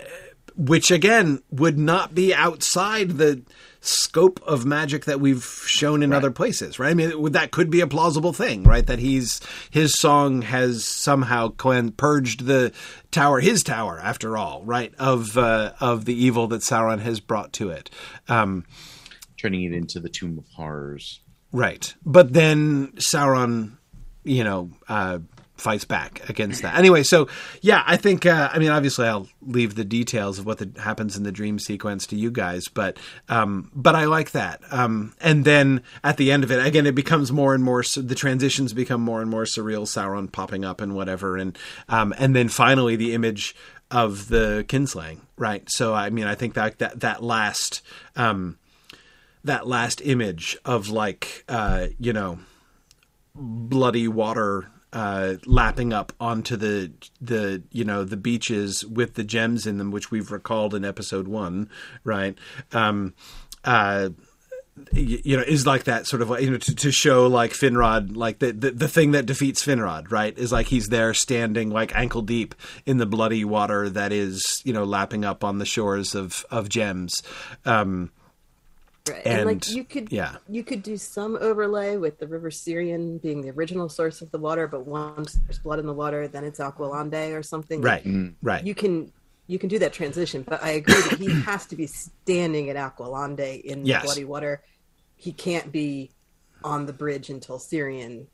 which again would not be outside the scope of magic that we've shown in right. other places, right? I mean, that could be a plausible thing, right? That he's his song has somehow purged the tower, his tower, after all, right, of uh, of the evil that Sauron has brought to it, um, turning it into the Tomb of Horrors, right? But then Sauron, you know, uh, fights back against that. Anyway, so yeah, I think uh, I mean obviously I'll leave the details of what the, happens in the dream sequence to you guys, but um, but I like that. Um, and then at the end of it, again, it becomes more and more the transitions become more and more surreal. Sauron popping up and whatever, and um, and then finally the image of the kinslaying, right? So I mean, I think that that that last um, that last image of like uh, you know bloody water uh, lapping up onto the the you know the beaches with the gems in them, which we've recalled in episode one, right? Um, uh, you know, is like that sort of you know to, to show like Finrod, like the, the, the thing that defeats Finrod, right? Is like he's there standing like ankle deep in the bloody water that is you know lapping up on the shores of of gems. Um, Right. And, and, like you could yeah. you could do some overlay with the River Sirion being the original source of the water, but once there's blood in the water, then it's Alqualondë or something. Right. Mm. Right. You can you can do that transition, but I agree that he (coughs) has to be standing at Alqualondë in yes. the bloody water. He can't be on the bridge until Sirion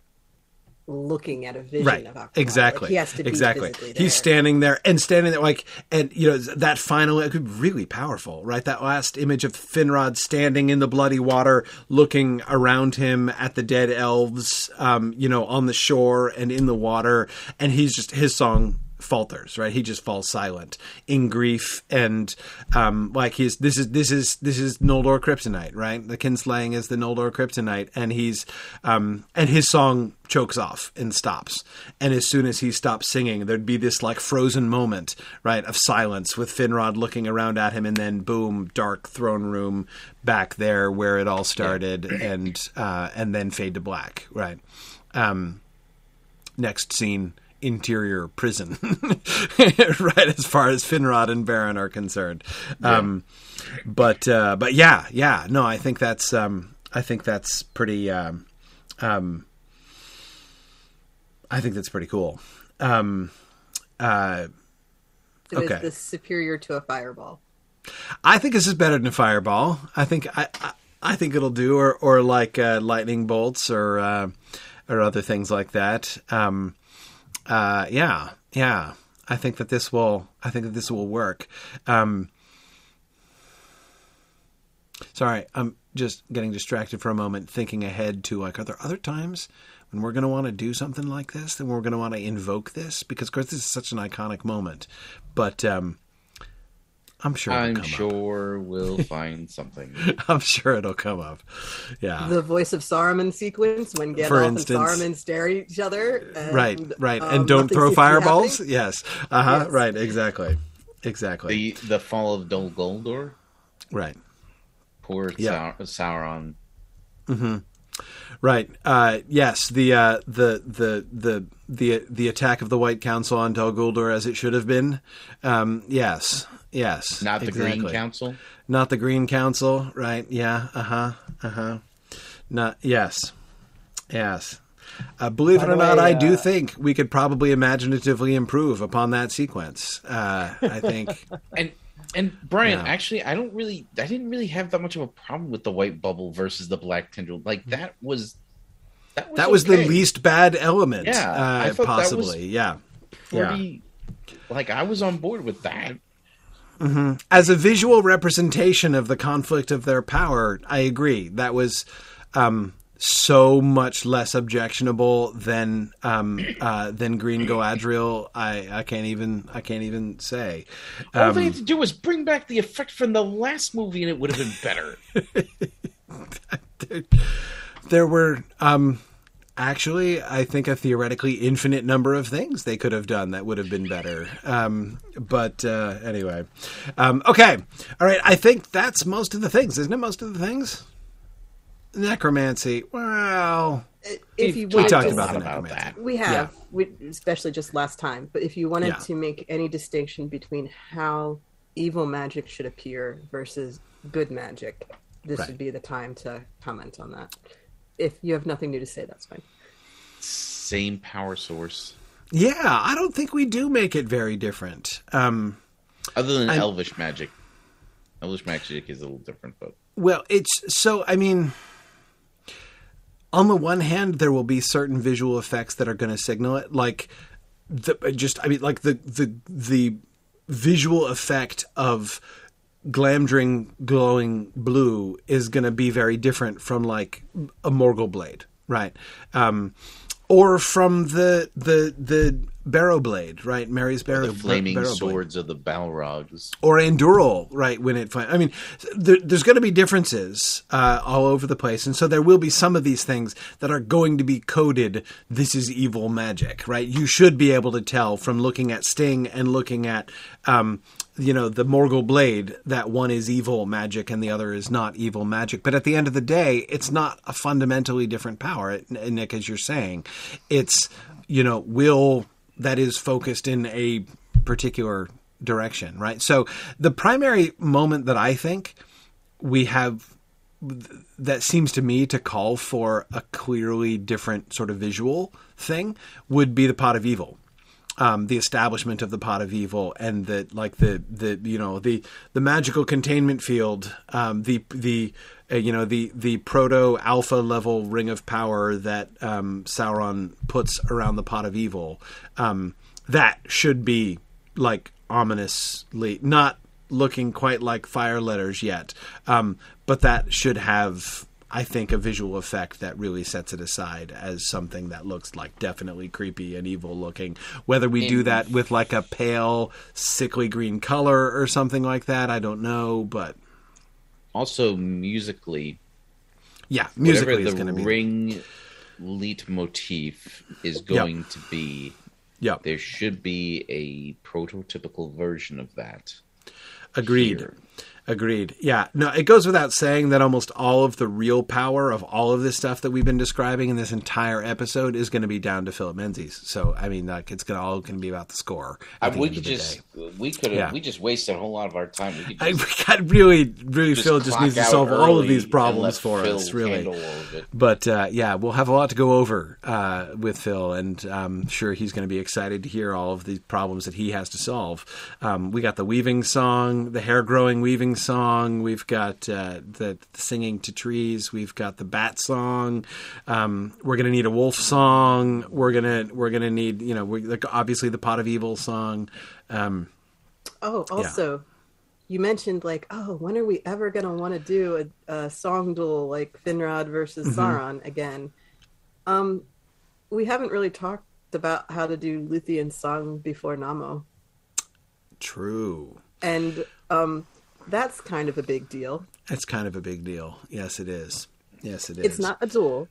looking at a vision right. of Alqualondë. Exactly. Like he has to be exactly. There. He's standing there and standing there like, and you know that final it could be really powerful, right? That last image of Finrod standing in the bloody water, looking around him at the dead elves, um, you know, on the shore and in the water, and he's just his song falters right? He just falls silent in grief and um like he's this is this is this is noldor kryptonite right? The kinslaying is the noldor kryptonite and he's um and his song chokes off and stops. And as soon as he stops singing there'd be this like frozen moment right of silence with finrod looking around at him and then boom dark throne room back there where it all started yeah. and uh and then fade to black right? Um next scene interior prison, (laughs) right? As far as Finrod and Beren are concerned. Yeah. Um, but uh, but yeah, yeah, no, I think that's um, I think that's pretty. Um, um, I think that's pretty cool. Um, uh, so okay. is this superior to a fireball? I think this is better than a fireball. I think I, I, I think it'll do, or or like uh, lightning bolts, or uh, or other things like that. Um, uh, yeah, yeah. I think that this will. I think that this will work. Um, sorry, I'm just getting distracted for a moment, thinking ahead to like, are there other times when we're going to want to do something like this? Then we're going to want to invoke this because, of course, this is such an iconic moment. But um, I'm sure. I'm sure up. we'll (laughs) find something. I'm sure it'll come up. Yeah. The voice of Saruman sequence when Gandalf instance, and Saruman stare at each other. And, right. Right. Um, and don't throw fireballs. Yes. Uh huh. Yes. Right. Exactly. Exactly. The the fall of Dol Guldur. Right. Poor yeah. Sauron. Mm-hmm. Right. Uh, yes. The uh, the the the the the attack of the White Council on Dol Guldur as it should have been. Um, yes. Yes. Not the exactly. Green Council. Not the Green Council. Right. Yeah. Uh huh. Uh huh. Not. Yes. Yes. Uh, believe By it or not, I do uh, think we could probably imaginatively improve upon that sequence. Uh, I think. (laughs) and And Brian, yeah. actually, I don't really, I didn't really have that much of a problem with the white bubble versus the black tendril. Like that was, that was, that was okay. the least bad element. Yeah, uh, I possibly. yeah, pretty. Yeah. Like I was on board with that. Mm-hmm. As a visual representation of the conflict of their power, I agree. That was um, so much less objectionable than um, uh, than Green Galadriel. I, I can't even I can't even say. Um, All they had to do was bring back the effect from the last movie, and it would have been better. (laughs) there, there, were. Um, actually, I think a theoretically infinite number of things they could have done that would have been better. Um, but uh, anyway, um, okay, all right. I think that's most of the things, isn't it? Most of the things necromancy. Well, if you we talked about, the about that, we have, yeah. we, especially just last time. But if you wanted yeah. to make any distinction between how evil magic should appear versus good magic, this right. would be the time to comment on that. If you have nothing new to say, that's fine. Same power source. Yeah, I don't think we do make it very different. Um, Other than I, elvish magic, elvish magic is a little different, but well, it's so. I mean on the one hand, there will be certain visual effects that are going to signal it, like the just I mean, like the the the visual effect of Glamdring glowing blue is going to be very different from like a Morgul blade, right? Um, or from the the the barrow blade, right? Merry's barrow, the flaming barrow swords blade. of the Balrogs, or Anduril, right? When it, I mean, there, there's going to be differences uh, all over the place, and so there will be some of these things that are going to be coded. This is evil magic, right? You should be able to tell from looking at Sting and looking at um, you know the Morgul blade that one is evil magic and the other is not evil magic. But at the end of the day, it's not a fundamentally different power, Nick, as you're saying. It's you know will that is focused in a particular direction, right? So the primary moment that I think we have that seems to me to call for a clearly different sort of visual thing would be the pot of evil um, the establishment of the pot of evil and the like the the you know the the magical containment field um, the the uh, you know the the proto alpha level ring of power that um, Sauron puts around the pot of evil um, that should be like ominously not looking quite like fire letters yet um, but that should have I think, a visual effect that really sets it aside as something that looks like definitely creepy and evil looking. Whether we do that with like a pale, sickly green color or something like that, I don't know, but also musically, yeah, musically the ring lead motif is going yep. to be. Yeah, there should be a prototypical version of that. Agreed. Here. Agreed. Yeah. No, it goes without saying that almost all of the real power of all of this stuff that we've been describing in this entire episode is going to be down to Philip Menzies. So, I mean, like, it's going to all going to be about the score. I, we could just, day. we could have, yeah. we just wasted a whole lot of our time. We could just, I, (laughs) we really, really, just Phil just needs to solve all of these problems for Phil us, really. But uh, yeah, we'll have a lot to go over uh, with Phil, and I'm sure he's going to be excited to hear all of the problems that he has to solve. Um, we got the weaving song, the hair growing weaving song. We've got uh, the, the, singing to trees. We've got the bat song. Um, we're gonna need a wolf song. We're gonna we're gonna need you know like obviously the pot of evil song. Um, oh, also. Yeah. You mentioned like, oh, when are we ever gonna want to do a, a, song duel like Finrod versus mm-hmm. Sauron again? Um, we haven't really talked about how to do Luthien song before Namo. True. And um, that's kind of a big deal. That's kind of a big deal. Yes, it is. Yes, it is. It's not a duel.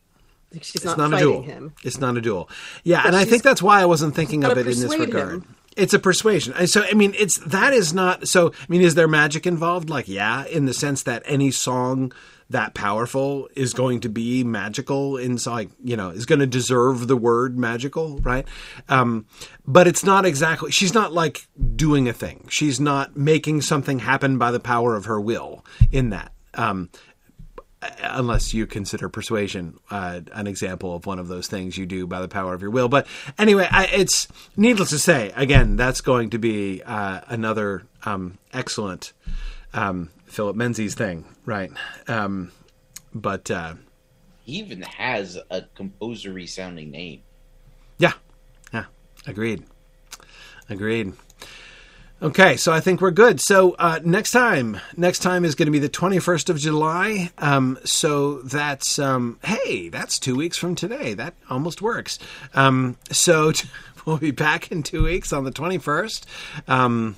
She's it's not, not a duel. him. It's not a duel. Yeah, but and I think that's why I wasn't thinking of it in this regard. Him. It's a persuasion. So I mean, it's that is not. So I mean, is there magic involved? Like, yeah, in the sense that any song that powerful is going to be magical inside you know is going to deserve the word magical right? Um, but it's not exactly she's not like doing a thing. She's not making something happen by the power of her will in that. Um, unless you consider persuasion uh, an example of one of those things you do by the power of your will. But anyway, I, it's needless to say, again, that's going to be uh, another um, excellent um, Philip Menzies thing, right? Um, but uh, he even has a composery sounding name. Yeah, yeah, agreed, agreed. Okay, so I think we're good. So uh, next time, next time is going to be the twenty first of July. Um, so that's um, hey, that's two weeks from today. That almost works. Um, so t- (laughs) we'll be back in two weeks on the twenty first. Um,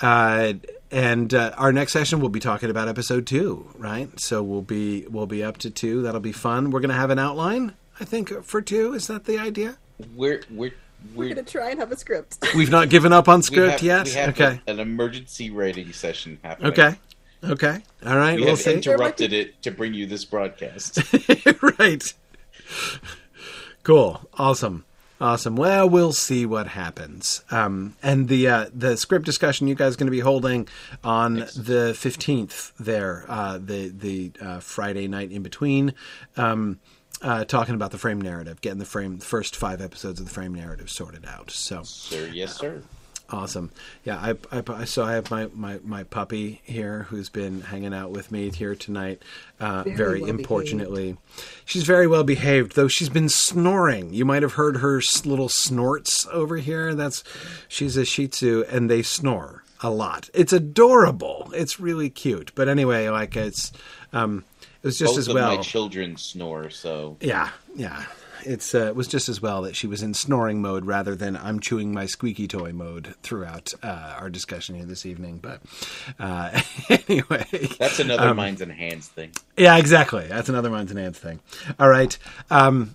uh, and uh, our next session we'll be talking about episode two, right? So we'll be we'll be up to two. That'll be fun. We're going to have an outline, I think, for two. Is that the idea? We're we're we're, we're going to try and have a script. (laughs) We've not given up on script we have, yet. okay. A, an emergency writing session happening. Okay. Okay. All right. We we'll have see. interrupted it to bring you this broadcast. (laughs) right. Cool. Awesome. Awesome. Well, we'll see what happens. Um, and the uh, the script discussion you guys are going to be holding on Thanks. the fifteenth. There, uh, the the uh, Friday night in between. Um, uh, talking about the frame narrative, getting the frame, the first five episodes of the frame narrative sorted out. So, sir, yes, sir. Awesome. Yeah, I, I, so I have my, my, my puppy here who's been hanging out with me here tonight. Uh, very, very well importunately, behaved. she's very well behaved, though she's been snoring. You might have heard her little snorts over here. That's she's a Shih Tzu, and they snore a lot. It's adorable. It's really cute. But anyway, like it's um, it was just Both as well. my children snore, so yeah, yeah. It's uh, it was just as well that she was in snoring mode rather than I'm chewing my squeaky toy mode throughout uh, our discussion here this evening. But uh, (laughs) anyway, that's another um, minds and hands thing. Yeah, exactly. That's another minds and hands thing. All right. Um,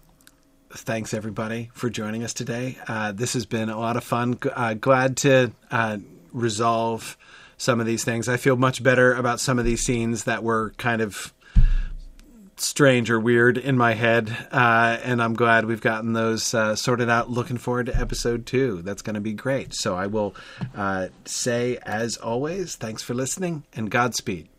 thanks everybody for joining us today. Uh, this has been a lot of fun. Uh, glad to uh, resolve some of these things. I feel much better about some of these scenes that were kind of strange or weird in my head, uh, and I'm glad we've gotten those uh, sorted out. Looking forward to episode two. That's going to be great. So I will uh, say, as always, thanks for listening and Godspeed.